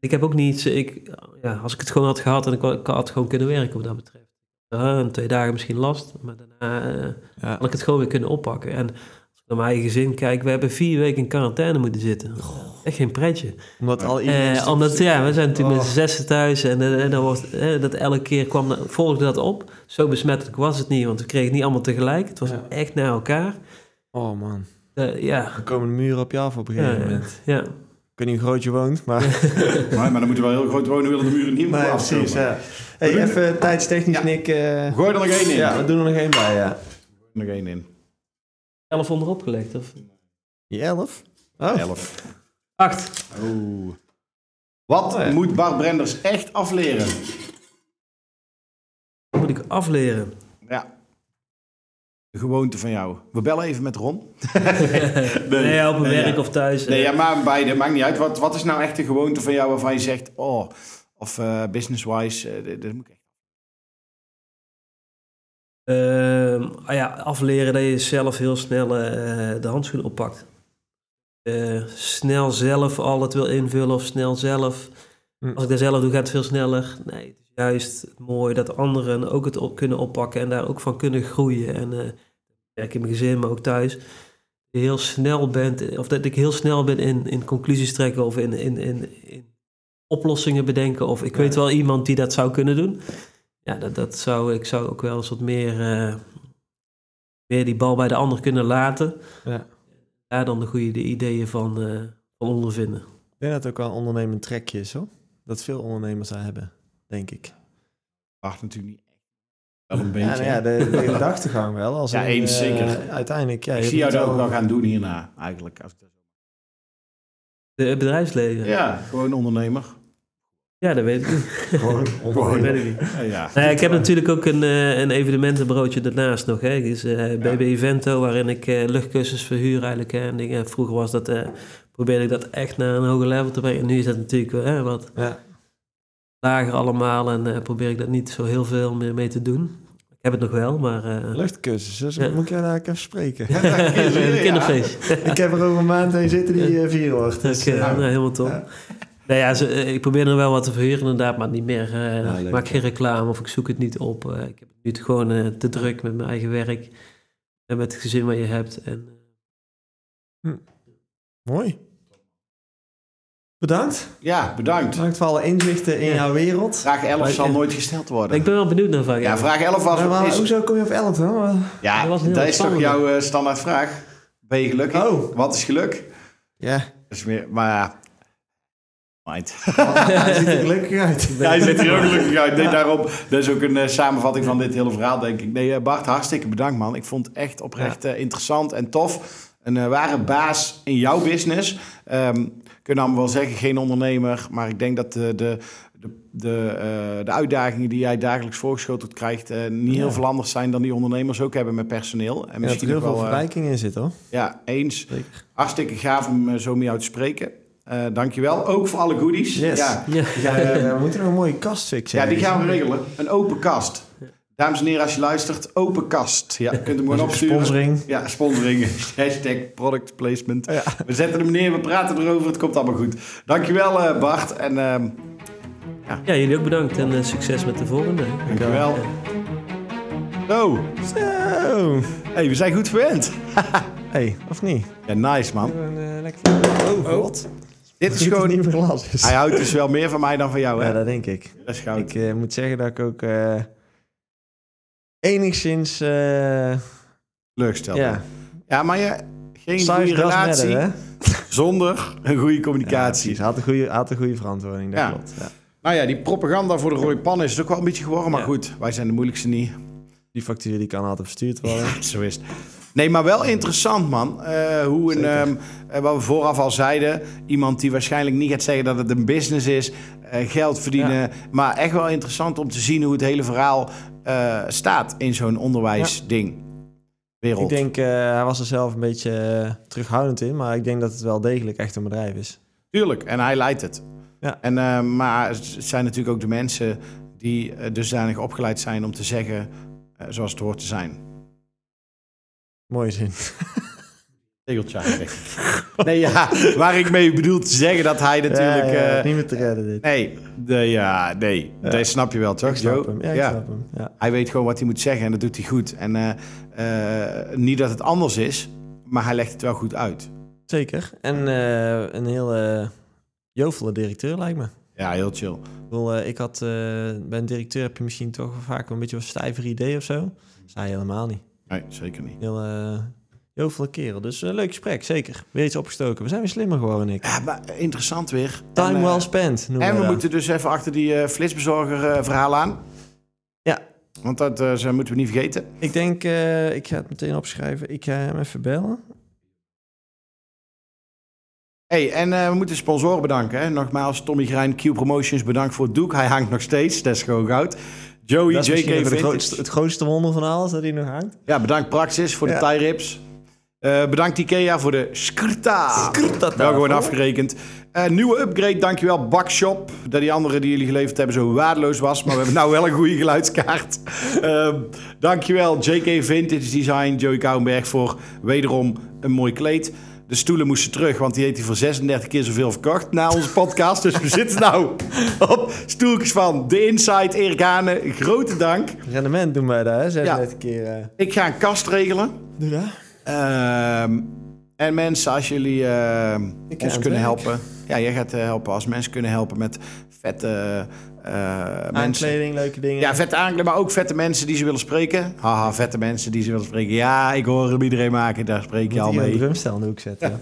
Speaker 4: ik heb ook niet... Ik, ja, als ik het gewoon had gehad, en ik, ik had gewoon kunnen werken wat dat betreft. Een twee dagen misschien last, maar daarna eh,
Speaker 3: Ja.
Speaker 4: had ik het gewoon weer kunnen oppakken. En naar mijn eigen gezin kijk, we hebben vier weken in quarantaine moeten zitten. Echt geen pretje.
Speaker 3: Omdat al iedereen...
Speaker 4: Eh, omdat, ja, we zijn natuurlijk
Speaker 3: Oh.
Speaker 4: met z'n zessen thuis en, eh, en dan wordt, eh, dat elke keer kwam, volgde dat op. Zo besmettelijk was het niet, want we kregen het niet allemaal tegelijk. Het was
Speaker 3: Ja.
Speaker 4: echt naar elkaar.
Speaker 3: Oh man,
Speaker 4: Eh, ja.
Speaker 3: dan komen de muren op je af op een gegeven
Speaker 4: ja,
Speaker 3: moment.
Speaker 4: ja.
Speaker 3: Ik weet niet hoe groot je woont, maar...
Speaker 2: Maar, maar dan moeten we wel heel groot wonen, willen de muren niet meer
Speaker 3: Nee,
Speaker 2: afkomen.
Speaker 3: precies, ja. Hey, even tijdstechnisch,
Speaker 2: Ja.
Speaker 3: Nick. eh,
Speaker 2: Gooi er nog één in.
Speaker 3: ja, we doen er nog één bij, ja.
Speaker 2: Nog één in.
Speaker 4: 11 onderop gelegd, of?
Speaker 3: Je elf? Oh,
Speaker 2: Elf.
Speaker 4: 8.
Speaker 2: Oeh. Wat
Speaker 3: Oh, ja.
Speaker 2: moet Bart Brenders echt afleren?
Speaker 4: Dat moet ik afleren.
Speaker 2: Ja. De gewoonte van jou. We bellen even met Ron.
Speaker 4: nee, op
Speaker 2: Nee,
Speaker 4: werk
Speaker 2: ja.
Speaker 4: of thuis.
Speaker 2: Nee,
Speaker 4: eh.
Speaker 2: ja, maar beide. Maakt niet uit. Wat, wat is nou echt de gewoonte van jou waarvan je zegt... Oh, of eh, business-wise, eh, dit, dit moet ik
Speaker 4: ja, afleren dat je zelf heel snel eh, de handschoen oppakt. Eh, snel zelf al het wil invullen of snel zelf.
Speaker 3: Hm.
Speaker 4: Als ik dat zelf doe, gaat het veel sneller. Nee, het is juist mooi dat anderen ook het op kunnen oppakken en daar ook van kunnen groeien. En eh werk in mijn gezin, maar ook thuis. Heel snel bent, of dat ik heel snel ben in, in conclusies trekken of in, in, in, in oplossingen bedenken. Of ik
Speaker 3: Ja.
Speaker 4: weet wel iemand die dat zou kunnen doen. Ja, dat, dat zou, ik zou ook wel eens wat meer, eh, meer die bal bij de ander kunnen laten.
Speaker 3: Ja.
Speaker 4: Daar dan de goede ideeën van, eh, van ondervinden.
Speaker 3: Ik denk dat het ook wel een ondernemend trekje is, hoor. Dat veel ondernemers daar hebben, denk ik.
Speaker 2: Wacht natuurlijk niet echt. Wel een beetje.
Speaker 3: Ja, nou ja, de, de gedachtegang wel. Als
Speaker 2: Ja,
Speaker 3: in,
Speaker 2: eens,
Speaker 3: eh,
Speaker 2: zeker.
Speaker 3: Uiteindelijk, ja.
Speaker 2: ik
Speaker 3: je
Speaker 2: zie jou dat ook wel gaan doen hierna, eigenlijk. Als ik dat zo-
Speaker 4: De, het bedrijfsleven. Ja.
Speaker 2: ja, gewoon ondernemer.
Speaker 4: Dat weet ik niet.
Speaker 3: Gewoon
Speaker 4: Dat weet ik niet.
Speaker 2: Ja, ja.
Speaker 4: Nou ja, ik heb natuurlijk ook een, eh, een evenementenbureautje daarnaast nog. Hè. Het is eh, BB Evento, waarin ik eh, luchtkussens verhuur eigenlijk. Hè, en dingen. Vroeger was dat, eh, probeerde ik dat echt naar een hoger level te brengen. En nu is dat natuurlijk hè, wat
Speaker 3: Ja.
Speaker 4: lager allemaal. En eh, probeer ik dat niet zo heel veel meer mee te doen. Ik heb het nog wel, maar... eh
Speaker 3: Luchtcursus, dus
Speaker 4: Ja.
Speaker 3: moet ik jou daar even spreken.
Speaker 4: een kinderfeest.
Speaker 3: ik heb er over een maand heen zitten die eh, vier wordt. Dus,
Speaker 4: Oké,
Speaker 3: eh,
Speaker 4: nou, helemaal top. Nou ja, ze- eh, ik probeer er wel wat te verhuren inderdaad, maar niet meer. eh,
Speaker 3: Ja,
Speaker 4: ik
Speaker 3: leuk,
Speaker 4: maak geen reclame of ik zoek het niet op. Eh, ik heb het nu te gewoon eh, te druk met mijn eigen werk. En met het gezin wat je hebt. En, eh,
Speaker 3: Mooi. Bedankt.
Speaker 2: Ja, bedankt.
Speaker 3: Bedankt voor alle inzichten in
Speaker 4: Ja.
Speaker 3: jouw wereld.
Speaker 2: Vraag 11
Speaker 4: Maar-
Speaker 2: zal nooit gesteld worden.
Speaker 4: ik ben wel benieuwd naar vraag.
Speaker 2: Ja, vraag 11 was...
Speaker 3: Maar waar-
Speaker 2: is,
Speaker 3: hoezo kom je op 11 dan?
Speaker 2: ja,
Speaker 4: Dat was
Speaker 2: is toch jouw eh, standaardvraag? Ben je gelukkig?
Speaker 3: Oh.
Speaker 2: Wat is geluk?
Speaker 3: Ja,
Speaker 2: Dat is meer, maar ja... Mind.
Speaker 3: hij ziet er gelukkig uit.
Speaker 2: Ja, hij zit hier ook gelukkig uit. Nee, daarom, dat is ook een eh, samenvatting van dit hele verhaal, denk ik. Nee, eh, Bart, hartstikke bedankt, man. Ik vond het echt oprecht eh, interessant en tof. Een eh, ware baas in jouw business. Ehm kunnen allemaal wel zeggen, geen ondernemer. Maar ik denk dat de, de, de, de, eh, de uitdagingen die jij dagelijks voorgeschoteld krijgt... eh, niet heel
Speaker 3: Ja.
Speaker 2: veel anders zijn dan die ondernemers ook hebben met personeel. En
Speaker 3: En dat er
Speaker 2: misschien
Speaker 3: heel veel
Speaker 2: wel...
Speaker 3: verrijking in zit, hoor.
Speaker 2: ja, eens.
Speaker 3: Zeker.
Speaker 2: Hartstikke gaaf om zo met jou te spreken. Eh dankjewel. Ook voor alle goodies.
Speaker 3: Yes.
Speaker 2: Ja.
Speaker 4: Ja.
Speaker 3: Ja, eh, we moeten een mooie kast fixen.
Speaker 2: Ja, die gaan we regelen. Een open kast. Dames en heren, als je luistert, open kast. Ja, je kunt hem gewoon opsturen.
Speaker 3: Sponsoring.
Speaker 2: Ja, sponsoring. Hashtag product placement.
Speaker 3: Ja.
Speaker 2: We zetten hem neer, we praten erover. Het komt allemaal goed. Dankjewel eh Bart. En ehm,
Speaker 4: ja, jullie ook bedankt en succes met de volgende.
Speaker 2: dankjewel. Zo.
Speaker 3: Zo.
Speaker 2: Hey, we zijn goed verwend.
Speaker 3: hey, of niet?
Speaker 2: Ja, nice man.
Speaker 3: Een, eh, lekker... Oh, god.
Speaker 2: Dit is gewoon...
Speaker 3: niet meer glas is.
Speaker 2: Hij houdt dus wel meer van mij dan van jou, hè?
Speaker 3: Ja, dat denk ik.
Speaker 2: Dat is goud.
Speaker 3: Ik eh, moet zeggen dat ik ook eh, enigszins... eh
Speaker 2: Leuk
Speaker 3: ja,
Speaker 2: Ja, maar je, geen goede relatie
Speaker 3: matter,
Speaker 2: zonder een goede
Speaker 3: Ja,
Speaker 2: communicatie.
Speaker 3: Hij had een goede, had een goede verantwoording, dat
Speaker 2: Ja.
Speaker 3: klopt. Ja.
Speaker 2: Nou ja, die propaganda voor de rode pan is ook wel een beetje geworden. Maar
Speaker 3: Ja.
Speaker 2: goed, wij zijn de moeilijkste niet.
Speaker 3: Die factuur die kan altijd verstuurd worden.
Speaker 2: Zo is het. Nee, maar wel interessant, man. Eh, hoe een, ehm, eh, wat we vooraf al zeiden, iemand die waarschijnlijk niet gaat zeggen dat het een business is, eh, geld verdienen. Maar echt wel interessant om te zien hoe het hele verhaal staat in zo'n onderwijsding. Wereld.
Speaker 3: Ik denk, hij was er zelf een beetje terughoudend in, maar ik denk dat het wel degelijk echt een bedrijf is.
Speaker 2: Tuurlijk, en hij leidt het.
Speaker 3: Ja.
Speaker 2: En, maar het zijn natuurlijk ook de mensen die dusdanig opgeleid zijn om te zeggen zoals het hoort te zijn.
Speaker 3: Mooie zin.
Speaker 2: Tegeltje eigenlijk. Nee, ja, waar ik mee bedoel te zeggen dat hij natuurlijk...
Speaker 3: Ja, ja,
Speaker 2: eh,
Speaker 3: niet meer te redden dit.
Speaker 2: Nee, de, ja, nee.
Speaker 3: Ja.
Speaker 2: Dat snap je wel, toch,
Speaker 3: ik snap hem. Ja, ik snap hem. Ja.
Speaker 2: Hij weet gewoon wat hij moet zeggen en dat doet hij goed. En eh, eh, niet dat het anders is, maar hij legt het wel goed uit.
Speaker 3: Zeker. En een heel jovele directeur lijkt me.
Speaker 2: Ja, heel chill.
Speaker 3: Ik, bedoel, ik had, bij een directeur heb je misschien toch vaak een beetje een stijver idee of zo. Hij helemaal niet.
Speaker 2: Nee, zeker niet.
Speaker 3: Heel uh, jovele kerel. Dus een leuk gesprek, zeker. Weer iets opgestoken. We zijn weer slimmer geworden, Nick.
Speaker 2: Ja, maar interessant weer.
Speaker 3: Time
Speaker 2: En, eh,
Speaker 3: well spent, noemen
Speaker 2: En we moeten dus even achter die eh, flitsbezorger eh, verhaal aan.
Speaker 3: Ja.
Speaker 2: Want dat eh, zo moeten we niet vergeten.
Speaker 3: Ik denk, eh, ik ga het meteen opschrijven. Ik ga hem even bellen.
Speaker 2: hey, en eh, we moeten de sponsoren bedanken. Hè? Nogmaals, Tommy Grijn, Q Promotions, bedankt voor het doek. Hij hangt nog steeds, dat is gewoon goud. Joey,
Speaker 3: dat is
Speaker 2: JK Vintage.
Speaker 3: grootste, het grootste wonder van alles, dat hij nog hangt.
Speaker 2: Ja, bedankt Praxis voor de tie rips. Eh, bedankt Ikea voor de skrta.
Speaker 3: Skrta
Speaker 2: Wel gewoon afgerekend. Eh, nieuwe upgrade, dankjewel Bakshop. Dat die andere die jullie geleverd hebben zo waardeloos was. Maar we hebben nou wel een goede geluidskaart. Ehm dankjewel JK Vintage Design, Joey Kouwenberg voor wederom een mooi kleed. De stoelen moesten terug, want die heeft hij voor 36 keer zoveel verkocht na onze podcast. dus we zitten nou op stoeltjes van The Inside, Erik Hane. Grote dank.
Speaker 3: Rendement doen wij daar, hè? 36 keer. eh.
Speaker 2: Ik ga een kast regelen.
Speaker 3: Doe dat.
Speaker 2: Ehm, en mensen, als jullie
Speaker 3: ga
Speaker 2: ons kunnen
Speaker 3: werk.
Speaker 2: helpen. Ja, jij gaat eh, helpen. Als mensen kunnen helpen met vette eh.
Speaker 3: Aankleding, leuke dingen.
Speaker 2: Ja, vette aankleding, maar ook vette mensen die ze willen spreken. Haha, vette mensen die ze willen spreken. Ja, ik hoor hem iedereen maken. Daar spreek je al
Speaker 3: een
Speaker 2: mee.
Speaker 3: drumstel in de hoek zetten.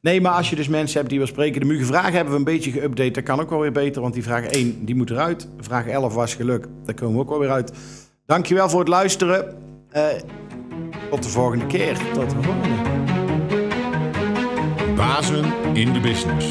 Speaker 2: Nee, maar als je dus mensen hebt die wil spreken. De Mugen Vragen hebben we een beetje geüpdate. Dat kan ook wel weer beter, want die vraag 1 die moet eruit. Vraag 11 was geluk. Daar komen we ook wel weer uit. Dankjewel voor het luisteren. Eh, tot de volgende keer.
Speaker 3: Tot de volgende.
Speaker 1: Bazen in de business.